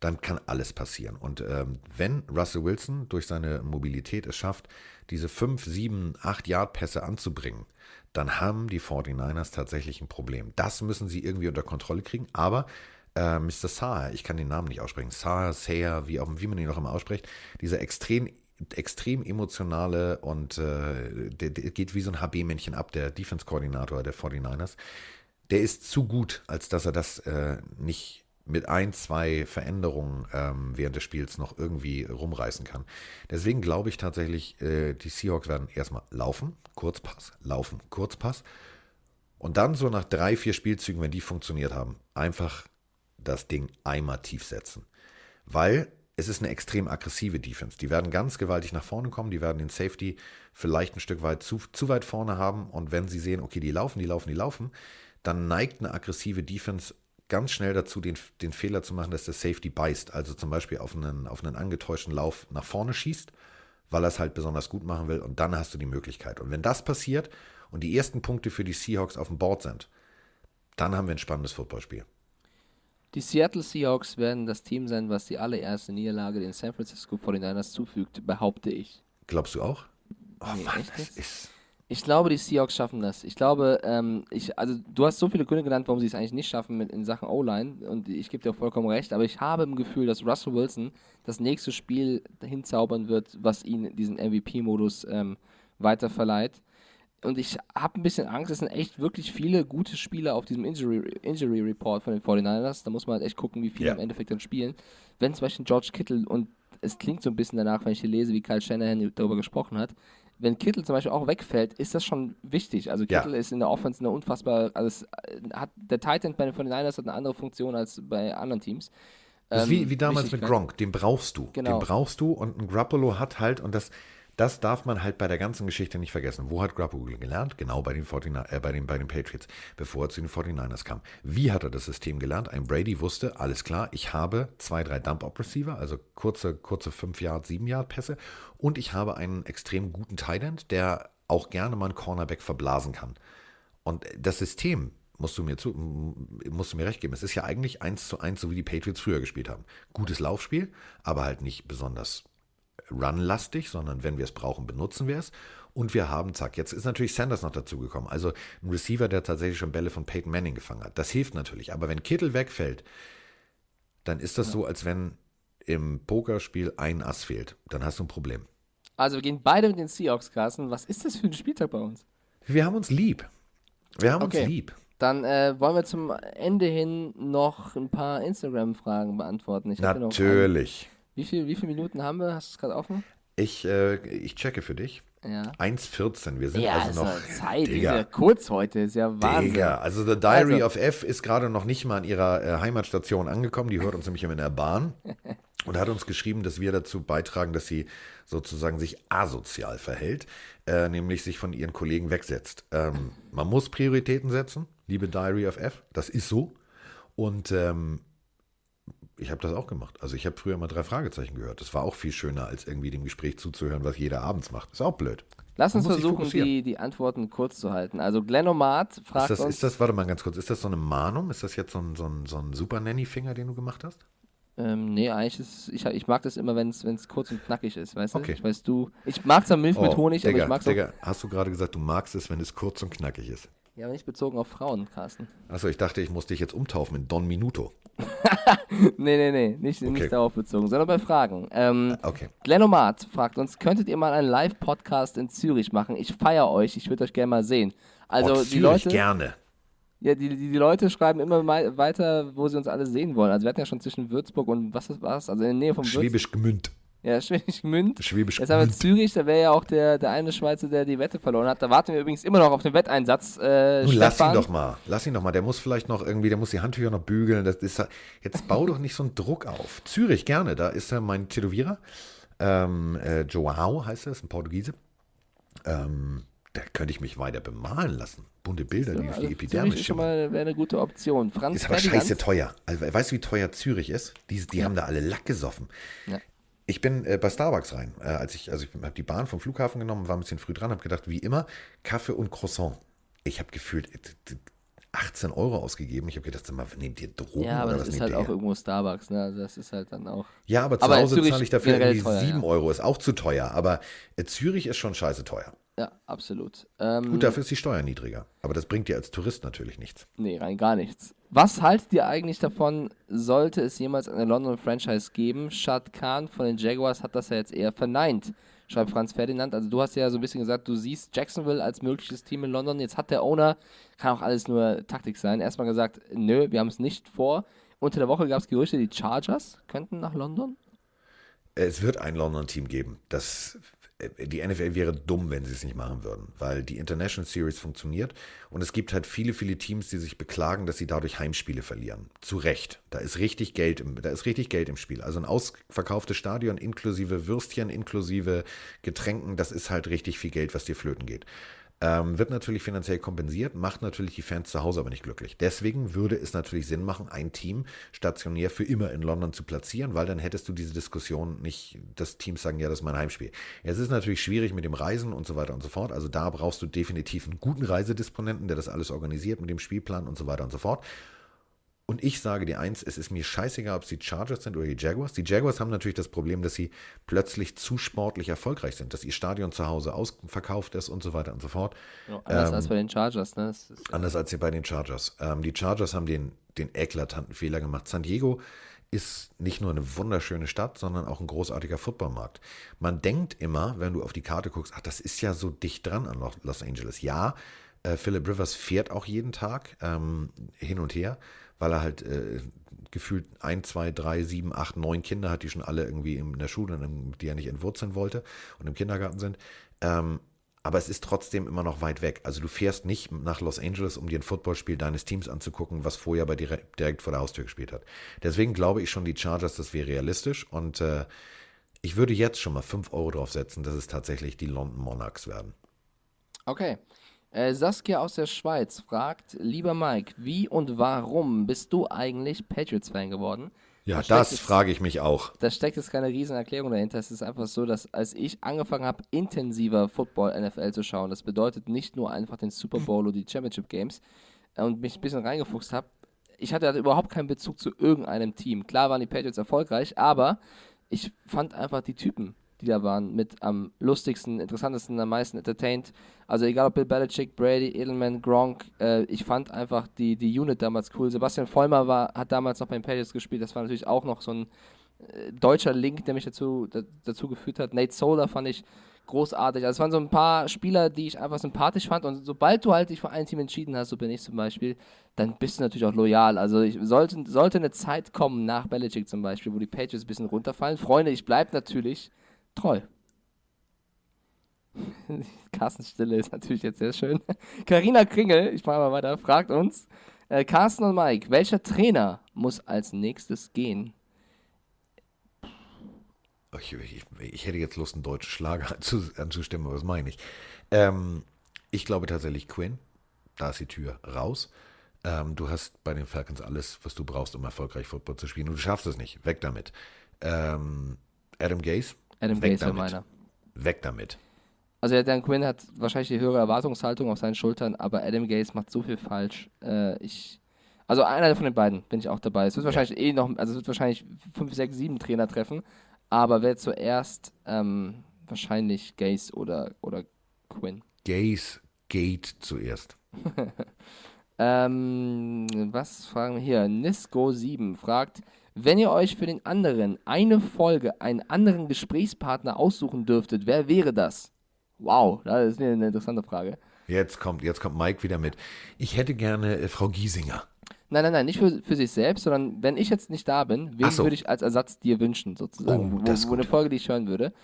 S1: dann kann alles passieren. Und ähm, wenn Russell Wilson durch seine Mobilität es schafft, diese 5, 7, 8 Yard-Pässe anzubringen, dann haben die 49ers tatsächlich ein Problem. Das müssen sie irgendwie unter Kontrolle kriegen. Aber äh, Mr. Saar, ich kann den Namen nicht aussprechen, Saar, Sayer, wie, auch, wie man ihn auch immer ausspricht, dieser extrem extrem emotionale und äh, der, der geht wie so ein HB-Männchen ab, der Defense-Koordinator der 49ers. Der ist zu gut, als dass er das äh, nicht mit ein, zwei Veränderungen ähm, während des Spiels noch irgendwie rumreißen kann. Deswegen glaube ich tatsächlich, äh, die Seahawks werden erstmal laufen, Kurzpass, laufen, Kurzpass. Und dann so nach drei, vier Spielzügen, wenn die funktioniert haben, einfach das Ding einmal tief setzen. Weil es ist eine extrem aggressive Defense. Die werden ganz gewaltig nach vorne kommen, die werden den Safety vielleicht ein Stück weit zu, zu weit vorne haben. Und wenn sie sehen, okay, die laufen, die laufen, die laufen, dann neigt eine aggressive Defense ganz schnell dazu, den, den Fehler zu machen, dass der Safety beißt. Also zum Beispiel auf einen, auf einen angetäuschten Lauf nach vorne schießt, weil er es halt besonders gut machen will. Und dann hast du die Möglichkeit. Und wenn das passiert und die ersten Punkte für die Seahawks auf dem Board sind, dann haben wir ein spannendes Footballspiel.
S2: Die Seattle Seahawks werden das Team sein, was die allererste Niederlage den San Francisco 49ers zufügt, behaupte ich.
S1: Glaubst du auch? Oh
S2: Nee,
S1: Mann, das ist.
S2: Ich glaube, die Seahawks schaffen das. Ich glaube, ähm, ich, also du hast so viele Gründe genannt, warum sie es eigentlich nicht schaffen mit, in Sachen O-Line und ich gebe dir vollkommen recht, aber ich habe im Gefühl, dass Russell Wilson das nächste Spiel hinzaubern wird, was ihn diesen MVP-Modus ähm, weiter verleiht. Und ich habe ein bisschen Angst, es sind echt wirklich viele gute Spieler auf diesem Injury, Injury Report von den 49ers. Da muss man halt echt gucken, wie viele
S1: Ja.
S2: im Endeffekt dann spielen. Wenn zum Beispiel George Kittle und es klingt so ein bisschen danach, wenn ich hier lese, wie Kyle Shanahan darüber gesprochen hat, wenn Kittle zum Beispiel auch wegfällt, ist das schon wichtig. Also
S1: Ja.
S2: Kittle ist in der Offense eine unfassbar, also äh, hat, der Titan bei den 49ers hat eine andere Funktion als bei anderen Teams.
S1: Das ist wie,
S2: Ähm,
S1: wie damals mit
S2: Wichtigkeit.
S1: Gronk, den brauchst du.
S2: Genau.
S1: Den brauchst du und ein Grappolo hat halt, und das, das darf man halt bei der ganzen Geschichte nicht vergessen. Wo hat Grappolo gelernt? Genau bei den, 49, äh, bei, den, bei den Patriots, bevor er zu den 49ers kam. Wie hat er das System gelernt? Ein Brady wusste, alles klar, ich habe zwei, drei Dump-Up-Receiver, also kurze, kurze 5 Yard, 7 Yard Pässe und ich habe einen extrem guten Tight der auch gerne mal einen Cornerback verblasen kann. Und das System, musst du mir zu, musst du mir recht geben, es ist ja eigentlich eins zu eins, so wie die Patriots früher gespielt haben. Gutes Laufspiel, aber halt nicht besonders runlastig, sondern wenn wir es brauchen, benutzen wir es. Und wir haben, zack, jetzt ist natürlich Sanders noch dazugekommen. Also ein Receiver, der tatsächlich schon Bälle von Peyton Manning gefangen hat. Das hilft natürlich. Aber wenn Kittel wegfällt, dann ist das so, als wenn im Pokerspiel ein Ass fehlt. Dann hast du ein Problem.
S2: Also wir gehen beide mit den Seahawks, Carsten. Was ist das für ein Spieltag bei uns?
S1: Wir haben uns lieb. Wir haben
S2: Okay.
S1: uns lieb.
S2: Dann äh, wollen wir zum Ende hin noch ein paar Instagram-Fragen beantworten. Ich
S1: Natürlich.
S2: Wie, viel, wie viele Minuten haben wir? Hast du es gerade offen?
S1: Ich, äh, ich checke für dich.
S2: Ja.
S1: 1,14. Wir sind
S2: Ja,
S1: also
S2: ist
S1: noch.
S2: noch Zeit. Ist
S1: Digga,
S2: ja kurz heute. Ist ja Wahnsinn.
S1: Digga, also The Diary
S2: Also-
S1: of F ist gerade noch nicht mal an ihrer äh, Heimatstation angekommen. Die hört uns nämlich immer in der Bahn und hat uns geschrieben, dass wir dazu beitragen, dass sie sozusagen sich asozial verhält, äh, nämlich sich von ihren Kollegen wegsetzt. Ähm, man muss Prioritäten setzen, liebe Diary of F. Das ist so. Und ähm, ich habe das auch gemacht. Also ich habe früher mal drei Fragezeichen gehört. Das war auch viel schöner, als irgendwie dem Gespräch zuzuhören, was jeder abends macht. Ist auch blöd.
S2: Lass uns versuchen, die, die Antworten kurz zu halten. Also Glennomat
S1: Ist
S2: fragt
S1: das,
S2: uns.
S1: ist das, warte mal ganz kurz, ist das so eine Mahnung? Ist das jetzt so ein, so ein, so ein Super Nanny-Finger, den du gemacht hast?
S2: ähm, nee, eigentlich ist ich, ich mag das immer, wenn es kurz und knackig ist, weißt du?
S1: Okay.
S2: Ich weiß du. Ich mag zwar Milch mit Honig,
S1: Oh, Digga,
S2: aber ich mag.
S1: Digga, hast du gerade gesagt, du magst es, wenn es kurz und knackig ist?
S2: Ja, aber nicht bezogen auf Frauen, Carsten.
S1: Achso, ich dachte, ich muss dich jetzt umtaufen in Don Minuto.
S2: Nee, nee, nee, nicht,
S1: Okay.
S2: nicht darauf bezogen, sondern bei Fragen. Ähm,
S1: Okay.
S2: Glennomat fragt uns, könntet ihr mal einen Live-Podcast in Zürich machen? Ich feiere euch, ich würde euch gerne mal sehen. Also
S1: oh,
S2: die Leute,
S1: gerne.
S2: ja, die, die, die Leute schreiben immer weiter, wo sie uns alle sehen wollen. Also wir hatten ja schon zwischen Würzburg und was ist was? Also in der Nähe von Würzburg.
S1: Schwäbisch Gemünd.
S2: Ja, Schwäbisch Gmünd.
S1: Schwäbisch
S2: Jetzt haben wir. Zürich, da wäre ja auch der, der eine Schweizer, der die Wette verloren hat. Da warten wir übrigens immer noch auf den Wetteinsatz. Äh,
S1: Nun lass ihn doch mal. Lass ihn doch mal. Der muss vielleicht noch irgendwie, der muss die Handtücher noch bügeln. Das ist, jetzt bau doch nicht so einen Druck auf. Zürich gerne. Da ist ja mein Tätowierer. Ähm, äh, Joao heißt er, ist ein Portugiese. Ähm, da könnte ich mich weiter bemalen lassen. Bunte Bilder, die durch
S2: Also
S1: die
S2: Zürich
S1: Epidermis
S2: ist schon
S1: schimmern.
S2: mal wäre eine gute Option. Franz
S1: Ist aber
S2: Ferdinand.
S1: scheiße teuer. Also, weißt du, wie teuer Zürich ist? Die, die haben da alle Lack gesoffen.
S2: Ja.
S1: Ich bin äh, bei Starbucks rein. Äh, als ich, also ich habe die Bahn vom Flughafen genommen, war ein bisschen früh dran, habe gedacht, wie immer, Kaffee und Croissant. Ich habe gefühlt äh, d- d- 18 Euro ausgegeben. Ich habe gedacht, sag mal, nehmt ihr Drogen
S2: Ja, aber
S1: oder
S2: das
S1: was
S2: ist halt auch
S1: her?
S2: irgendwo Starbucks, ne? Also das ist halt dann auch.
S1: Ja, aber zu
S2: Aber
S1: Hause zahle ich dafür irgendwie
S2: teuer,
S1: 7
S2: ja.
S1: Euro. Ist auch zu teuer. Aber äh, Zürich ist schon scheiße teuer.
S2: Ja, absolut. Ähm,
S1: Gut, dafür ist die Steuer niedriger. Aber das bringt dir als Tourist natürlich nichts.
S2: Nee, rein gar nichts. Was haltet ihr eigentlich davon, sollte es jemals eine London-Franchise geben? Shad Khan von den Jaguars hat das ja jetzt eher verneint, schreibt Franz Ferdinand. Also du hast ja so ein bisschen gesagt, du siehst Jacksonville als mögliches Team in London. Jetzt hat der Owner, kann auch alles nur Taktik sein, erstmal gesagt, nö, wir haben es nicht vor. Unter der Woche gab es Gerüchte, die Chargers könnten nach London.
S1: Es wird ein London-Team geben. Das, die NFL wäre dumm, wenn sie es nicht machen würden, weil die International Series funktioniert und es gibt halt viele, viele Teams, die sich beklagen, dass sie dadurch Heimspiele verlieren. Zu Recht. Da ist richtig Geld im, da ist richtig Geld im Spiel. Also ein ausverkauftes Stadion inklusive Würstchen, inklusive Getränken, das ist halt richtig viel Geld, was dir flöten geht. Ähm, wird natürlich finanziell kompensiert, macht natürlich die Fans zu Hause aber nicht glücklich. Deswegen würde es natürlich Sinn machen, ein Team stationär für immer in London zu platzieren, weil dann hättest du diese Diskussion nicht, dass Teams sagen, ja, das ist mein Heimspiel. Es ist natürlich schwierig mit dem Reisen und so weiter und so fort. Also da brauchst du definitiv einen guten Reisedisponenten, der das alles organisiert mit dem Spielplan und so weiter und so fort. Und ich sage dir eins, es ist mir scheißegal, ob es die Chargers sind oder die Jaguars. Die Jaguars haben natürlich das Problem, dass sie plötzlich zu sportlich erfolgreich sind, dass ihr Stadion zu Hause ausverkauft ist und so weiter und so fort.
S2: Anders als bei den Chargers, ne? Ist,
S1: Anders als hier bei den Chargers. Ähm, die Chargers haben den, den eklatanten Fehler gemacht. San Diego ist nicht nur eine wunderschöne Stadt, sondern auch ein großartiger Footballmarkt. Man denkt immer, wenn du auf die Karte guckst, ach, das ist ja so dicht dran an Lo- Los Angeles. Ja, äh, Philip Rivers fährt auch jeden Tag ähm, hin und her, weil er halt äh, gefühlt ein, zwei, drei, sieben, acht, neun Kinder hat, die schon alle irgendwie in der Schule, die er nicht entwurzeln wollte und im Kindergarten sind. Ähm, aber es ist trotzdem immer noch weit weg. Also du fährst nicht nach Los Angeles, um dir ein Footballspiel deines Teams anzugucken, was vorher bei direkt, direkt vor der Haustür gespielt hat. Deswegen glaube ich schon, die Chargers, das wäre realistisch. Und äh, ich würde jetzt schon mal 5 Euro drauf setzen, dass es tatsächlich die London Monarchs werden.
S2: Okay. Äh, Saskia aus der Schweiz fragt, lieber Mike, wie und warum bist du eigentlich Patriots-Fan geworden?
S1: Ja,
S2: Da
S1: das frage ich mich auch.
S2: Da steckt jetzt keine riesen Erklärung dahinter. Es ist einfach so, dass als ich angefangen habe, intensiver Football NFL zu schauen, das bedeutet nicht nur einfach den Super Bowl oder die Championship Games äh, und mich ein bisschen reingefuchst habe, ich hatte halt überhaupt keinen Bezug zu irgendeinem Team. Klar waren die Patriots erfolgreich, aber ich fand einfach die Typen die da waren, mit am lustigsten, interessantesten, am meisten entertained. Also egal ob Bill Belichick, Brady, Edelman, Gronk, äh, ich fand einfach die, die Unit damals cool. Sebastian Vollmer war, hat damals noch bei den Patriots gespielt, das war natürlich auch noch so ein äh, deutscher Link, der mich dazu, da, dazu geführt hat. Nate Solar fand ich großartig. Also es waren so ein paar Spieler, die ich einfach sympathisch fand. Und sobald du halt dich für ein Team entschieden hast, so bin ich zum Beispiel, dann bist du natürlich auch loyal. Also ich, sollte, sollte eine Zeit kommen nach Belichick zum Beispiel, wo die Patriots ein bisschen runterfallen. Freunde, ich bleibe natürlich treu. Carsten Stille ist natürlich jetzt sehr schön. Karina Kringel, ich mache mal weiter, fragt uns, äh, Carsten und Mike, welcher Trainer muss als nächstes gehen?
S1: Ich, ich, ich, hätte jetzt Lust, einen deutschen Schlager anzu, anzustimmen, aber das meine ich. Ähm, ich glaube tatsächlich Quinn. Da ist die Tür raus. Ähm, du hast bei den Falcons alles, was du brauchst, um erfolgreich Football zu spielen. Und du schaffst es nicht. Weg damit. Ähm, Adam Gaze.
S2: Adam
S1: weg
S2: Gaze war
S1: damit.
S2: meiner.
S1: Weg damit.
S2: Also ja, Dan Quinn hat wahrscheinlich die höhere Erwartungshaltung auf seinen Schultern, aber Adam Gaze macht so viel falsch. Äh, ich, also einer von den beiden bin ich auch dabei. Es wird wahrscheinlich eh noch, also es wird wahrscheinlich fünf, sechs, sieben Trainer treffen, aber wer zuerst ähm, wahrscheinlich Gaze oder, oder Quinn.
S1: Gaze geht zuerst.
S2: Ähm, was fragen wir hier? Nisco7 fragt, wenn ihr euch für den anderen eine Folge einen anderen Gesprächspartner aussuchen dürftet, wer wäre das? Wow, das ist eine interessante Frage.
S1: Jetzt kommt, jetzt kommt Mike wieder mit. Ich hätte gerne äh, Frau Giesinger.
S2: Nein, nein, nein, nicht für, für sich selbst, sondern wenn ich jetzt nicht da bin, wen
S1: so.
S2: würde ich als Ersatz dir wünschen, sozusagen?
S1: Oh,
S2: wo,
S1: das ist
S2: wo eine. Folge, die ich hören würde.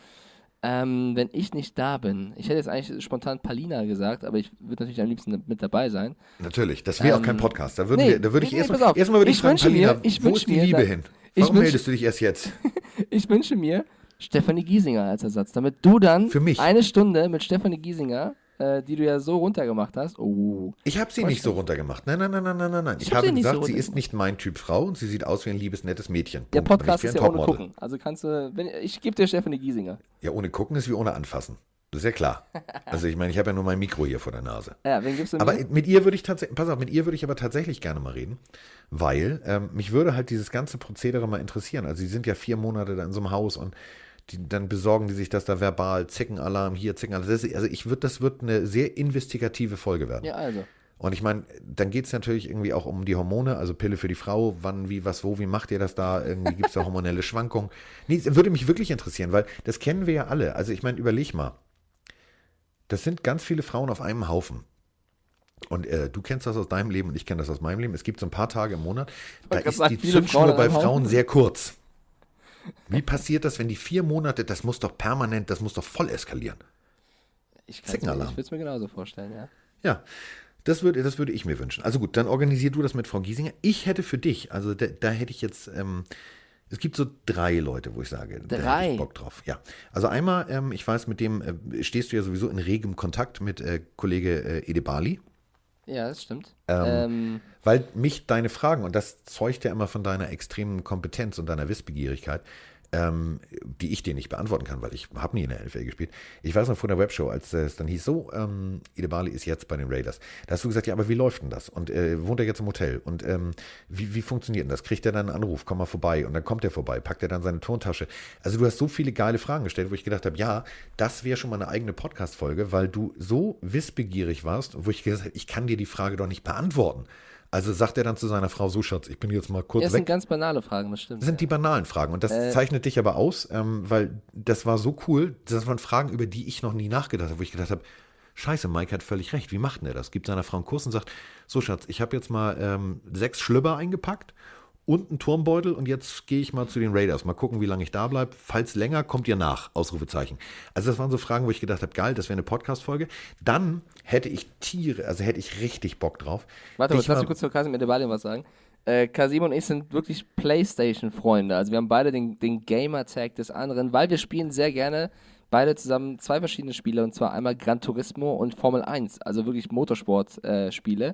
S2: Ähm, wenn ich nicht da bin, ich hätte jetzt eigentlich spontan Palina gesagt, aber ich würde natürlich am liebsten mit dabei sein.
S1: Natürlich, das wäre auch kein
S2: Ähm,
S1: Podcast. Da, würden
S2: nee,
S1: wir, da würde ich
S2: nee,
S1: erstmal erstmal würde ich,
S2: Ich
S1: fragen,
S2: wünsche mir-
S1: Palina,
S2: ich
S1: wo
S2: wünsche
S1: ist die
S2: mir,
S1: Liebe
S2: dass-
S1: hin?
S2: ich
S1: Warum meldest du dich erst jetzt?
S2: Ich wünsche mir Stefanie Giesinger als Ersatz, damit du dann
S1: Für mich?
S2: eine Stunde mit Stefanie Giesinger, äh, die du ja so runtergemacht hast. Oh.
S1: Ich habe sie nicht so runtergemacht. Nein, nein, nein, nein, nein, nein, nein. Ich,
S2: Ich hab
S1: habe gesagt,
S2: so
S1: sie ist nicht mein Typ Frau und sie sieht aus wie ein liebes, nettes Mädchen.
S2: Der
S1: Punkt. Und
S2: Podcast ist ja
S1: ein
S2: ohne
S1: Topmodel.
S2: gucken. Also kannst du, wenn, ich gebe dir Stefanie Giesinger.
S1: Ja, ohne gucken ist wie ohne anfassen. Das ist ja klar. Also ich meine, ich habe ja nur mein Mikro hier vor der Nase.
S2: Ja, wen gibst du
S1: Aber
S2: mir?
S1: mit ihr würde ich tatsächlich, pass auf, mit ihr würde ich aber tatsächlich gerne mal reden, weil ähm, mich würde halt dieses ganze Prozedere mal interessieren. Also sie sind ja vier Monate da in so einem Haus und die, dann besorgen die sich das da verbal, Zickenalarm hier, Zickenalarm. Ist, also ich würde, das wird eine sehr investigative Folge werden.
S2: Ja, also.
S1: Und ich meine, dann geht es natürlich irgendwie auch um die Hormone, also Pille für die Frau, wann, wie, was, wo, wie macht ihr das da? Irgendwie gibt es da hormonelle Schwankungen. Nee, es würde mich wirklich interessieren, weil das kennen wir ja alle. Also ich meine, überleg mal. Das sind ganz viele Frauen auf einem Haufen. Und äh, du kennst das aus deinem Leben und ich kenne das aus meinem Leben. Es gibt so ein paar Tage im Monat, da ist die Zündschnur bei Frauen sehr kurz. Wie passiert das, wenn die vier Monate, das muss doch permanent, das muss doch voll eskalieren.
S2: Ich, ich würde es mir genauso vorstellen, ja.
S1: Ja, das würde, das würde ich mir wünschen. Also gut, dann organisier du das mit Frau Giesinger. Ich hätte für dich, also da, da hätte ich jetzt, ähm, es gibt so drei Leute, wo ich sage, da hätte
S2: Drei?
S1: ich Bock drauf. Ja, also einmal, ähm, ich weiß, mit dem äh, stehst du ja sowieso in regem Kontakt mit äh, Kollege äh, Edebali.
S2: Ja, das stimmt.
S1: Ähm,
S2: Ähm,
S1: Weil mich deine Fragen, und das zeugt ja immer von deiner extremen Kompetenz und deiner Wissbegierigkeit, ähm, die ich dir nicht beantworten kann, weil ich habe nie in der NFL gespielt. Ich weiß noch vor der Webshow, als äh, es dann hieß, so, ähm, Idebali ist jetzt bei den Raiders. Da hast du gesagt, ja, aber wie läuft denn das? Und äh, wohnt er jetzt im Hotel? Und ähm, wie, wie funktioniert denn das? Kriegt er dann einen Anruf, komm mal vorbei? Und dann kommt er vorbei, packt er dann seine Tontasche? Also du hast so viele geile Fragen gestellt, wo ich gedacht habe, ja, das wäre schon mal eine eigene Podcast-Folge, weil du so wissbegierig warst, wo ich gesagt habe, ich kann dir die Frage doch nicht beantworten. Also sagt er dann zu seiner Frau, so Schatz, ich bin jetzt mal kurz
S2: ja, das
S1: weg.
S2: sind ganz banale Fragen, das stimmt.
S1: Das sind die banalen Fragen. Und das
S2: Äh.
S1: zeichnet dich aber aus, ähm, weil das war so cool. Das waren Fragen, über die ich noch nie nachgedacht habe, wo ich gedacht habe, Scheiße, Mike hat völlig recht. Wie macht denn er das? Gibt seiner Frau einen Kurs und sagt, so Schatz, ich habe jetzt mal ähm, sechs Schlüpper eingepackt und einen Turmbeutel und jetzt gehe ich mal zu den Raiders. Mal gucken, wie lange ich da bleibe. Falls länger, kommt ihr nach. Ausrufezeichen. Also das waren so Fragen, wo ich gedacht habe, geil, das wäre eine Podcast-Folge. Dann hätte ich Tiere, also hätte ich richtig Bock drauf.
S2: Warte, kurz, lass
S1: mal-
S2: mich kurz zu Kasim mit Debalien was sagen. Äh, Kasim und ich sind wirklich Playstation-Freunde. Also wir haben beide den, den Gamer-Tag des anderen, weil wir spielen sehr gerne beide zusammen zwei verschiedene Spiele und zwar einmal Gran Turismo und Formel 1, also wirklich Motorsport-Spiele.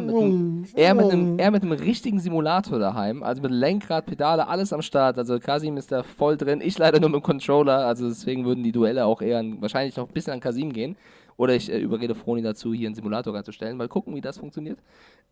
S2: einem, er, mit einem, er mit einem richtigen Simulator daheim, also mit Lenkrad, Pedale, alles am Start. Also Kasim ist da voll drin, ich leider nur mit dem Controller, also deswegen würden die Duelle auch eher an, wahrscheinlich noch ein bisschen an Kasim gehen. Oder ich äh, überrede Froni dazu, hier einen Simulator reinzustellen. Mal gucken, wie das funktioniert.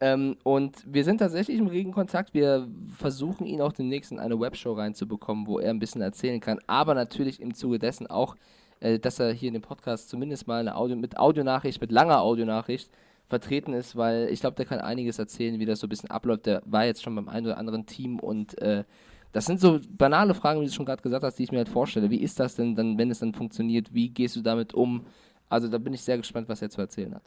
S2: Ähm, und wir sind tatsächlich im regen Kontakt. Wir versuchen ihn auch demnächst in eine Webshow reinzubekommen, wo er ein bisschen erzählen kann. Aber natürlich im Zuge dessen auch, äh, dass er hier in dem Podcast zumindest mal eine Audio mit Audionachricht, mit langer Audionachricht vertreten ist, weil ich glaube, der kann einiges erzählen, wie das so ein bisschen abläuft. Der war jetzt schon beim einen oder anderen Team und äh, das sind so banale Fragen, wie du schon gerade gesagt hast, die ich mir halt vorstelle. Wie ist das denn dann, wenn es dann funktioniert? Wie gehst du damit um? Also da bin ich sehr gespannt, was er zu erzählen hat.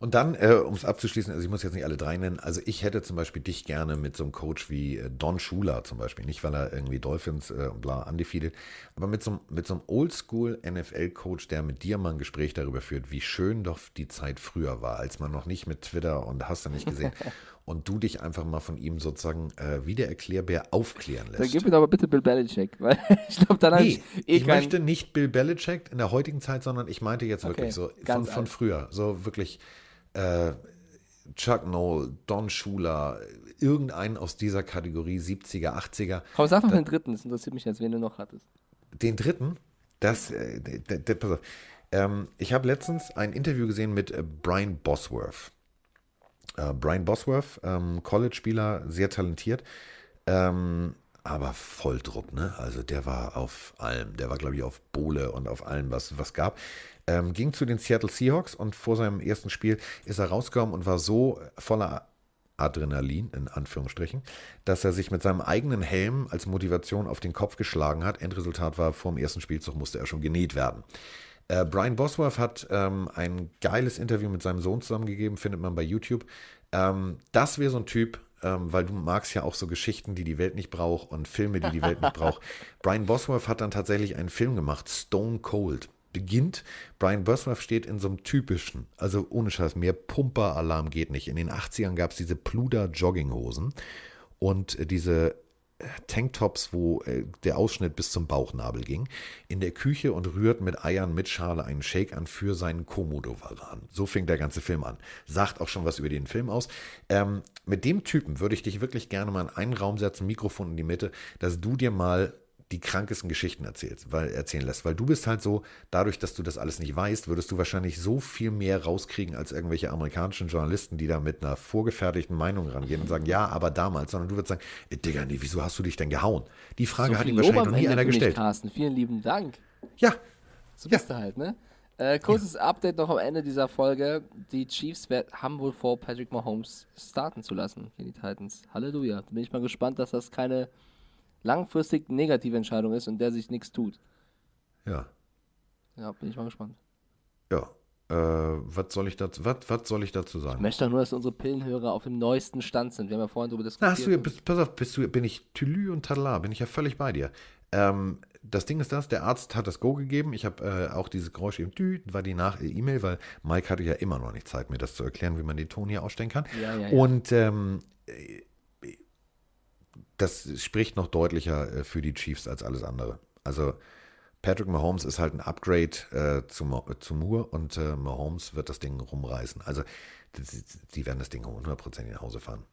S1: Und dann, äh, um es abzuschließen, also ich muss jetzt nicht alle drei nennen, also ich hätte zum Beispiel dich gerne mit so einem Coach wie äh, Don Schuler zum Beispiel, nicht weil er irgendwie Dolphins äh, und bla undefeated, aber mit so, mit so einem Oldschool-NFL-Coach, der mit dir mal ein Gespräch darüber führt, wie schön doch die Zeit früher war, als man noch nicht mit Twitter und hast du nicht gesehen. und du dich einfach mal von ihm sozusagen äh, wie der Erklärbär aufklären lässt.
S2: Dann gib mir aber bitte Bill Belichick, weil ich glaube, dann
S1: nee, ich eh Ich möchte nicht Bill Belichick in der heutigen Zeit, sondern ich meinte jetzt okay, wirklich so von, von früher, so wirklich äh, Chuck Noll, Don Schuler, irgendeinen aus dieser Kategorie 70er, 80er.
S2: Komm, sag da, den dritten, das interessiert mich jetzt, wen du noch hattest.
S1: Den dritten? Das, äh, pass auf. Ähm, ich habe letztens ein Interview gesehen mit äh, Brian Bosworth. Äh, Brian Bosworth, ähm, College-Spieler, sehr talentiert, ähm, aber voll Druck, ne? Also der war auf allem, der war, glaube ich, auf Bohle und auf allem, was es gab. Ähm, ging zu den Seattle Seahawks und vor seinem ersten Spiel ist er rausgekommen und war so voller Adrenalin, in Anführungsstrichen, dass er sich mit seinem eigenen Helm als Motivation auf den Kopf geschlagen hat. Endresultat war, vor dem ersten Spielzug musste er schon genäht werden. Äh, Brian Bosworth hat ähm, ein geiles Interview mit seinem Sohn zusammengegeben, findet man bei YouTube. Ähm, das wäre so ein Typ, ähm, weil du magst ja auch so Geschichten, die die Welt nicht braucht und Filme, die die Welt nicht braucht. Brian Bosworth hat dann tatsächlich einen Film gemacht, Stone Cold beginnt. Brian Bosworth steht in so einem typischen, also ohne Scheiß, mehr Pumper-Alarm geht nicht. In den 80ern gab es diese Pluder-Jogginghosen und äh, diese Tanktops, wo äh, der Ausschnitt bis zum Bauchnabel ging, in der Küche und rührt mit Eiern mit Schale einen Shake an für seinen Komodo-Varan. So fing der ganze Film an. Sagt auch schon was über den Film aus. Ähm, mit dem Typen würde ich dich wirklich gerne mal in einen Raum setzen, Mikrofon in die Mitte, dass du dir mal die krankesten Geschichten erzählst, weil, erzählen lässt. Weil du bist halt so, dadurch, dass du das alles nicht weißt, würdest du wahrscheinlich so viel mehr rauskriegen als irgendwelche amerikanischen Journalisten, die da mit einer vorgefertigten Meinung rangehen und sagen, ja, aber damals, sondern du würdest sagen, ey, Digga, nee, wieso hast du dich denn gehauen? Die Frage so hat ihm wahrscheinlich noch nie einer gestellt.
S2: Carsten, vielen lieben Dank.
S1: Ja.
S2: So bist ja. du halt, ne? Äh, kurzes ja. Update noch am Ende dieser Folge. Die Chiefs haben wohl vor, Patrick Mahomes starten zu lassen gegen die Titans. Halleluja. Da bin ich mal gespannt, dass das keine langfristig negative Entscheidung ist und der sich nichts tut.
S1: Ja.
S2: Ja, bin ich mal gespannt.
S1: Ja. Äh, was soll ich dazu, was, was soll ich dazu sagen?
S2: Ich möchte doch nur, dass unsere Pillenhörer auf dem neuesten Stand sind. Wir haben ja vorhin darüber diskutiert.
S1: Na, hast du, bist, pass auf, bist du, bin ich Tülü und Tadala, bin ich ja völlig bei dir. Ähm, das Ding ist das, der Arzt hat das Go gegeben. Ich habe äh, auch dieses Geräusch eben, dü, war die nach E-Mail, weil Mike hatte ja immer noch nicht Zeit, mir das zu erklären, wie man den Ton hier ausstellen kann. Ja, ja, ja. Und ähm, das spricht noch deutlicher äh, für die Chiefs als alles andere. Also Patrick Mahomes ist halt ein Upgrade äh, zu, zu Moore und äh, Mahomes wird das Ding rumreißen. Also die werden das Ding 100% nach Hause fahren.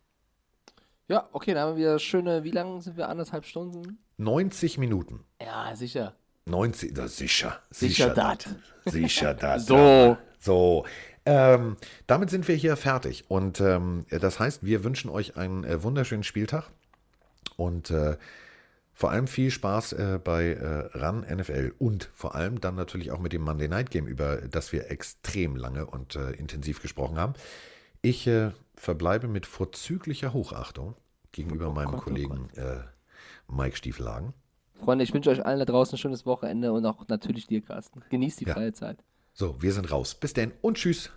S2: Ja, okay, dann haben wir schöne, wie lange sind wir? Anderthalb Stunden?
S1: 90 Minuten.
S2: Ja, sicher.
S1: 90, das sicher.
S2: Sicher, das.
S1: Sicher das.
S2: so.
S1: So. Ähm, damit sind wir hier fertig. Und ähm, das heißt, wir wünschen euch einen äh, wunderschönen Spieltag. Und äh, vor allem viel Spaß äh, bei äh, RAN NFL und vor allem dann natürlich auch mit dem Monday Night Game, über das wir extrem lange und äh, intensiv gesprochen haben. Ich äh, verbleibe mit vorzüglicher Hochachtung gegenüber oh meinem Gott, Kollegen oh Mike Stiefelagen.
S2: Freunde, ich wünsche euch allen da draußen ein schönes Wochenende und auch natürlich dir, Carsten. Genießt die ja. freie Zeit.
S1: So, wir sind raus. Bis denn und tschüss.